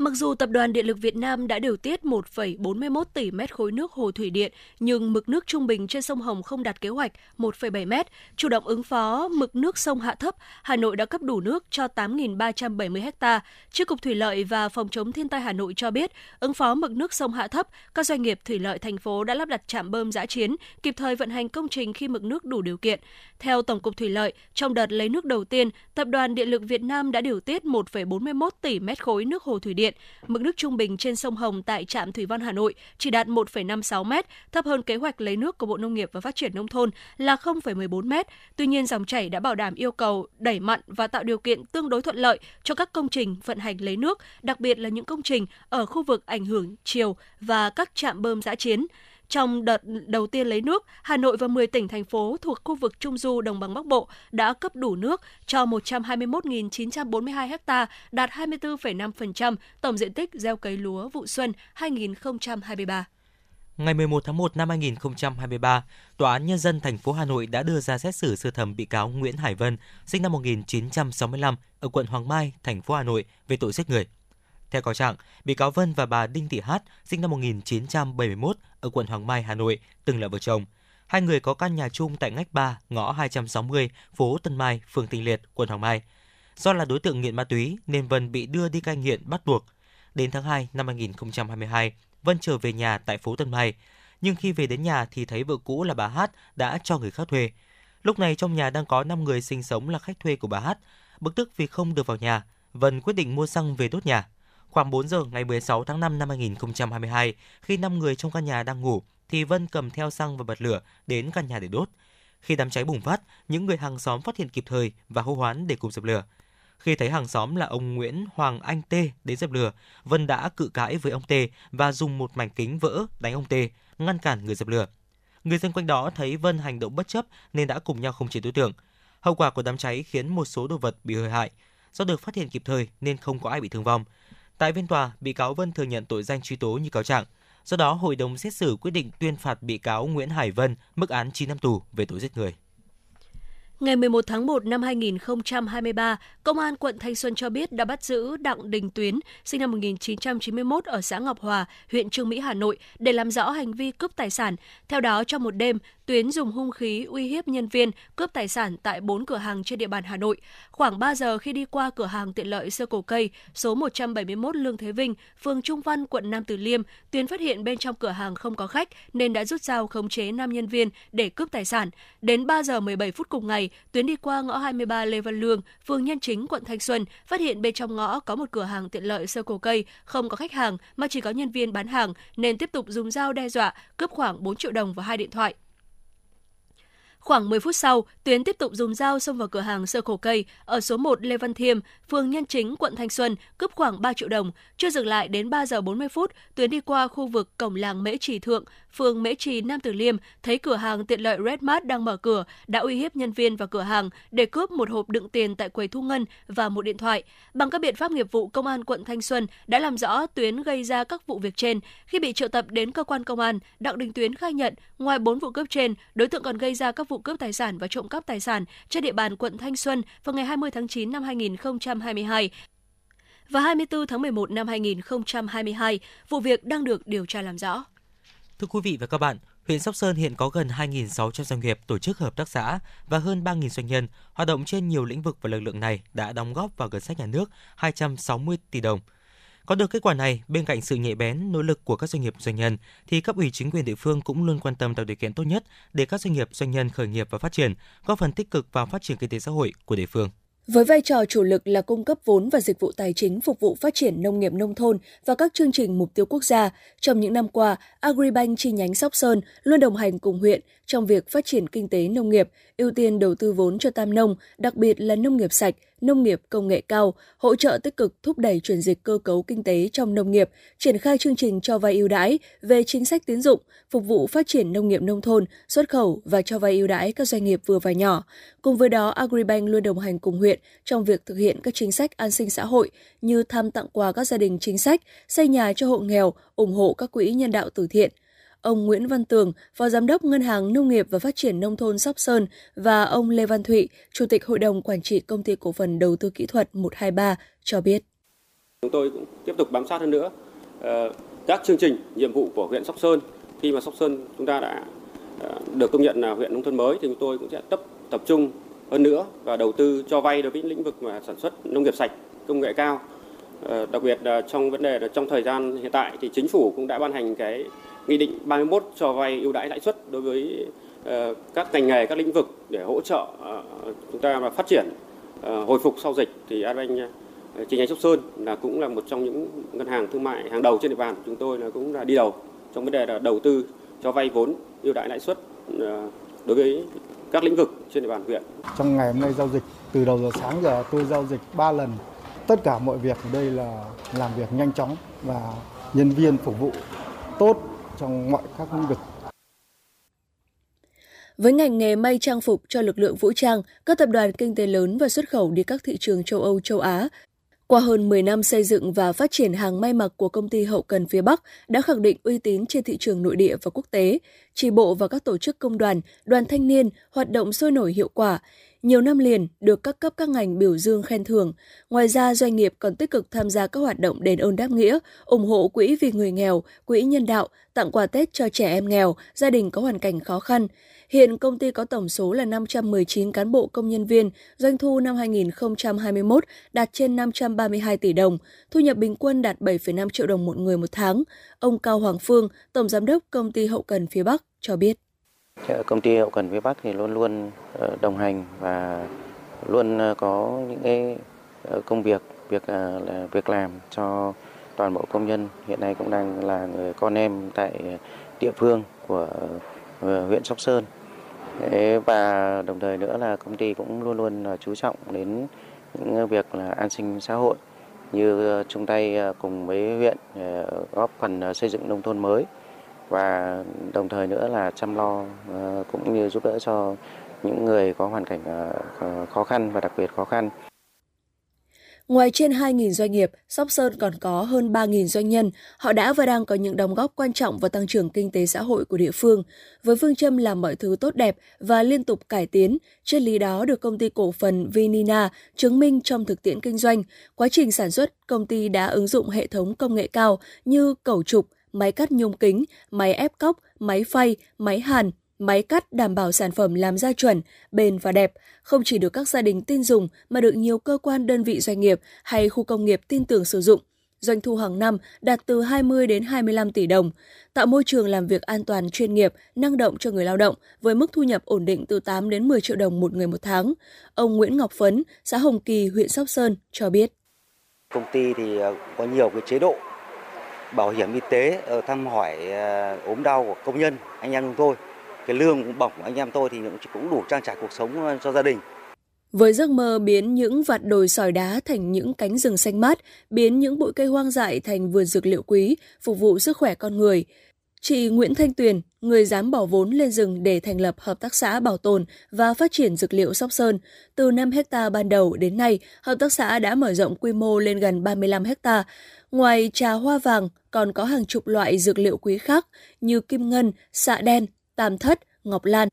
Mặc dù Tập đoàn Điện lực Việt Nam đã điều tiết 1,41 tỷ mét khối nước hồ thủy điện, nhưng mực nước trung bình trên sông Hồng không đạt kế hoạch 1,7 mét. Chủ động ứng phó mực nước sông hạ thấp, Hà Nội đã cấp đủ nước cho 8.370 ha. Chi cục Thủy lợi và Phòng chống thiên tai Hà Nội cho biết, ứng phó mực nước sông hạ thấp, các doanh nghiệp thủy lợi thành phố đã lắp đặt trạm bơm giã chiến, kịp thời vận hành công trình khi mực nước đủ điều kiện. Theo Tổng cục Thủy lợi, trong đợt lấy nước đầu tiên, Tập đoàn Điện lực Việt Nam đã điều tiết 1,41 tỷ mét khối nước hồ thủy điện. Mực nước trung bình trên sông Hồng tại trạm Thủy Văn Hà Nội chỉ đạt 1,56 m, thấp hơn kế hoạch lấy nước của Bộ Nông nghiệp và Phát triển Nông thôn là 0,14 m. Tuy nhiên, dòng chảy đã bảo đảm yêu cầu đẩy mặn và tạo điều kiện tương đối thuận lợi cho các công trình vận hành lấy nước, đặc biệt là những công trình ở khu vực ảnh hưởng chiều và các trạm bơm giã chiến. Trong đợt đầu tiên lấy nước, Hà Nội và 10 tỉnh thành phố thuộc khu vực Trung Du Đồng bằng Bắc Bộ đã cấp đủ nước cho 121.942 ha, đạt 24,5% tổng diện tích gieo cấy lúa vụ xuân 2023. Ngày 11 tháng 1 năm 2023, Tòa án Nhân dân thành phố Hà Nội đã đưa ra xét xử sơ thẩm bị cáo Nguyễn Hải Vân, sinh năm 1965, ở quận Hoàng Mai, thành phố Hà Nội về tội giết người. Theo cáo trạng, bị cáo Vân và bà Đinh Thị Hát, sinh năm 1971, ở quận Hoàng Mai, Hà Nội, từng là vợ chồng. Hai người có căn nhà chung tại ngách 3, ngõ 260, phố Tân Mai, phường Tinh Liệt, quận Hoàng Mai. Do là đối tượng nghiện ma túy nên Vân bị đưa đi cai nghiện bắt buộc. Đến tháng 2 năm 2022, Vân trở về nhà tại phố Tân Mai. Nhưng khi về đến nhà thì thấy vợ cũ là bà Hát đã cho người khác thuê. Lúc này trong nhà đang có 5 người sinh sống là khách thuê của bà Hát. Bực tức vì không được vào nhà, Vân quyết định mua xăng về đốt nhà. Khoảng 4 giờ ngày 16 tháng 5 năm 2022, khi 5 người trong căn nhà đang ngủ, thì Vân cầm theo xăng và bật lửa đến căn nhà để đốt. Khi đám cháy bùng phát, những người hàng xóm phát hiện kịp thời và hô hoán để cùng dập lửa. Khi thấy hàng xóm là ông Nguyễn Hoàng Anh Tê đến dập lửa, Vân đã cự cãi với ông Tê và dùng một mảnh kính vỡ đánh ông Tê ngăn cản người dập lửa. Người dân quanh đó thấy Vân hành động bất chấp nên đã cùng nhau khống chế đối tượng. Hậu quả của đám cháy khiến một số đồ vật bị hư hại. Do được phát hiện kịp thời nên không có ai bị thương vong. Tại phiên tòa, bị cáo Vân thừa nhận tội danh truy tố như cáo trạng. Do đó, hội đồng xét xử quyết định tuyên phạt bị cáo Nguyễn Hải Vân mức án 9 năm tù về tội giết người. Ngày 11 tháng 1 năm 2023, Công an quận Thanh Xuân cho biết đã bắt giữ Đặng Đình Tuyến, sinh năm 1991 ở xã Ngọc Hòa, huyện Trương Mỹ, Hà Nội để làm rõ hành vi cướp tài sản. Theo đó, trong một đêm, Tuyến dùng hung khí uy hiếp nhân viên cướp tài sản tại 4 cửa hàng trên địa bàn Hà Nội. Khoảng 3 giờ khi đi qua cửa hàng tiện lợi sơ cổ cây số 171 Lương Thế Vinh, phường Trung Văn, quận Nam Từ Liêm, Tuyến phát hiện bên trong cửa hàng không có khách nên đã rút dao khống chế nam nhân viên để cướp tài sản. Đến 3 giờ 17 phút cùng ngày, Tuyến đi qua ngõ 23 Lê Văn Lương, phường Nhân Chính, quận Thanh Xuân, phát hiện bên trong ngõ có một cửa hàng tiện lợi sơ cổ cây, không có khách hàng mà chỉ có nhân viên bán hàng nên tiếp tục dùng dao đe dọa cướp khoảng 4 triệu đồng và hai điện thoại. Khoảng 10 phút sau, Tuyến tiếp tục dùng dao xông vào cửa hàng sơ cổ cây ở số 1 Lê Văn Thiêm, phường Nhân Chính, quận Thanh Xuân, cướp khoảng 3 triệu đồng. Chưa dừng lại đến 3 giờ 40 phút, Tuyến đi qua khu vực cổng làng Mễ Trì Thượng, phường Mễ Trì, Nam Từ Liêm, thấy cửa hàng tiện lợi Redmart đang mở cửa, đã uy hiếp nhân viên và cửa hàng để cướp một hộp đựng tiền tại quầy thu ngân và một điện thoại. Bằng các biện pháp nghiệp vụ, công an quận Thanh Xuân đã làm rõ Tuyến gây ra các vụ việc trên. Khi bị triệu tập đến cơ quan công an, Đặng Đình Tuyến khai nhận, ngoài 4 vụ cướp trên, đối tượng còn gây ra các vụ cướp tài sản và trộm cắp tài sản trên địa bàn quận Thanh Xuân vào ngày 20 tháng 9 năm 2022 và 24 tháng 11 năm 2022. Vụ việc đang được điều tra làm rõ. Thưa quý vị và các bạn, huyện Sóc Sơn hiện có gần 2.600 doanh nghiệp, tổ chức hợp tác xã và hơn 3.000 doanh nhân hoạt động trên nhiều lĩnh vực và lực lượng này đã đóng góp vào ngân sách nhà nước 260 tỷ đồng. Có được kết quả này, bên cạnh sự nhạy bén, nỗ lực của các doanh nghiệp doanh nhân, thì cấp ủy chính quyền địa phương cũng luôn quan tâm tạo điều kiện tốt nhất để các doanh nghiệp doanh nhân khởi nghiệp và phát triển, góp phần tích cực vào phát triển kinh tế xã hội của địa phương. Với vai trò chủ lực là cung cấp vốn và dịch vụ tài chính phục vụ phát triển nông nghiệp nông thôn và các chương trình mục tiêu quốc gia, trong những năm qua, Agribank chi nhánh Sóc Sơn luôn đồng hành cùng huyện trong việc phát triển kinh tế nông nghiệp, ưu tiên đầu tư vốn cho tam nông, đặc biệt là nông nghiệp sạch, nông nghiệp công nghệ cao, hỗ trợ tích cực thúc đẩy chuyển dịch cơ cấu kinh tế trong nông nghiệp, triển khai chương trình cho vay ưu đãi về chính sách tín dụng, phục vụ phát triển nông nghiệp nông thôn, xuất khẩu và cho vay ưu đãi các doanh nghiệp vừa và nhỏ. Cùng với đó, Agribank luôn đồng hành cùng huyện trong việc thực hiện các chính sách an sinh xã hội như thăm tặng quà các gia đình chính sách, xây nhà cho hộ nghèo, ủng hộ các quỹ nhân đạo từ thiện. Ông Nguyễn Văn Tường, Phó Giám đốc Ngân hàng Nông nghiệp và Phát triển Nông thôn Sóc Sơn và ông Lê Văn Thụy, Chủ tịch Hội đồng Quản trị Công ty Cổ phần Đầu tư Kỹ thuật 123 cho biết. Chúng tôi cũng tiếp tục bám sát hơn nữa ờ, các chương trình, nhiệm vụ của huyện Sóc Sơn. Khi mà Sóc Sơn chúng ta đã ờ, được công nhận là huyện nông thôn mới thì chúng tôi cũng sẽ tập tập trung hơn nữa và đầu tư cho vay đối với lĩnh vực mà sản xuất nông nghiệp sạch, công nghệ cao. Ờ, đặc biệt là trong vấn đề là trong thời gian hiện tại thì chính phủ cũng đã ban hành cái nghị định 31 cho vay ưu đãi lãi suất đối với ờ, các ngành nghề, các lĩnh vực để hỗ trợ ờ, chúng ta và phát triển ờ, hồi phục sau dịch thì Agribank chi nhánh Sóc Sơn là cũng là một trong những ngân hàng thương mại hàng đầu trên địa bàn chúng tôi là cũng là đi đầu trong vấn đề là đầu tư cho vay vốn ưu đãi lãi suất đối với các lĩnh vực trên địa bàn huyện. Trong ngày hôm nay giao dịch, từ đầu giờ sáng giờ tôi giao dịch 3 lần. Tất cả mọi việc ở đây là làm việc nhanh chóng và nhân viên phục vụ tốt trong mọi các lĩnh vực. Với ngành nghề may trang phục cho lực lượng vũ trang, các tập đoàn kinh tế lớn và xuất khẩu đi các thị trường châu Âu, châu Á, qua hơn 10 năm xây dựng và phát triển hàng may mặc của công ty hậu cần phía Bắc đã khẳng định uy tín trên thị trường nội địa và quốc tế, chỉ bộ và các tổ chức công đoàn, đoàn thanh niên hoạt động sôi nổi hiệu quả, nhiều năm liền được các cấp các ngành biểu dương khen thưởng. Ngoài ra, doanh nghiệp còn tích cực tham gia các hoạt động đền ơn đáp nghĩa, ủng hộ quỹ vì người nghèo, quỹ nhân đạo, tặng quà Tết cho trẻ em nghèo, gia đình có hoàn cảnh khó khăn. Hiện công ty có tổng số là 519 cán bộ công nhân viên, doanh thu năm 2021 đạt trên 532 tỷ đồng, thu nhập bình quân đạt 7,5 triệu đồng một người một tháng. Ông Cao Hoàng Phương, Tổng Giám đốc Công ty Hậu cần phía Bắc, cho biết. Công ty hậu cần phía Bắc thì luôn luôn ờ, đồng hành và luôn ờ, có những cái ờ, công việc, việc là việc làm cho toàn bộ công nhân. Hiện nay cũng đang là người con em tại địa phương của huyện Sóc Sơn. Thế và đồng thời nữa là công ty cũng luôn luôn là chú trọng đến những việc là an sinh xã hội như chung tay cùng với huyện góp phần xây dựng nông thôn mới và đồng thời nữa là chăm lo ờ, cũng như giúp đỡ cho những người có hoàn cảnh ờ, khó- khó khăn và đặc biệt khó khăn. Ngoài trên 2.000 doanh nghiệp, Sóc Sơn còn có hơn 3.000 doanh nhân. Họ đã và đang có những đóng góp quan trọng vào tăng trưởng kinh tế xã hội của địa phương. Với phương châm làm mọi thứ tốt đẹp và liên tục cải tiến, triết lý đó được công ty cổ phần Vinina chứng minh trong thực tiễn kinh doanh. Quá trình sản xuất, công ty đã ứng dụng hệ thống công nghệ cao như cẩu trục, máy cắt nhôm kính, máy ép cóc, máy phay, máy hàn, máy cắt đảm bảo sản phẩm làm ra chuẩn, bền và đẹp, không chỉ được các gia đình tin dùng mà được nhiều cơ quan đơn vị doanh nghiệp hay khu công nghiệp tin tưởng sử dụng. Doanh thu hàng năm đạt từ 20 đến 25 tỷ đồng, tạo môi trường làm việc an toàn chuyên nghiệp, năng động cho người lao động với mức thu nhập ổn định từ 8 đến 10 triệu đồng một người một tháng. Ông Nguyễn Ngọc Phấn, xã Hồng Kỳ, huyện Sóc Sơn cho biết. Công ty thì ờ, có nhiều cái chế độ bảo hiểm y tế, ờ, thăm hỏi ờ, ốm đau của công nhân, anh em chúng tôi. Cái lương cũng bổng của anh em tôi thì cũng cũng đủ trang trải cuộc sống ờ, cho gia đình. Với giấc mơ biến những vạt đồi sỏi đá thành những cánh rừng xanh mát, biến những bụi cây hoang dại thành vườn dược liệu quý, phục vụ sức khỏe con người. Chị Nguyễn Thanh Tuyền, người dám bỏ vốn lên rừng để thành lập Hợp tác xã Bảo tồn và Phát triển Dược liệu Sóc Sơn. Từ 5 hecta ban đầu đến nay, Hợp tác xã đã mở rộng quy mô lên gần 35 hecta. Ngoài trà hoa vàng, còn có hàng chục loại dược liệu quý khác như kim ngân, xạ đen, tam thất, ngọc lan.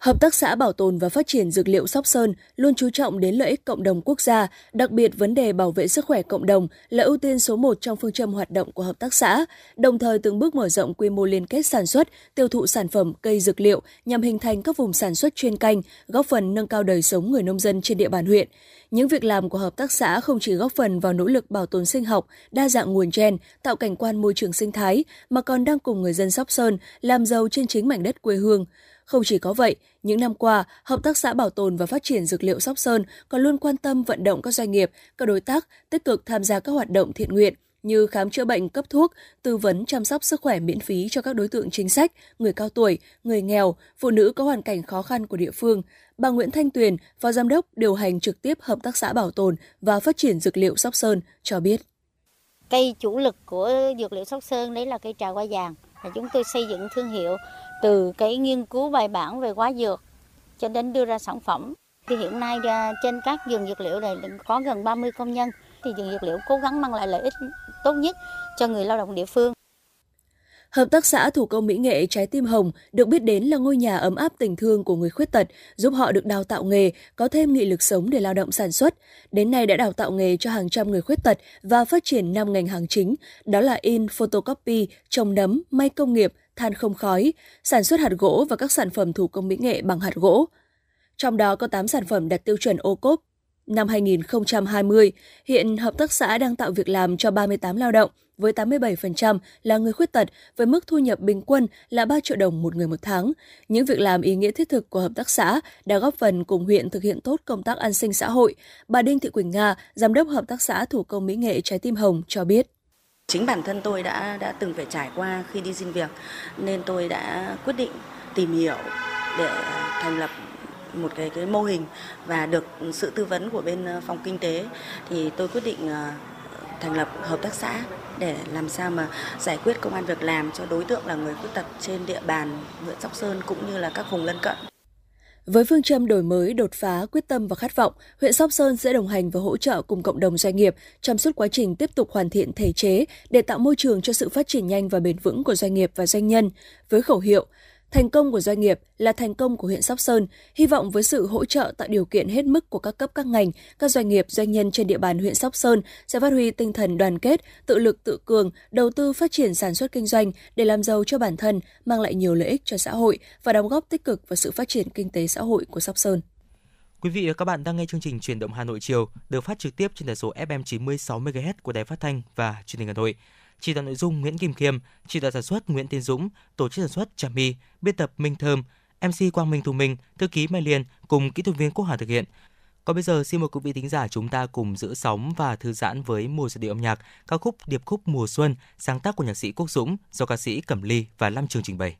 Hợp tác xã Bảo tồn và Phát triển Dược liệu Sóc Sơn luôn chú trọng đến lợi ích cộng đồng quốc gia, đặc biệt vấn đề bảo vệ sức khỏe cộng đồng là ưu tiên số 1 trong phương châm hoạt động của hợp tác xã, đồng thời từng bước mở rộng quy mô liên kết sản xuất, tiêu thụ sản phẩm cây dược liệu nhằm hình thành các vùng sản xuất chuyên canh, góp phần nâng cao đời sống người nông dân trên địa bàn huyện. Những việc làm của hợp tác xã không chỉ góp phần vào nỗ lực bảo tồn sinh học, đa dạng nguồn gen, tạo cảnh quan môi trường sinh thái, mà còn đang cùng người dân Sóc Sơn làm giàu trên chính mảnh đất quê hương. Không chỉ có vậy, những năm qua, Hợp tác xã Bảo tồn và Phát triển Dược liệu Sóc Sơn còn luôn quan tâm vận động các doanh nghiệp, các đối tác tích cực tham gia các hoạt động thiện nguyện như khám chữa bệnh cấp thuốc, tư vấn chăm sóc sức khỏe miễn phí cho các đối tượng chính sách, người cao tuổi, người nghèo, phụ nữ có hoàn cảnh khó khăn của địa phương. Bà Nguyễn Thanh Tuyền, Phó Giám đốc điều hành trực tiếp Hợp tác xã Bảo tồn và Phát triển Dược liệu Sóc Sơn cho biết. Cây chủ lực của dược liệu Sóc Sơn đấy là cây trà hoa vàng. Và chúng tôi xây dựng thương hiệu từ cái nghiên cứu bài bản về hóa dược cho đến đưa ra sản phẩm. Thì hiện nay à, trên các vườn dược liệu này có gần 30 công nhân. Thì vườn dược liệu cố gắng mang lại lợi ích tốt nhất cho người lao động địa phương. Hợp tác xã thủ công mỹ nghệ Trái tim hồng được biết đến là ngôi nhà ấm áp tình thương của người khuyết tật, giúp họ được đào tạo nghề, có thêm nghị lực sống để lao động sản xuất. Đến nay đã đào tạo nghề cho hàng trăm người khuyết tật và phát triển 5 ngành hàng chính, đó là in, photocopy, trồng nấm, may công nghiệp, than không khói, sản xuất hạt gỗ và các sản phẩm thủ công mỹ nghệ bằng hạt gỗ. Trong đó có 8 sản phẩm đạt tiêu chuẩn ô cốp. Năm 2020, hiện hợp tác xã đang tạo việc làm cho 38 lao động, với 87% là người khuyết tật, với mức thu nhập bình quân là 3 triệu đồng một người một tháng. Những việc làm ý nghĩa thiết thực của hợp tác xã đã góp phần cùng huyện thực hiện tốt công tác an sinh xã hội. Bà Đinh Thị Quỳnh Nga, Giám đốc Hợp tác xã Thủ công Mỹ nghệ Trái tim Hồng cho biết. Chính bản thân tôi đã đã từng phải trải qua khi đi xin việc, nên tôi đã quyết định tìm hiểu để thành lập một cái cái mô hình và được sự tư vấn của bên ờ, phòng kinh tế thì tôi quyết định ờ, thành lập hợp tác xã để làm sao mà giải quyết công an việc làm cho đối tượng là người khuyết tật trên địa bàn huyện Sóc Sơn cũng như là các vùng lân cận. Với phương châm đổi mới, đột phá, quyết tâm và khát vọng, huyện Sóc Sơn sẽ đồng hành và hỗ trợ cùng cộng đồng doanh nghiệp trong suốt quá trình tiếp tục hoàn thiện thể chế để tạo môi trường cho sự phát triển nhanh và bền vững của doanh nghiệp và doanh nhân. Với khẩu hiệu Thành công của doanh nghiệp là thành công của huyện Sóc Sơn. Hy vọng với sự hỗ trợ tạo điều kiện hết mức của các cấp các ngành, các doanh nghiệp, doanh nhân trên địa bàn huyện Sóc Sơn sẽ phát huy tinh thần đoàn kết, tự lực tự cường, đầu tư phát triển sản xuất kinh doanh để làm giàu cho bản thân, mang lại nhiều lợi ích cho xã hội và đóng góp tích cực vào sự phát triển kinh tế xã hội của Sóc Sơn. Quý vị và các bạn đang nghe chương trình Truyền động Hà Nội chiều được phát trực tiếp trên tần số FM 96 MHz của Đài Phát thanh và Truyền hình Hà Nội. Chỉ đạo nội dung Nguyễn Kim Khiêm, chỉ đạo sản xuất Nguyễn Tiến Dũng, tổ chức sản xuất Trà My, biên tập Minh Thơm, MC Quang Minh Thu Minh, thư ký Mai Liên cùng kỹ thuật viên Quốc Hà thực hiện. Còn bây giờ xin mời quý vị thính giả chúng ta cùng giữ sóng và thư giãn với mùa giai điệu âm nhạc ca khúc Điệp khúc mùa xuân sáng tác của nhạc sĩ Quốc Dũng do ca sĩ Cẩm Ly và Lam Trường trình bày.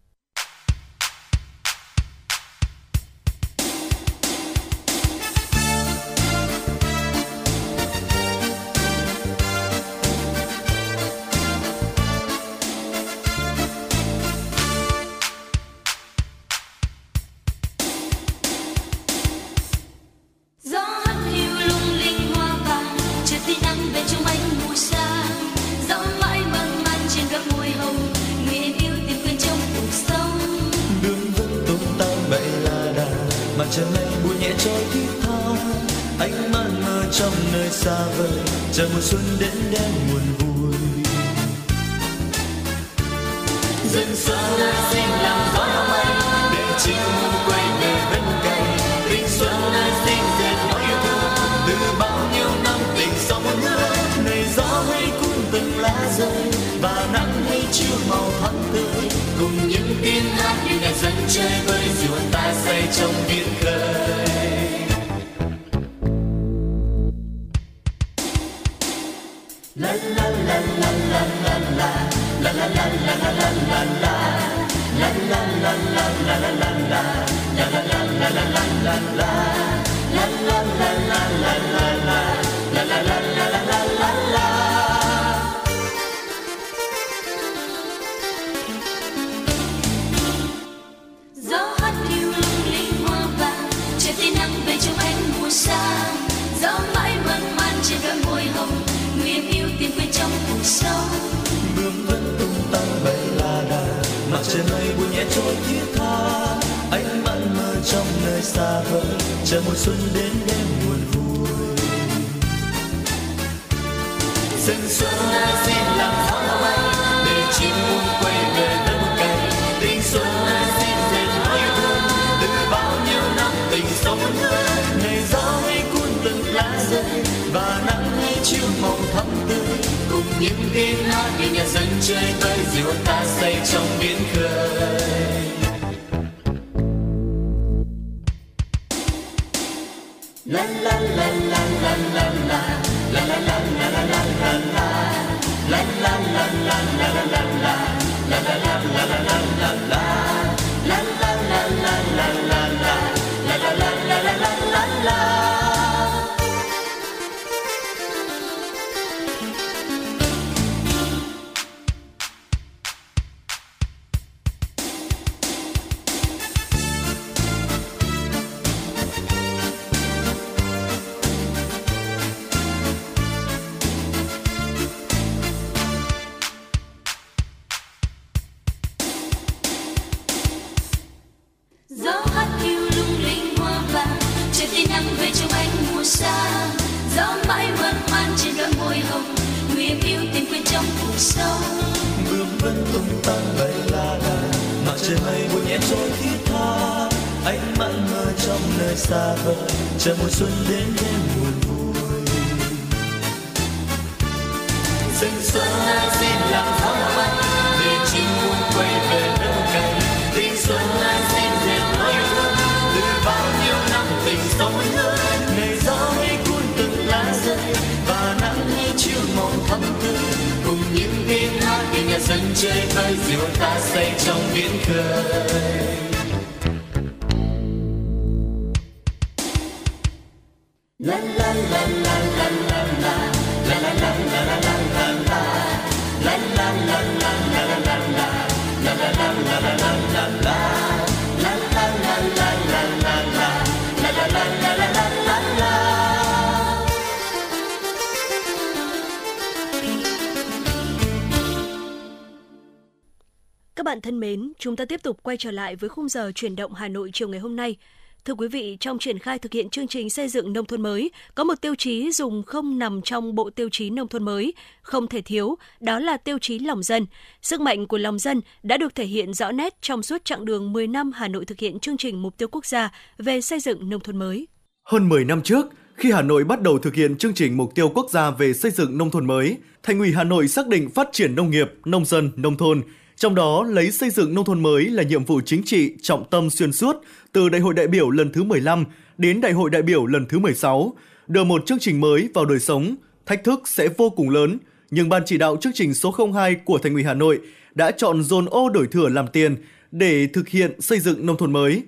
Chúng ta tiếp tục quay trở lại với khung giờ chuyển động Hà Nội chiều ngày hôm nay. Thưa quý vị, trong triển khai thực hiện chương trình xây dựng nông thôn mới, có một tiêu chí dùng không nằm trong bộ tiêu chí nông thôn mới, không thể thiếu, đó là tiêu chí lòng dân. Sức mạnh của lòng dân đã được thể hiện rõ nét trong suốt chặng đường 10 năm Hà Nội thực hiện chương trình mục tiêu quốc gia về xây dựng nông thôn mới. Hơn 10 năm trước, khi Hà Nội bắt đầu thực hiện chương trình mục tiêu quốc gia về xây dựng nông thôn mới, Thành ủy Hà Nội xác định phát triển nông nghiệp, nông dân, nông thôn, trong đó lấy xây dựng nông thôn mới là nhiệm vụ chính trị trọng tâm xuyên suốt từ Đại hội đại biểu lần thứ 15 đến Đại hội đại biểu lần thứ 16. Đưa một chương trình mới vào đời sống, thách thức sẽ vô cùng lớn, nhưng Ban chỉ đạo chương trình số 02 của Thành ủy Hà Nội đã chọn dồn ô đổi thừa làm tiền để thực hiện xây dựng nông thôn mới.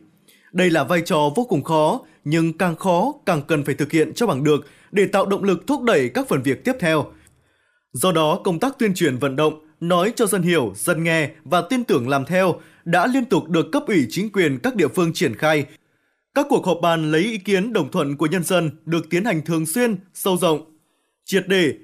Đây là vai trò vô cùng khó, nhưng càng khó càng cần phải thực hiện cho bằng được để tạo động lực thúc đẩy các phần việc tiếp theo. Do đó, công tác tuyên truyền vận động, nói cho dân hiểu, dân nghe và tin tưởng làm theo đã liên tục được cấp ủy chính quyền các địa phương triển khai. Các cuộc họp bàn lấy ý kiến đồng thuận của nhân dân được tiến hành thường xuyên, sâu rộng, triệt đề.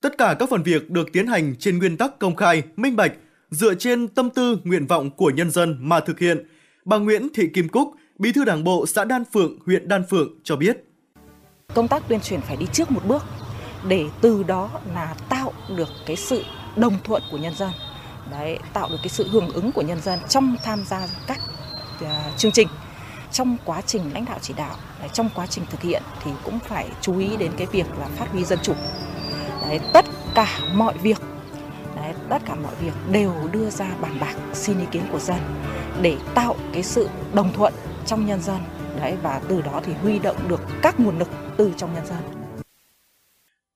Tất cả các phần việc được tiến hành trên nguyên tắc công khai, minh bạch, dựa trên tâm tư, nguyện vọng của nhân dân mà thực hiện. Bà Nguyễn Thị Kim Cúc, Bí thư Đảng bộ xã Đan Phượng, huyện Đan Phượng cho biết. Công tác tuyên truyền phải đi trước một bước để từ đó là tạo được cái sự đồng thuận của nhân dân. Đấy, tạo được cái sự hưởng ứng của nhân dân trong tham gia các uh, chương trình. Trong quá trình lãnh đạo chỉ đạo đấy, trong quá trình thực hiện thì cũng phải chú ý đến cái việc là phát huy dân chủ. Đấy, tất cả mọi việc đấy, tất cả mọi việc đều đưa ra bàn bạc xin ý kiến của dân để tạo cái sự đồng thuận trong nhân dân. Đấy và từ đó thì huy động được các nguồn lực từ trong nhân dân.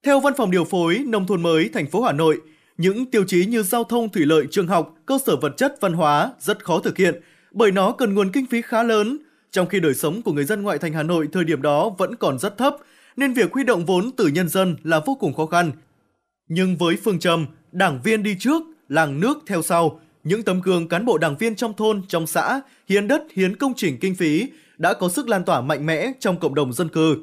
Theo Văn phòng điều phối Nông thôn mới thành phố Hà Nội, những tiêu chí như giao thông, thủy lợi, trường học, cơ sở vật chất, văn hóa rất khó thực hiện bởi nó cần nguồn kinh phí khá lớn, trong khi đời sống của người dân ngoại thành Hà Nội thời điểm đó vẫn còn rất thấp, nên việc huy động vốn từ nhân dân là vô cùng khó khăn. Nhưng với phương châm đảng viên đi trước, làng nước theo sau, những tấm gương cán bộ đảng viên trong thôn, trong xã, hiến đất, hiến công trình kinh phí đã có sức lan tỏa mạnh mẽ trong cộng đồng dân cư.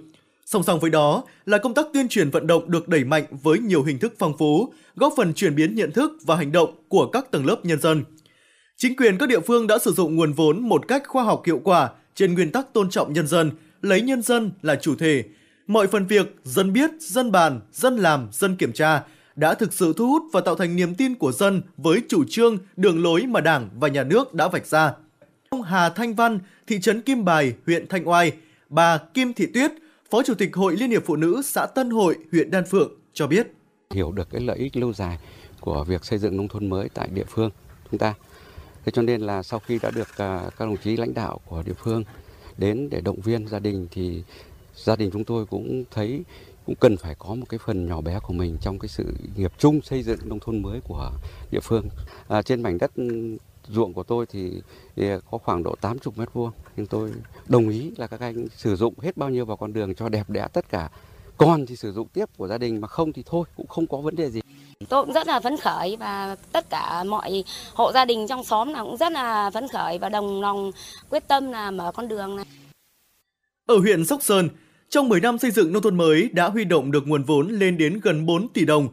Song song với đó là công tác tuyên truyền vận động được đẩy mạnh với nhiều hình thức phong phú, góp phần chuyển biến nhận thức và hành động của các tầng lớp nhân dân. Chính quyền các địa phương đã sử dụng nguồn vốn một cách khoa học hiệu quả trên nguyên tắc tôn trọng nhân dân, lấy nhân dân là chủ thể. Mọi phần việc dân biết, dân bàn, dân làm, dân kiểm tra đã thực sự thu hút và tạo thành niềm tin của dân với chủ trương, đường lối mà Đảng và Nhà nước đã vạch ra. Ông Hà Thanh Văn, thị trấn Kim Bài, huyện Thanh Oai, bà Kim Thị Tuyết, Phó Chủ tịch Hội Liên hiệp Phụ nữ xã Tân Hội, huyện Đan Phượng cho biết. hiểu được cái lợi ích lâu dài của việc xây dựng nông thôn mới tại địa phương chúng ta. Thế cho nên là sau khi đã được à, các đồng chí lãnh đạo của địa phương đến để động viên gia đình thì gia đình chúng tôi cũng thấy cũng cần phải có một cái phần nhỏ bé của mình trong cái sự nghiệp chung xây dựng nông thôn mới của địa phương. À, trên mảnh đất ruộng của tôi thì, có khoảng độ 80 mét vuông nhưng tôi đồng ý là các anh sử dụng hết bao nhiêu vào con đường cho đẹp đẽ tất cả còn thì sử dụng tiếp của gia đình mà không thì thôi cũng không có vấn đề gì Tôi cũng rất là phấn khởi và tất cả mọi hộ gia đình trong xóm là cũng rất là phấn khởi và đồng lòng quyết tâm là mở con đường này. Ở huyện Sóc Sơn, trong 10 năm xây dựng nông thôn mới đã huy động được nguồn vốn lên đến gần 4 tỷ đồng.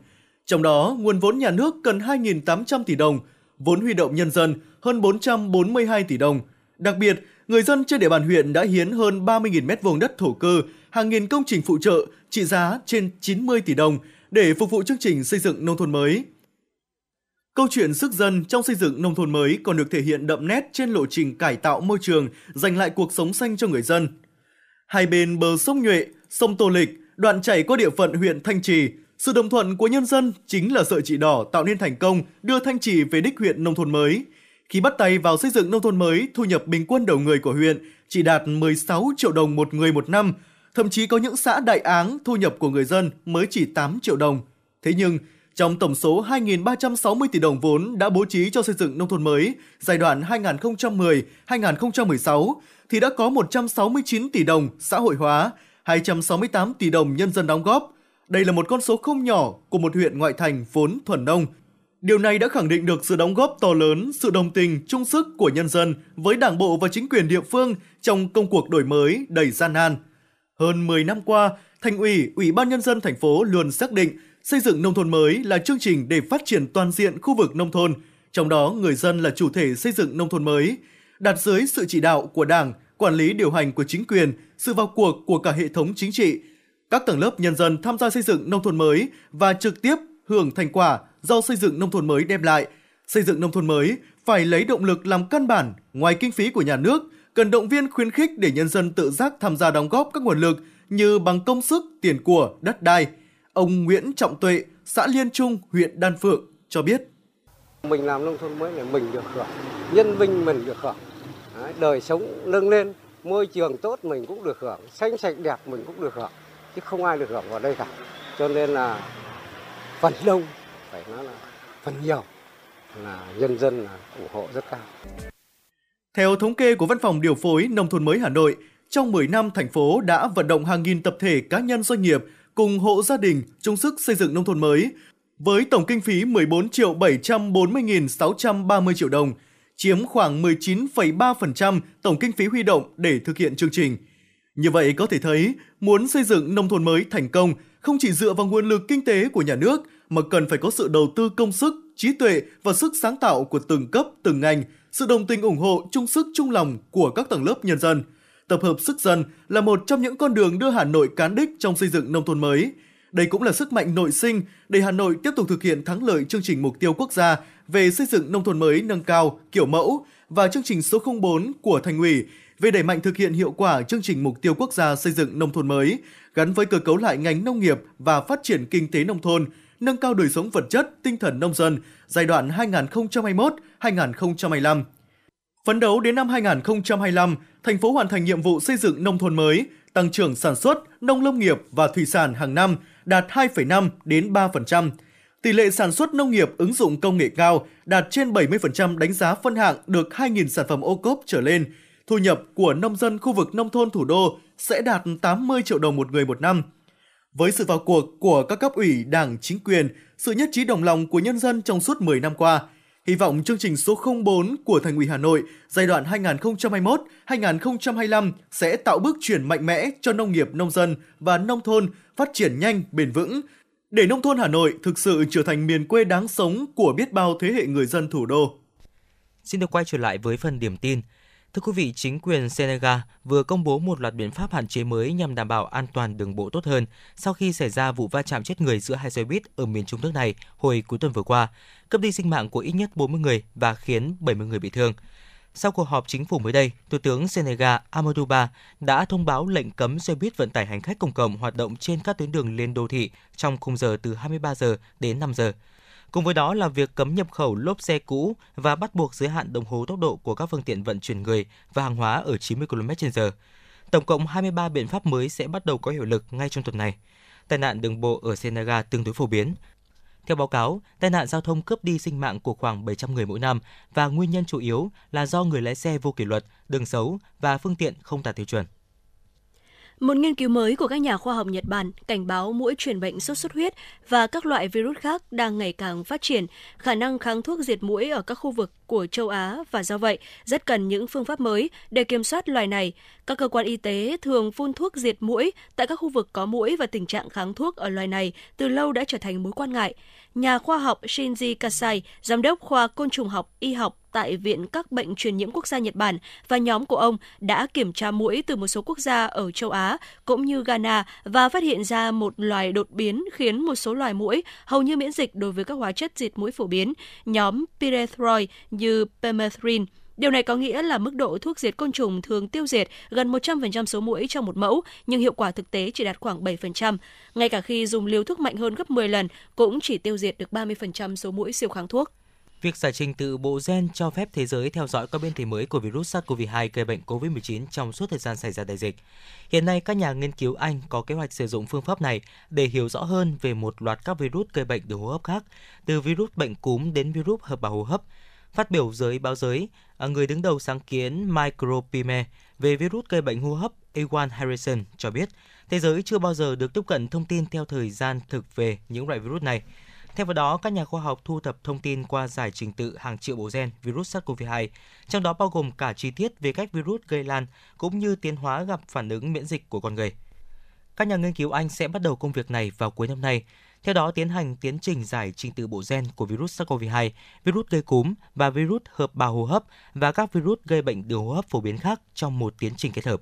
Trong đó, nguồn vốn nhà nước cần 2.800 tỷ đồng, vốn huy động nhân dân hơn 442 tỷ đồng. Đặc biệt, người dân trên địa bàn huyện đã hiến hơn 30.000 mét vuông đất thổ cư, hàng nghìn công trình phụ trợ trị giá trên 90 tỷ đồng để phục vụ chương trình xây dựng nông thôn mới. Câu chuyện sức dân trong xây dựng nông thôn mới còn được thể hiện đậm nét trên lộ trình cải tạo môi trường, giành lại cuộc sống xanh cho người dân. Hai bên bờ sông Nhuệ, sông Tô Lịch, đoạn chảy qua địa phận huyện Thanh Trì, sự đồng thuận của nhân dân chính là sợi chỉ đỏ tạo nên thành công đưa Thanh Trì về đích huyện nông thôn mới. Khi bắt tay vào xây dựng nông thôn mới, thu nhập bình quân đầu người của huyện chỉ đạt 16 triệu đồng một người một năm, thậm chí có những xã đại áng thu nhập của người dân mới chỉ 8 triệu đồng. Thế nhưng, trong tổng số 2.360 tỷ đồng vốn đã bố trí cho xây dựng nông thôn mới giai đoạn 2010-2016 thì đã có 169 tỷ đồng xã hội hóa, 268 tỷ đồng nhân dân đóng góp. Đây là một con số không nhỏ của một huyện ngoại thành vốn thuần nông. Điều này đã khẳng định được sự đóng góp to lớn, sự đồng tình, trung sức của nhân dân với đảng bộ và chính quyền địa phương trong công cuộc đổi mới đầy gian nan. Hơn 10 năm qua, Thành ủy, Ủy ban Nhân dân thành phố luôn xác định xây dựng nông thôn mới là chương trình để phát triển toàn diện khu vực nông thôn, trong đó người dân là chủ thể xây dựng nông thôn mới, đặt dưới sự chỉ đạo của Đảng, quản lý điều hành của chính quyền, sự vào cuộc của cả hệ thống chính trị. Các tầng lớp nhân dân tham gia xây dựng nông thôn mới và trực tiếp hưởng thành quả do xây dựng nông thôn mới đem lại. Xây dựng nông thôn mới phải lấy động lực làm căn bản, ngoài kinh phí của nhà nước, cần động viên khuyến khích để nhân dân tự giác tham gia đóng góp các nguồn lực như bằng công sức, tiền của, đất đai. Ông Nguyễn Trọng Tuệ, xã Liên Trung, huyện Đan Phượng cho biết. Mình làm nông thôn mới để mình được hưởng, nhân vinh mình được hưởng, đời sống nâng lên, môi trường tốt mình cũng được hưởng, xanh sạch đẹp mình cũng được hưởng, chứ không ai được hưởng vào đây cả. Cho nên là phần đông, phải nói là phần nhiều là nhân dân là ủng hộ rất cao. Theo thống kê của Văn phòng Điều phối Nông thôn mới Hà Nội, trong 10 năm thành phố đã vận động hàng nghìn tập thể cá nhân doanh nghiệp cùng hộ gia đình chung sức xây dựng nông thôn mới với tổng kinh phí 14 triệu 740.630 triệu đồng, chiếm khoảng 19,3% tổng kinh phí huy động để thực hiện chương trình. Như vậy có thể thấy, muốn xây dựng nông thôn mới thành công không chỉ dựa vào nguồn lực kinh tế của nhà nước mà cần phải có sự đầu tư công sức, trí tuệ và sức sáng tạo của từng cấp, từng ngành, sự đồng tình ủng hộ, chung sức chung lòng của các tầng lớp nhân dân – tập hợp sức dân là một trong những con đường đưa Hà Nội cán đích trong xây dựng nông thôn mới. Đây cũng là sức mạnh nội sinh để Hà Nội tiếp tục thực hiện thắng lợi chương trình mục tiêu quốc gia về xây dựng nông thôn mới nâng cao, kiểu mẫu và chương trình số 04 của Thành ủy về đẩy mạnh thực hiện hiệu quả chương trình mục tiêu quốc gia xây dựng nông thôn mới gắn với cơ cấu lại ngành nông nghiệp và phát triển kinh tế nông thôn, nâng cao đời sống vật chất, tinh thần nông dân giai đoạn 2021-2025. Phấn đấu đến năm 2025, thành phố hoàn thành nhiệm vụ xây dựng nông thôn mới, tăng trưởng sản xuất, nông lâm nghiệp và thủy sản hàng năm đạt 2,5 đến 3%. Tỷ lệ sản xuất nông nghiệp ứng dụng công nghệ cao đạt trên 70% đánh giá phân hạng được 2.000 sản phẩm ô cốp trở lên. Thu nhập của nông dân khu vực nông thôn thủ đô sẽ đạt 80 triệu đồng một người một năm. Với sự vào cuộc của các cấp ủy đảng, chính quyền, sự nhất trí đồng lòng của nhân dân trong suốt 10 năm qua, hy vọng chương trình số 04 của Thành ủy Hà Nội giai đoạn 2021-2025 sẽ tạo bước chuyển mạnh mẽ cho nông nghiệp nông dân và nông thôn phát triển nhanh, bền vững, để nông thôn Hà Nội thực sự trở thành miền quê đáng sống của biết bao thế hệ người dân thủ đô. Xin được quay trở lại với phần điểm tin. Thưa quý vị, chính quyền Senegal vừa công bố một loạt biện pháp hạn chế mới nhằm đảm bảo an toàn đường bộ tốt hơn sau khi xảy ra vụ va chạm chết người giữa hai xe buýt ở miền trung nước này hồi cuối tuần vừa qua, cướp đi sinh mạng của ít nhất 40 người và khiến 70 người bị thương. Sau cuộc họp chính phủ mới đây, Thủ tướng Senegal Amadou Ba đã thông báo lệnh cấm xe buýt vận tải hành khách công cộng hoạt động trên các tuyến đường liên đô thị trong khung giờ từ 23 giờ đến 5 giờ. Cùng với đó là việc cấm nhập khẩu lốp xe cũ và bắt buộc giới hạn đồng hồ tốc độ của các phương tiện vận chuyển người và hàng hóa ở 90 km/h. Tổng cộng 23 biện pháp mới sẽ bắt đầu có hiệu lực ngay trong tuần này. Tai nạn đường bộ ở Senegal tương đối phổ biến. Theo báo cáo, tai nạn giao thông cướp đi sinh mạng của khoảng 700 người mỗi năm và nguyên nhân chủ yếu là do người lái xe vô kỷ luật, đường xấu và phương tiện không đạt tiêu chuẩn. Một nghiên cứu mới của các nhà khoa học Nhật Bản cảnh báo mũi truyền bệnh sốt xuất huyết và các loại virus khác đang ngày càng phát triển, khả năng kháng thuốc diệt mũi ở các khu vực của châu Á và do vậy rất cần những phương pháp mới để kiểm soát loài này. Các cơ quan y tế thường phun thuốc diệt mũi tại các khu vực có mũi và tình trạng kháng thuốc ở loài này từ lâu đã trở thành mối quan ngại. Nhà khoa học Shinji Kasai, giám đốc khoa côn trùng học y học tại Viện các bệnh truyền nhiễm quốc gia Nhật Bản và nhóm của ông đã kiểm tra mũi từ một số quốc gia ở châu Á cũng như Ghana và phát hiện ra một loài đột biến khiến một số loài mũi hầu như miễn dịch đối với các hóa chất diệt mũi phổ biến, nhóm pyrethroid như permethrin. Điều này có nghĩa là mức độ thuốc diệt côn trùng thường tiêu diệt gần 100% số mũi trong một mẫu, nhưng hiệu quả thực tế chỉ đạt khoảng 7%. Ngay cả khi dùng liều thuốc mạnh hơn gấp 10 lần, cũng chỉ tiêu diệt được 30% số mũi siêu kháng thuốc. Việc giải trình tự bộ gen cho phép thế giới theo dõi các biến thể mới của virus SARS-CoV-2 gây bệnh COVID-19 trong suốt thời gian xảy ra đại dịch. Hiện nay, các nhà nghiên cứu Anh có kế hoạch sử dụng phương pháp này để hiểu rõ hơn về một loạt các virus gây bệnh đường hô hấp khác, từ virus bệnh cúm đến virus hợp bào hô hấp. Phát biểu giới báo giới, à, người đứng đầu sáng kiến Micropyme về virus gây bệnh hô hấp Ewan Harrison cho biết, thế giới chưa bao giờ được tiếp cận thông tin theo thời gian thực về những loại virus này. Theo vào đó, các nhà khoa học thu thập thông tin qua giải trình tự hàng triệu bộ gen virus SARS-CoV-2, trong đó bao gồm cả chi tiết về cách virus gây lan cũng như tiến hóa gặp phản ứng miễn dịch của con người. Các nhà nghiên cứu Anh sẽ bắt đầu công việc này vào cuối năm nay. Theo đó, tiến hành tiến trình giải trình tự bộ gen của virus SARS-CoV-2, virus gây cúm và virus hợp bào hô hấp và các virus gây bệnh đường hô hấp phổ biến khác trong một tiến trình kết hợp.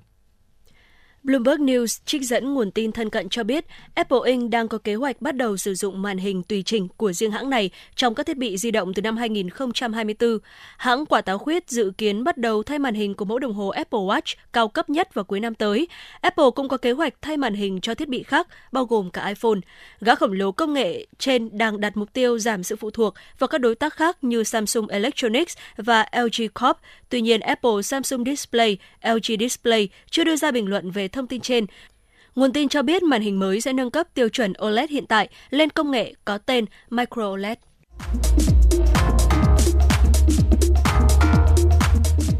Bloomberg News trích dẫn nguồn tin thân cận cho biết Apple Inc. đang có kế hoạch bắt đầu sử dụng màn hình tùy chỉnh của riêng hãng này trong các thiết bị di động từ năm 2024. Hãng quả táo khuyết dự kiến bắt đầu thay màn hình của mẫu đồng hồ Apple Watch cao cấp nhất vào cuối năm tới. Apple cũng có kế hoạch thay màn hình cho thiết bị khác, bao gồm cả iPhone. Gã khổng lồ công nghệ trên đang đặt mục tiêu giảm sự phụ thuộc vào các đối tác khác như Samsung Electronics và LG Corp. Tuy nhiên, Apple, Samsung Display, LG Display chưa đưa ra bình luận về thông tin trên. Nguồn tin cho biết màn hình mới sẽ nâng cấp tiêu chuẩn OLED hiện tại lên công nghệ có tên Micro OLED.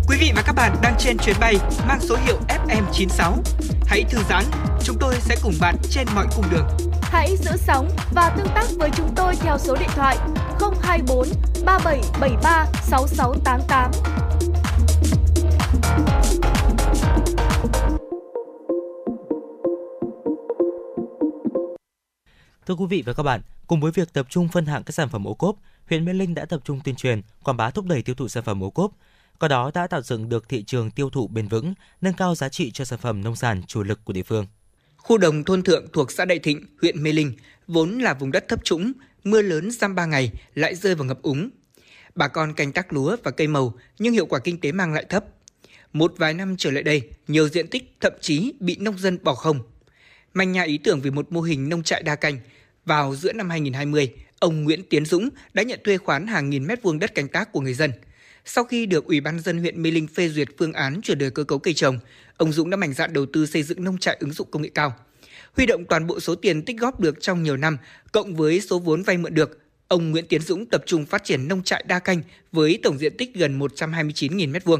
Quý vị và các bạn đang trên chuyến bay mang số hiệu FM96. Hãy thư giãn, chúng tôi sẽ cùng bạn trên mọi cung đường. Hãy giữ sóng và tương tác với chúng tôi theo số điện thoại 024 3773 6688. Thưa quý vị và các bạn, cùng với việc tập trung phân hạng các sản phẩm ô cốp, huyện Mê Linh đã tập trung tuyên truyền, quảng bá thúc đẩy tiêu thụ sản phẩm ô cốp. Qua đó đã tạo dựng được thị trường tiêu thụ bền vững, nâng cao giá trị cho sản phẩm nông sản chủ lực của địa phương. Khu đồng thôn thượng thuộc xã Đại Thịnh, huyện Mê Linh vốn là vùng đất thấp trũng, mưa lớn giam ba ngày lại rơi vào ngập úng. Bà con canh tác lúa và cây màu nhưng hiệu quả kinh tế mang lại thấp. Một vài năm trở lại đây, nhiều diện tích thậm chí bị nông dân bỏ không. Manh nha ý tưởng về một mô hình nông trại đa canh. Vào giữa năm 2020, ông Nguyễn Tiến Dũng đã nhận thuê khoán hàng nghìn mét vuông đất canh tác của người dân. Sau khi được Ủy ban dân huyện Mê Linh phê duyệt phương án chuyển đổi cơ cấu cây trồng, ông Dũng đã mạnh dạn đầu tư xây dựng nông trại ứng dụng công nghệ cao. Huy động toàn bộ số tiền tích góp được trong nhiều năm, cộng với số vốn vay mượn được, ông Nguyễn Tiến Dũng tập trung phát triển nông trại đa canh với tổng diện tích gần 129.000 m2.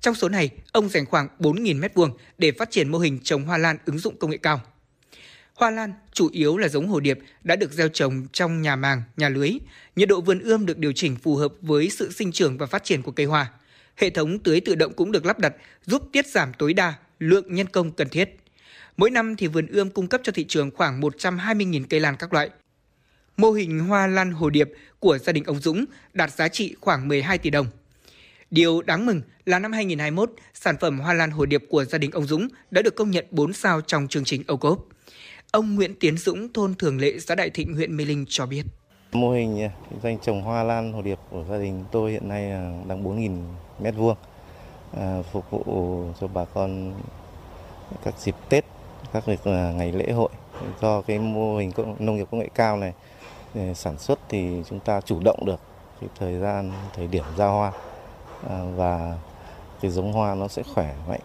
Trong số này, ông dành khoảng 4.000 m2 để phát triển mô hình trồng hoa lan ứng dụng công nghệ cao. Hoa lan chủ yếu là giống hồ điệp đã được gieo trồng trong nhà màng, nhà lưới. Nhiệt độ vườn ươm được điều chỉnh phù hợp với sự sinh trưởng và phát triển của cây hoa. Hệ thống tưới tự động cũng được lắp đặt giúp tiết giảm tối đa lượng nhân công cần thiết. Mỗi năm thì vườn ươm cung cấp cho thị trường khoảng 120.000 cây lan các loại. Mô hình hoa lan hồ điệp của gia đình ông Dũng đạt giá trị khoảng 12 tỷ đồng. Điều đáng mừng là năm 2021, sản phẩm hoa lan hồ điệp của gia đình ông Dũng đã được công nhận 4 sao trong chương trình ô cốp. Ông Nguyễn Tiến Dũng, thôn Thường Lệ, xã Đại Thịnh, huyện Mê Linh cho biết. Mô hình à, danh kinh doanh trồng hoa lan hồ điệp của gia đình tôi hiện nay là đang 4.000 mét vuông à, phục vụ cho bà con các dịp Tết, các việc à, ngày lễ hội. Do cái mô hình công- nông nghiệp công nghệ cao này sản xuất thì chúng ta chủ động được cái thời gian, thời điểm ra hoa và cái giống hoa nó sẽ khỏe mạnh,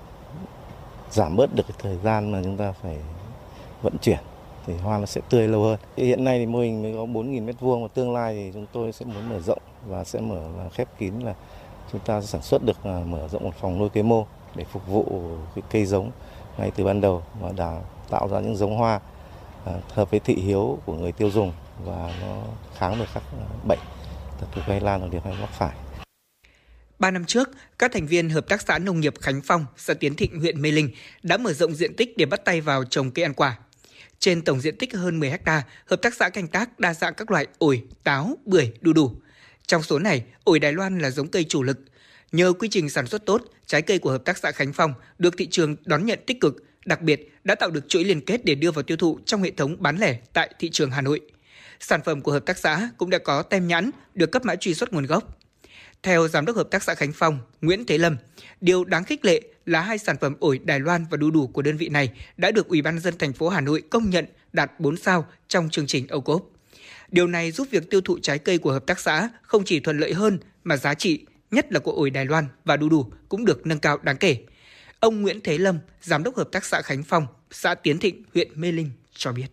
giảm bớt được cái thời gian mà chúng ta phải vận chuyển thì hoa nó sẽ tươi lâu hơn. Hiện nay thì mô hình mới có 4.000 mét vuông và tương lai thì chúng tôi sẽ muốn mở rộng và sẽ mở là khép kín là chúng ta sẽ sản xuất được à, mở rộng một phòng nuôi cây mô để phục vụ cái cây giống ngay từ ban đầu và đã tạo ra những giống hoa à, hợp với thị hiếu của người tiêu dùng và nó kháng được các à, bệnh tật thuộc gây lan ở điểm hay mắc phải. Ba năm trước, các thành viên Hợp tác xã Nông nghiệp Khánh Phong, xã Tiến Thịnh, huyện Mê Linh đã mở rộng diện tích để bắt tay vào trồng cây ăn quả. Trên tổng diện tích hơn 10 ha, hợp tác xã canh tác đa dạng các loại ổi, táo, bưởi, đu đủ. Trong số này, ổi Đài Loan là giống cây chủ lực. Nhờ quy trình sản xuất tốt, trái cây của hợp tác xã Khánh Phong được thị trường đón nhận tích cực, đặc biệt đã tạo được chuỗi liên kết để đưa vào tiêu thụ trong hệ thống bán lẻ tại thị trường Hà Nội. Sản phẩm của hợp tác xã cũng đã có tem nhãn, được cấp mã truy xuất nguồn gốc. Theo Giám đốc Hợp tác xã Khánh Phong, Nguyễn Thế Lâm, điều đáng khích lệ là hai sản phẩm ổi Đài Loan và đu đủ của đơn vị này đã được Ủy ban dân thành phố Hà Nội công nhận đạt 4 sao trong chương trình ô cốp. Điều này giúp việc tiêu thụ trái cây của hợp tác xã không chỉ thuận lợi hơn mà giá trị, nhất là của ổi Đài Loan và đu đủ cũng được nâng cao đáng kể. Ông Nguyễn Thế Lâm, Giám đốc Hợp tác xã Khánh Phong, xã Tiến Thịnh, huyện Mê Linh cho biết.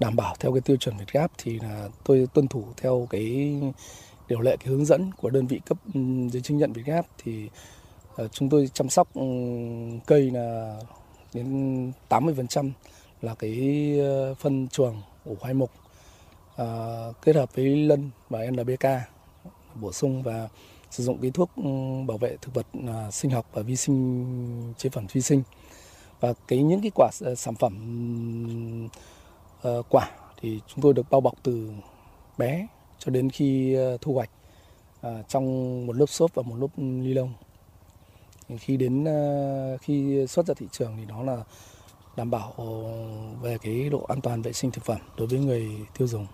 đảm bảo theo cái tiêu chuẩn Việt Gáp thì là tôi tuân thủ theo cái điều lệ cái hướng dẫn của đơn vị cấp ừ, giấy chứng nhận Việt gáp thì ờ, chúng tôi chăm sóc ừ, cây là đến 80% là cái ờ, phân chuồng ủ khoai mục à, kết hợp với lân và NPK bổ sung và sử dụng cái thuốc ừ, bảo vệ thực vật à, sinh học và vi sinh chế phẩm vi sinh. Và cái những cái quả sản phẩm à, quả thì chúng tôi được bao bọc từ bé cho đến khi ờ, thu hoạch à, trong một lớp xốp và một lớp ni lông khi đến ờ, khi xuất ra thị trường thì nó là đảm bảo về cái độ an toàn vệ sinh thực phẩm đối với người tiêu dùng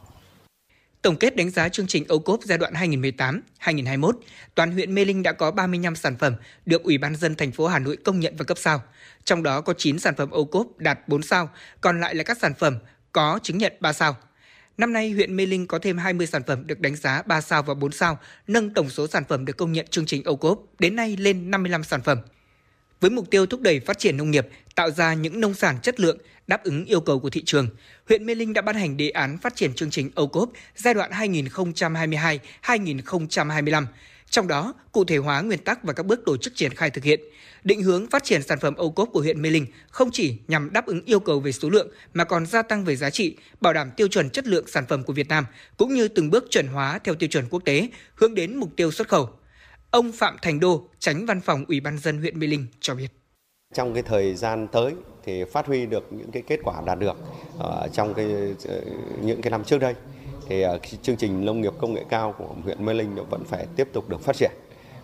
Tổng kết đánh giá chương trình ô cốp giai đoạn 2018-2021, toàn huyện Mê Linh đã có 35 sản phẩm được Ủy ban dân thành phố Hà Nội công nhận và cấp sao. Trong đó có 9 sản phẩm ô cốp đạt 4 sao, còn lại là các sản phẩm có chứng nhận 3 sao. Năm nay, huyện Mê Linh có thêm 20 sản phẩm được đánh giá 3 sao và 4 sao, nâng tổng số sản phẩm được công nhận chương trình ô cốp đến nay lên 55 sản phẩm. Với mục tiêu thúc đẩy phát triển nông nghiệp, tạo ra những nông sản chất lượng đáp ứng yêu cầu của thị trường, huyện Mê Linh đã ban hành đề án phát triển chương trình ô cốp giai đoạn 2022-2025. Trong đó, cụ thể hóa nguyên tắc và các bước tổ chức triển khai thực hiện. Định hướng phát triển sản phẩm ô cốp của huyện Mê Linh không chỉ nhằm đáp ứng yêu cầu về số lượng mà còn gia tăng về giá trị, bảo đảm tiêu chuẩn chất lượng sản phẩm của Việt Nam cũng như từng bước chuẩn hóa theo tiêu chuẩn quốc tế, hướng đến mục tiêu xuất khẩu. Ông Phạm Thành Đô, tránh văn phòng Ủy ban dân huyện Mê Linh cho biết. trong cái thời gian tới thì phát huy được những cái kết quả đạt được ờ, trong cái ờ, những cái năm trước đây thì ờ, chương trình nông nghiệp công nghệ cao của huyện Mê Linh vẫn phải tiếp tục được phát triển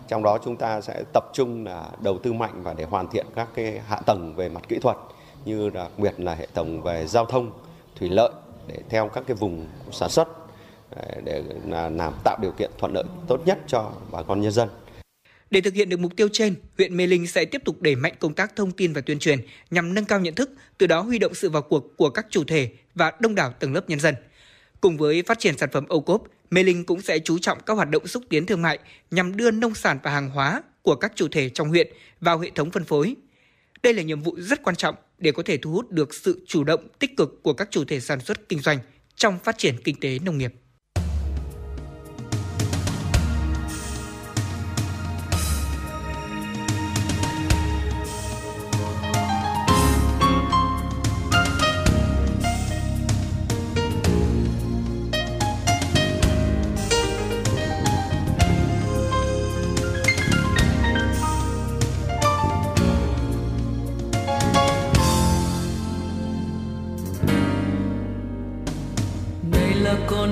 Trong đó chúng ta sẽ tập trung là đầu tư mạnh và để hoàn thiện các cái hạ tầng về mặt kỹ thuật như đặc biệt là hệ thống về giao thông, thủy lợi để theo các cái vùng sản xuất để- làm tạo điều kiện thuận lợi tốt nhất cho bà con nhân dân. Để thực hiện được mục tiêu trên, huyện Mê Linh sẽ tiếp tục đẩy mạnh công tác thông tin và tuyên truyền nhằm nâng cao nhận thức, từ đó huy động sự vào cuộc của các chủ thể và đông đảo tầng lớp nhân dân. Cùng với phát triển sản phẩm ô cốp, Mê Linh cũng sẽ chú trọng các hoạt động xúc tiến thương mại nhằm đưa nông sản và hàng hóa của các chủ thể trong huyện vào hệ thống phân phối. Đây là nhiệm vụ rất quan trọng để có thể thu hút được sự chủ động, tích cực của các chủ thể sản xuất kinh doanh trong phát triển kinh tế nông nghiệp.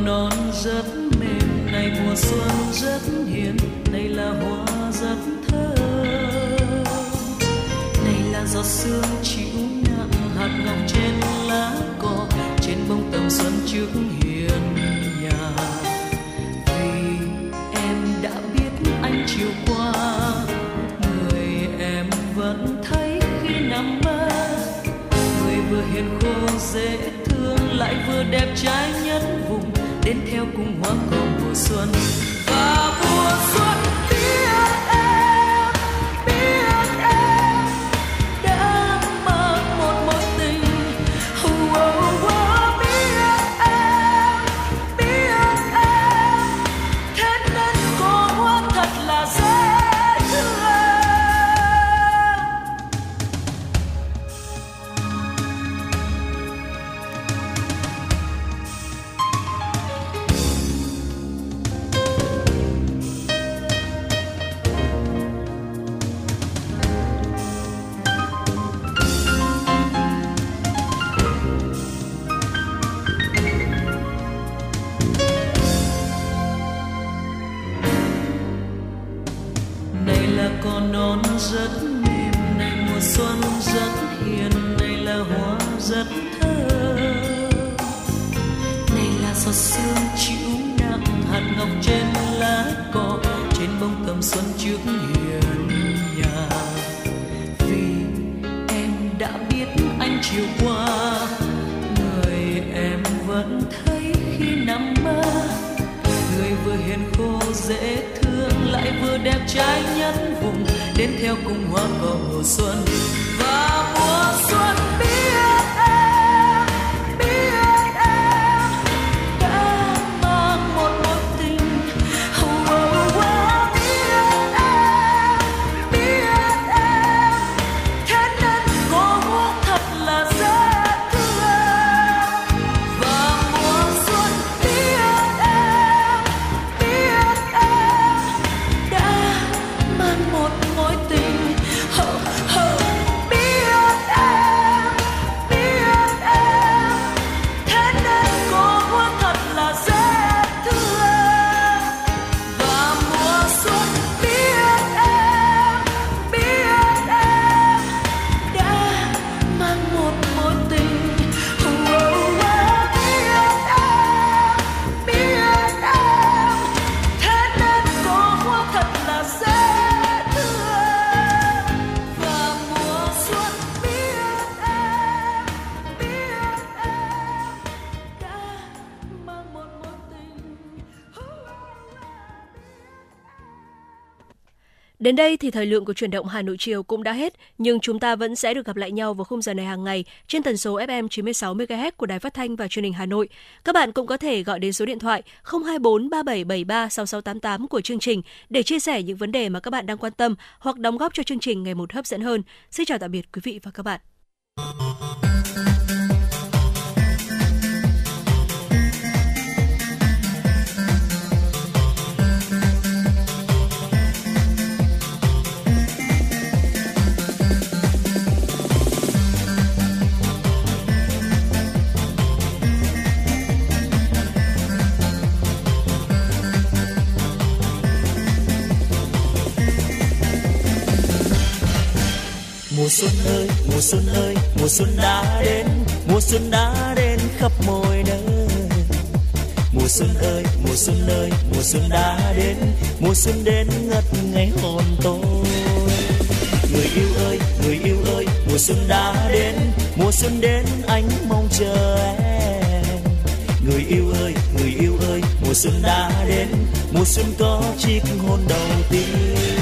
Non rất mềm. Này mùa xuân rất hiền, này là hoa rất thơm. Này là giọt sương chịu nặng hạt ngọc trên lá cỏ. Trên bông tầm xuân trước hiền nhà. Vì em đã biết anh chiều qua, người em vẫn thấy khi nằm mơ. Người vừa hiền khô dễ thương, lại vừa đẹp trai nhất vùng đến theo cùng hoa cỏ mùa xuân. Và mùa xuân Đến đây thì thời lượng của chuyển động Hà Nội chiều cũng đã hết, nhưng chúng ta vẫn sẽ được gặp lại nhau vào khung giờ này hàng ngày trên tần số FM 96 MHz của Đài Phát thanh và Truyền hình Hà Nội. Các bạn cũng có thể gọi đến số điện thoại 024 3773 6688 của chương trình để chia sẻ những vấn đề mà các bạn đang quan tâm hoặc đóng góp cho chương trình ngày một hấp dẫn hơn. Xin chào tạm biệt quý vị và các bạn. Xuân ơi mùa xuân ơi mùa xuân đã đến mùa xuân đã đến khắp mọi nơi mùa xuân ơi mùa xuân ơi mùa xuân đã đến mùa xuân đến ngất ngây hồn tôi người yêu ơi người yêu ơi mùa xuân đã đến mùa xuân đến anh mong chờ em người yêu ơi người yêu ơi mùa xuân đã đến mùa xuân có chiếc hôn đầu tiên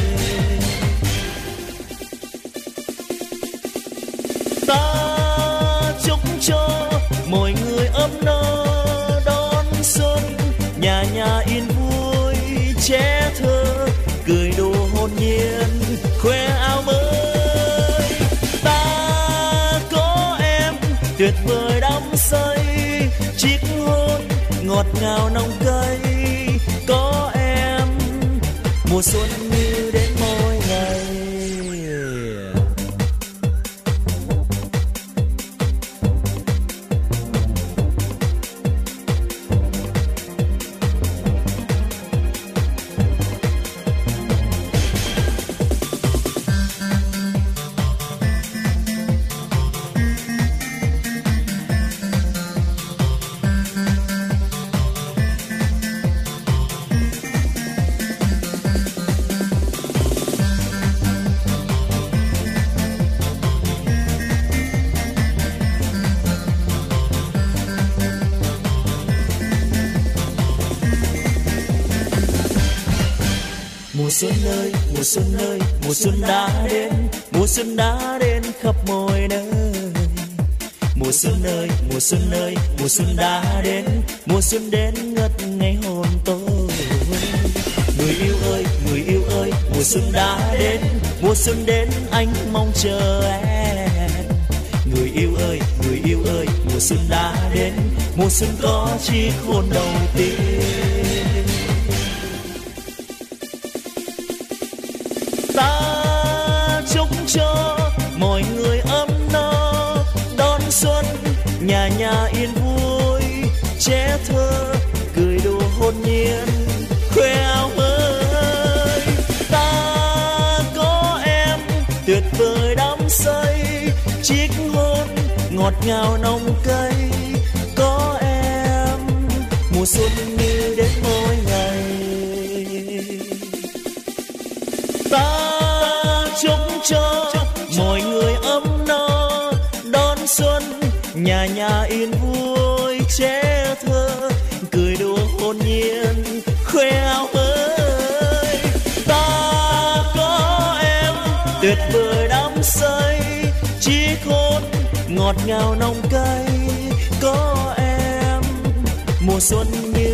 ngọt ngào nồng cay. Có em mùa xuân như xuân đã đến khắp mọi nơi. Mùa xuân ơi, mùa xuân ơi, mùa xuân đã đến. Mùa xuân đến ngất ngây hồn tôi. Người yêu ơi, người yêu ơi, mùa xuân đã đến. Mùa xuân đến, anh mong chờ em. Người yêu ơi, người yêu ơi, mùa xuân đã đến. Mùa xuân có chiếc hôn đầu tiên. Ngào nồng cây có em, mùa xuân như đến mỗi ngày. Ta chúc cho mọi người ấm no, đón xuân, nhà nhà yên vui trẻ thơ, cười đùa hồn nhiên. Ngọt ngào nồng cay. Có em mùa xuân như